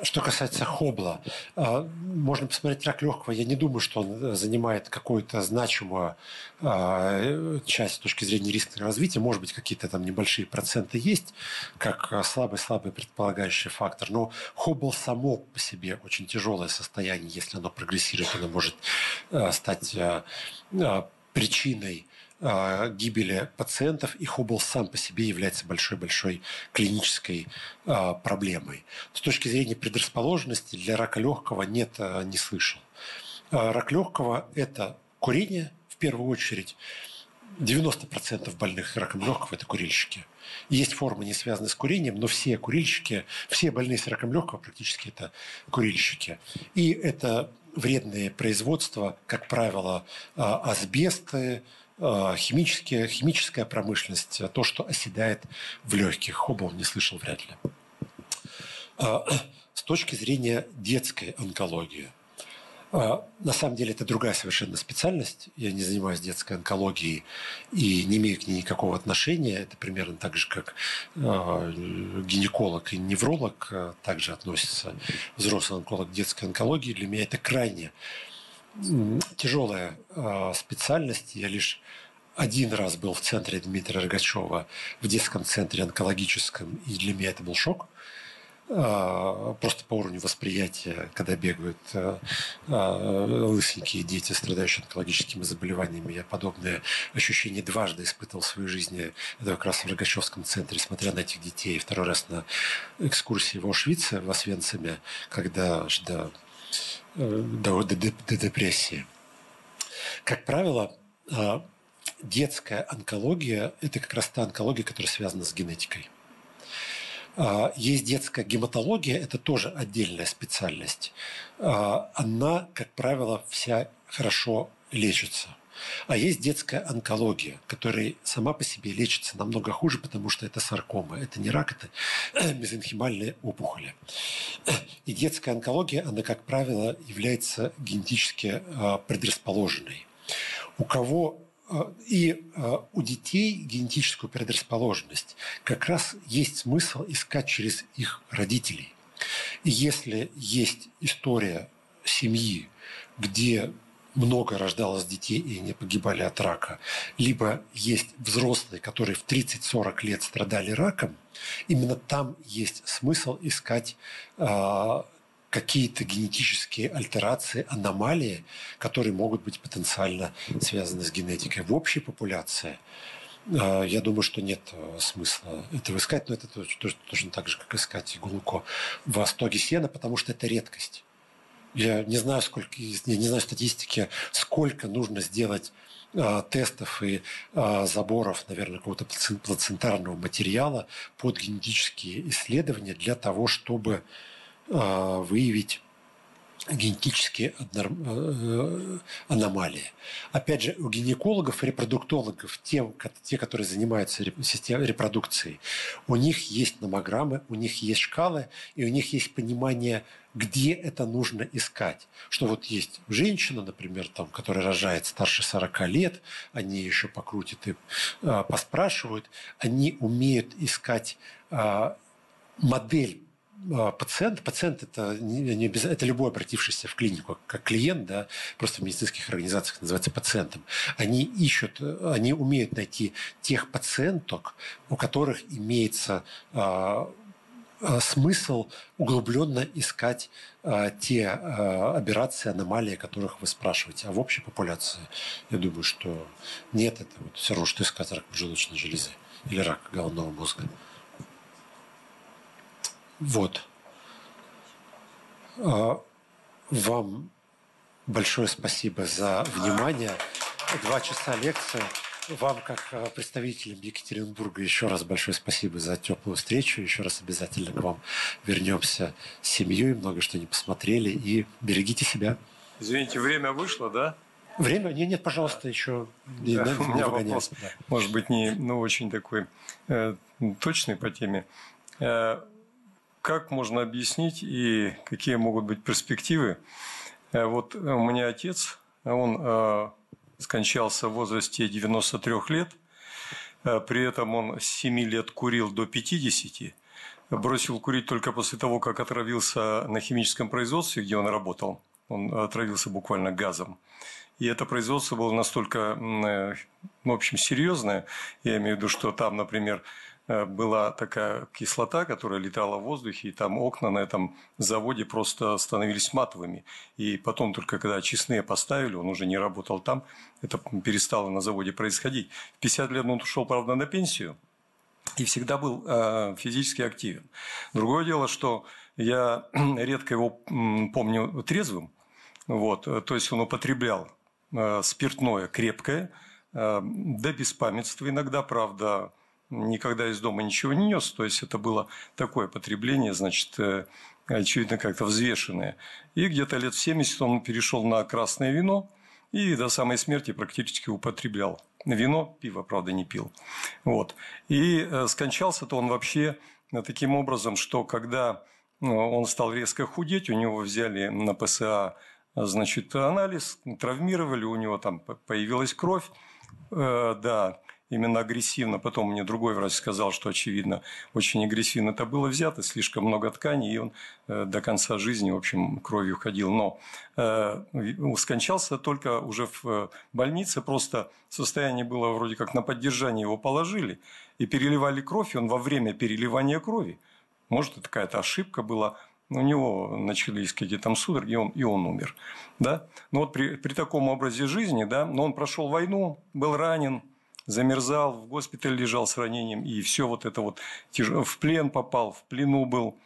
Что касается Хобла, а, можно посмотреть рак легкого. Я не думаю, что он занимает какую-то значимую а, часть с точки зрения риска развития. Может быть, какие-то там небольшие проценты есть, как слабый-слабый предполагающий фактор. Но Хоббл само по себе очень тяжелое состояние. Если оно прогрессирует, оно может а, стать причиной а, гибели пациентов, и Хоббл сам по себе является большой-большой клинической а, проблемой. С точки зрения предрасположенности для рака легкого нет, а, не слышал. Рак легкого – это курение в первую очередь. 90% больных раком легкого – это курильщики. Есть формы, не связанные с курением, но все курильщики, все больные с раком легкого практически это курильщики. И это вредные производства, как правило, асбесты, химические, химическая промышленность, то, что оседает в легких. Хоббл не слышал вряд ли. Э, [clears throat] с точки зрения детской онкологии, э, на самом деле это другая совершенно специальность. Я не занимаюсь детской онкологией и не имею к ней никакого отношения. Это примерно так же, как гинеколог и невролог также относятся. Взрослый онколог к детской онкологии. Для меня это крайне тяжелая а, специальность. Я лишь один раз был в центре Дмитрия Рогачева, в детском центре онкологическом, и для меня это был шок. А, просто по уровню восприятия, когда бегают а, лысенькие дети, страдающие онкологическими заболеваниями. Я подобное ощущение дважды испытывал в своей жизни. Это как раз в Рогачевском центре, смотря на этих детей. Второй раз на экскурсии в Ошвице, в Освенциме, когда аж до до, до, до депрессии. Как правило, а, детская онкология – это как раз та онкология, которая связана с генетикой. А, есть детская гематология, это тоже отдельная специальность. Она, как правило, вся хорошо лечится. А есть детская онкология, которая сама по себе лечится намного хуже, потому что это саркома. Это не рак, это мезенхимальные опухоли. И детская онкология, она, как правило, является генетически а, предрасположенной. У кого а, и а, у детей генетическую предрасположенность как раз есть смысл искать через их родителей. И если есть история семьи, где много рождалось детей и не погибали от рака, либо есть взрослые, которые в 30-40 лет страдали раком, именно там есть смысл искать э, какие-то генетические альтерации, аномалии, которые могут быть потенциально связаны с генетикой. В общей популяции э, я думаю, что нет э, смысла этого искать, но это точно так же, как искать иголку в стоге сена, потому что это редкость. Я не знаю, сколько, я не знаю статистики, сколько нужно сделать э, тестов и э, заборов, наверное, какого-то плацентарного материала под генетические исследования для того, чтобы э, выявить генетические э, аномалии. Опять же, у гинекологов, репродуктологов, те, те которые занимаются системой репродукцией, у них есть номограммы, у них есть шкалы, и у них есть понимание, где это нужно искать. Что вот есть женщина, например, там, которая рожает старше 40 лет, они еще покрутят и э, поспрашивают, они умеют искать э, модель пациент, пациент это, не, не это любой обратившийся в клинику как клиент, да, просто в медицинских организациях называется пациентом. Они ищут, они умеют найти тех пациенток, у которых имеется а, а, смысл углубленно искать а, те а, операции, аномалии, о которых вы спрашиваете. А в общей популяции, я думаю, что нет, это вот все равно, что искать рак поджелудочной железы или рак головного мозга. Вот. А, вам большое спасибо за внимание. Два часа лекции. Вам, как а, представителям Екатеринбурга, еще раз большое спасибо за теплую встречу. Еще раз обязательно к вам вернемся с семьей. Много что не посмотрели. И берегите себя. Извините, время вышло, да? Время? Нет, нет, пожалуйста, еще не, да, у меня вопрос, да. может быть, не ну, очень такой э, точный по теме. Э, как можно объяснить и какие могут быть перспективы? Э, вот у меня отец, он э, скончался в возрасте 93 лет, э, при этом он с 7 лет курил до 50, бросил курить только после того, как отравился на химическом производстве, где он работал. Он отравился буквально газом. И это производство было настолько, в общем, серьезное. Я имею в виду, что там, например, Э, была такая кислота, которая летала в воздухе, и там окна на этом заводе просто становились матовыми. И потом только когда очистные поставили, он уже не работал там, это перестало на заводе происходить. В 50 лет он ушел, правда, на пенсию, и всегда был э, физически активен. Другое дело, что я [clears throat] редко его помню трезвым, вот, то есть он употреблял э, спиртное крепкое, до беспамятства иногда, правда, никогда из дома ничего не нес. То есть это было такое потребление, значит, э, очевидно, как-то взвешенное. И где-то лет в 70 он перешел на красное вино и до самой смерти практически употреблял. Вино, пиво, правда, не пил. Вот. И э, скончался-то он вообще э, таким образом, что когда он стал резко худеть, у него взяли на ПСА значит, анализ, травмировали, у него там появилась кровь, да, именно агрессивно. Потом мне другой врач сказал, что, очевидно, очень агрессивно это было взято, слишком много тканей, и он э, до конца жизни, в общем, кровью ходил. Но э, скончался только уже в э, больнице, просто состояние было вроде как на поддержание его положили, и переливали кровь, и он во время переливания крови, может, это какая-то ошибка была, у него начались какие-то там судороги, и он, и он умер. Да? Но вот при, при таком образе жизни, да, но он прошел войну, был ранен, замерзал, в госпитале лежал с ранением, и все вот это вот в плен попал, в плену был,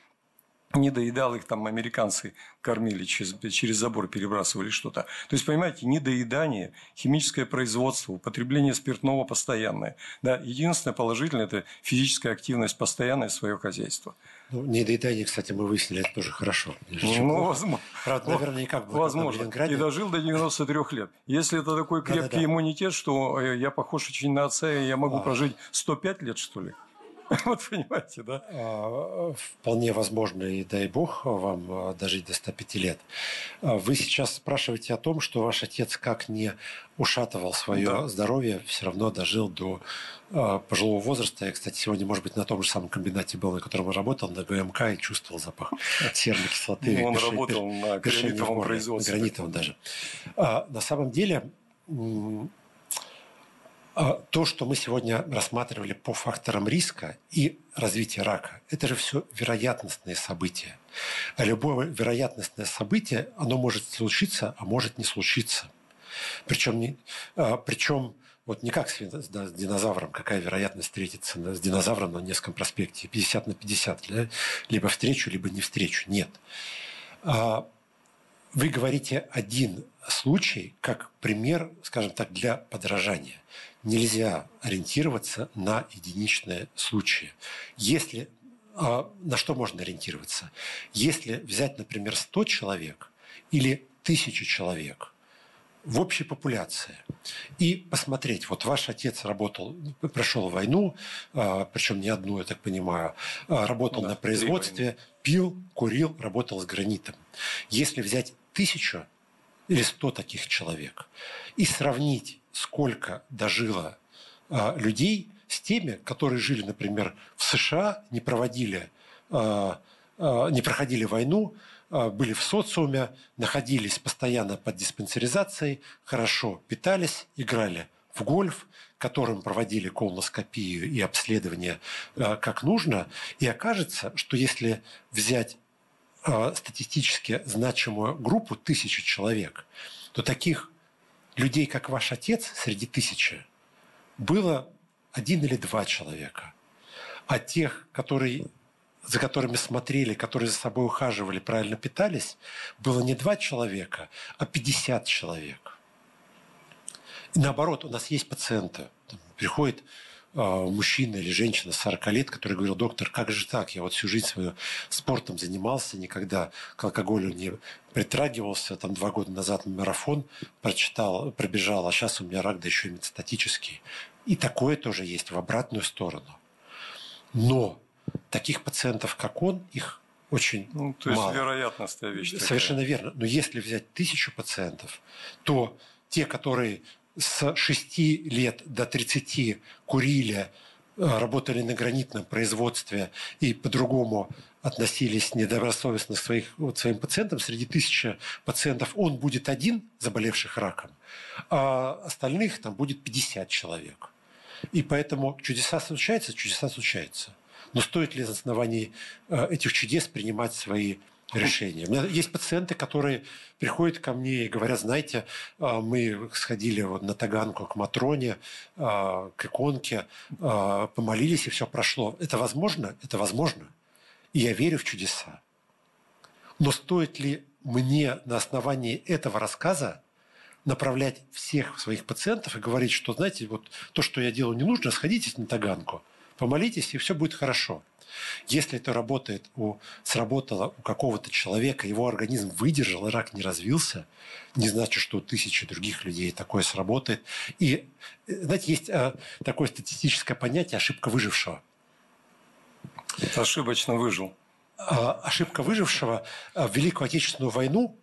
не доедал их там американцы кормили, через, через забор перебрасывали что-то. То есть, понимаете, недоедание, химическое производство, употребление спиртного постоянное. Да, единственное положительное – это физическая активность, постоянное свое хозяйство. Ну, недоедание, кстати, мы выяснили, это тоже хорошо. Ну, возможно. Правда, как было. Возможно. И дожил до 93 лет. Если это такой крепкий да, да, да. иммунитет, что э, я похож очень на отца, и я могу а. прожить 105 лет, что ли? [laughs] Вот понимаете, да? А, вполне возможно, и дай бог вам а, дожить до 105 лет. А, вы сейчас спрашиваете о том, что ваш отец как не ушатывал свое да. здоровье, все равно дожил до пожилого возраста. Я, кстати, сегодня, может быть, на том же самом комбинате был, на котором он работал, на ГМК, и чувствовал запах [laughs] серной кислоты. Ну, он работал на гранитовом производстве. Гранитовом даже. На самом деле, то, что мы сегодня рассматривали по факторам риска и развития рака, это же все вероятностные события. А любое вероятностное событие, оно может случиться, а может не случиться. Причем, не, а, причем вот не как с, с динозавром, какая вероятность встретиться с динозавром на Невском проспекте, 50 на 50, да? либо встречу, либо не встречу. Нет. А, вы говорите один случай как пример, скажем так, для подражания нельзя ориентироваться на единичные случаи. Если, а, на что можно ориентироваться? Если взять, например, 100 человек или тысячу человек в общей популяции и посмотреть, вот ваш отец работал, прошел войну, а, причем не одну, я так понимаю, а, работал да, на производстве, пил, курил, работал с гранитом. Если взять тысячу или сто таких человек и сравнить сколько дожило а, людей с теми, которые жили, например, в США, не проводили, а, а, не проходили войну, были в социуме, находились постоянно под диспансеризацией, хорошо питались, играли в гольф, которым проводили колоноскопию и обследование как нужно. И окажется, что если взять статистически значимую группу тысячи человек, то таких людей, как ваш отец, среди тысячи, было один или два человека. А тех, которые, за которыми смотрели, которые за собой ухаживали, правильно питались, было не два человека, а 50 человек. И наоборот, у нас есть пациенты. Приходит а, мужчина или женщина 40 лет, который говорил, доктор, как же так? Я вот всю жизнь свою спортом занимался, никогда к алкоголю не притрагивался. Там два года назад марафон прочитал, пробежал, а сейчас у меня рак, да еще и метастатический. И такое тоже есть в обратную сторону. Но таких пациентов, как он, их очень ну, то мало. есть вероятностная вещь. Совершенно такая. верно. Но если взять тысячу пациентов, то те, которые с 6 лет до 30 курили, э, работали на гранитном производстве и по-другому относились недобросовестно своих, вот, своим пациентам, среди тысячи пациентов он будет один, заболевших раком, а остальных там будет 50 человек. И поэтому чудеса случаются, чудеса случаются. Но стоит ли на основании э, этих чудес принимать свои решения. У меня есть пациенты, которые приходят ко мне и говорят, знаете, а, мы сходили вот на Таганку к Матроне, а, к иконке, а, помолились, и все прошло. Это возможно? Это возможно. И я верю в чудеса. Но стоит ли мне на основании этого рассказа направлять всех своих пациентов и говорить, что, знаете, вот то, что я делаю, не нужно, сходите на Таганку, помолитесь, и все будет хорошо. Если это работает, у, сработало у какого-то человека, его организм выдержал, и рак не развился, не значит, что у тысячи других людей такое сработает. И, знаете, есть а, такое статистическое понятие ошибка выжившего. Ошибочно выжил. А, ошибка выжившего в Великую Отечественную войну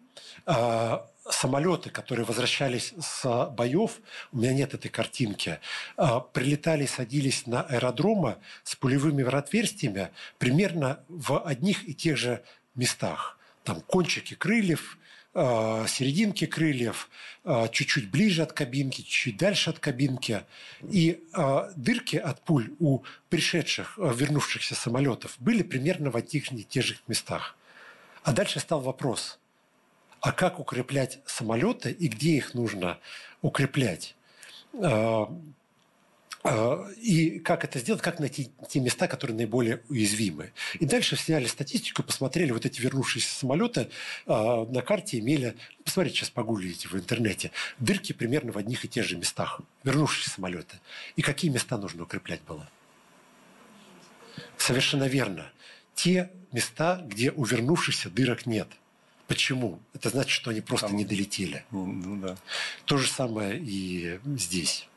а, самолеты, которые возвращались с боев, у меня нет этой картинки, а, прилетали, садились на аэродромы с пулевыми отверстиями примерно в одних и тех же местах. Там кончики крыльев, а, серединки крыльев, а, чуть-чуть ближе от кабинки, чуть дальше от кабинки. И дырки от пуль у пришедших, вернувшихся самолетов были примерно в одних и тех же местах. А дальше стал вопрос – а как укреплять самолеты и где их нужно укреплять. А, а, и как это сделать, как найти те места, которые наиболее уязвимы. И дальше сняли статистику, посмотрели, вот эти вернувшиеся самолеты а, на карте имели, посмотрите, сейчас погуглите в интернете, дырки примерно в одних и тех же местах, вернувшиеся самолеты. И какие места нужно укреплять было? Совершенно верно. Те места, где у вернувшихся дырок нет – Почему? Это значит, что они просто Там... не долетели. Ну, да. То же самое и здесь.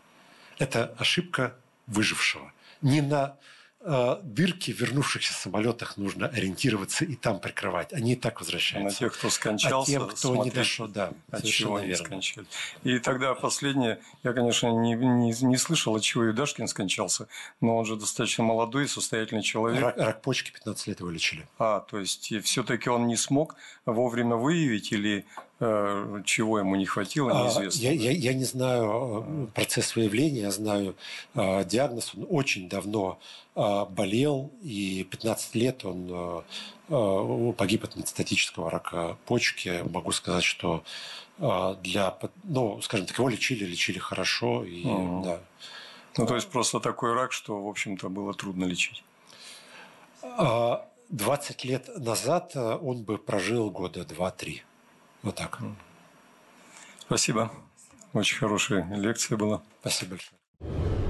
Это ошибка выжившего. Не на э, дырки в вернувшихся самолетах нужно ориентироваться и там прикрывать. Они и так возвращаются. На тех, кто скончался. А тем, кто смотреть, не дошел, да, от чего они верно. скончались. И тогда последнее, я, конечно, не, не, не слышал, от чего Юдашкин скончался, но он же достаточно молодой и состоятельный человек. Рак, рак почки 15 лет его лечили. А, то есть все-таки он не смог вовремя выявить или чего ему не хватило, неизвестно. А, я, я, я не знаю э, процесс выявления, я знаю э, диагноз. Он очень давно э, болел, и 15 лет он э, э, погиб от метастатического рака почки. Могу сказать, что э, для, ну, скажем так, его лечили, лечили хорошо. И, Мгм. да. Ну, то есть просто такой рак, что, в общем-то, было трудно лечить. А 20 лет назад э, он бы прожил года 2-3. Вот так. Спасибо. Очень хорошая лекция была. Спасибо большое.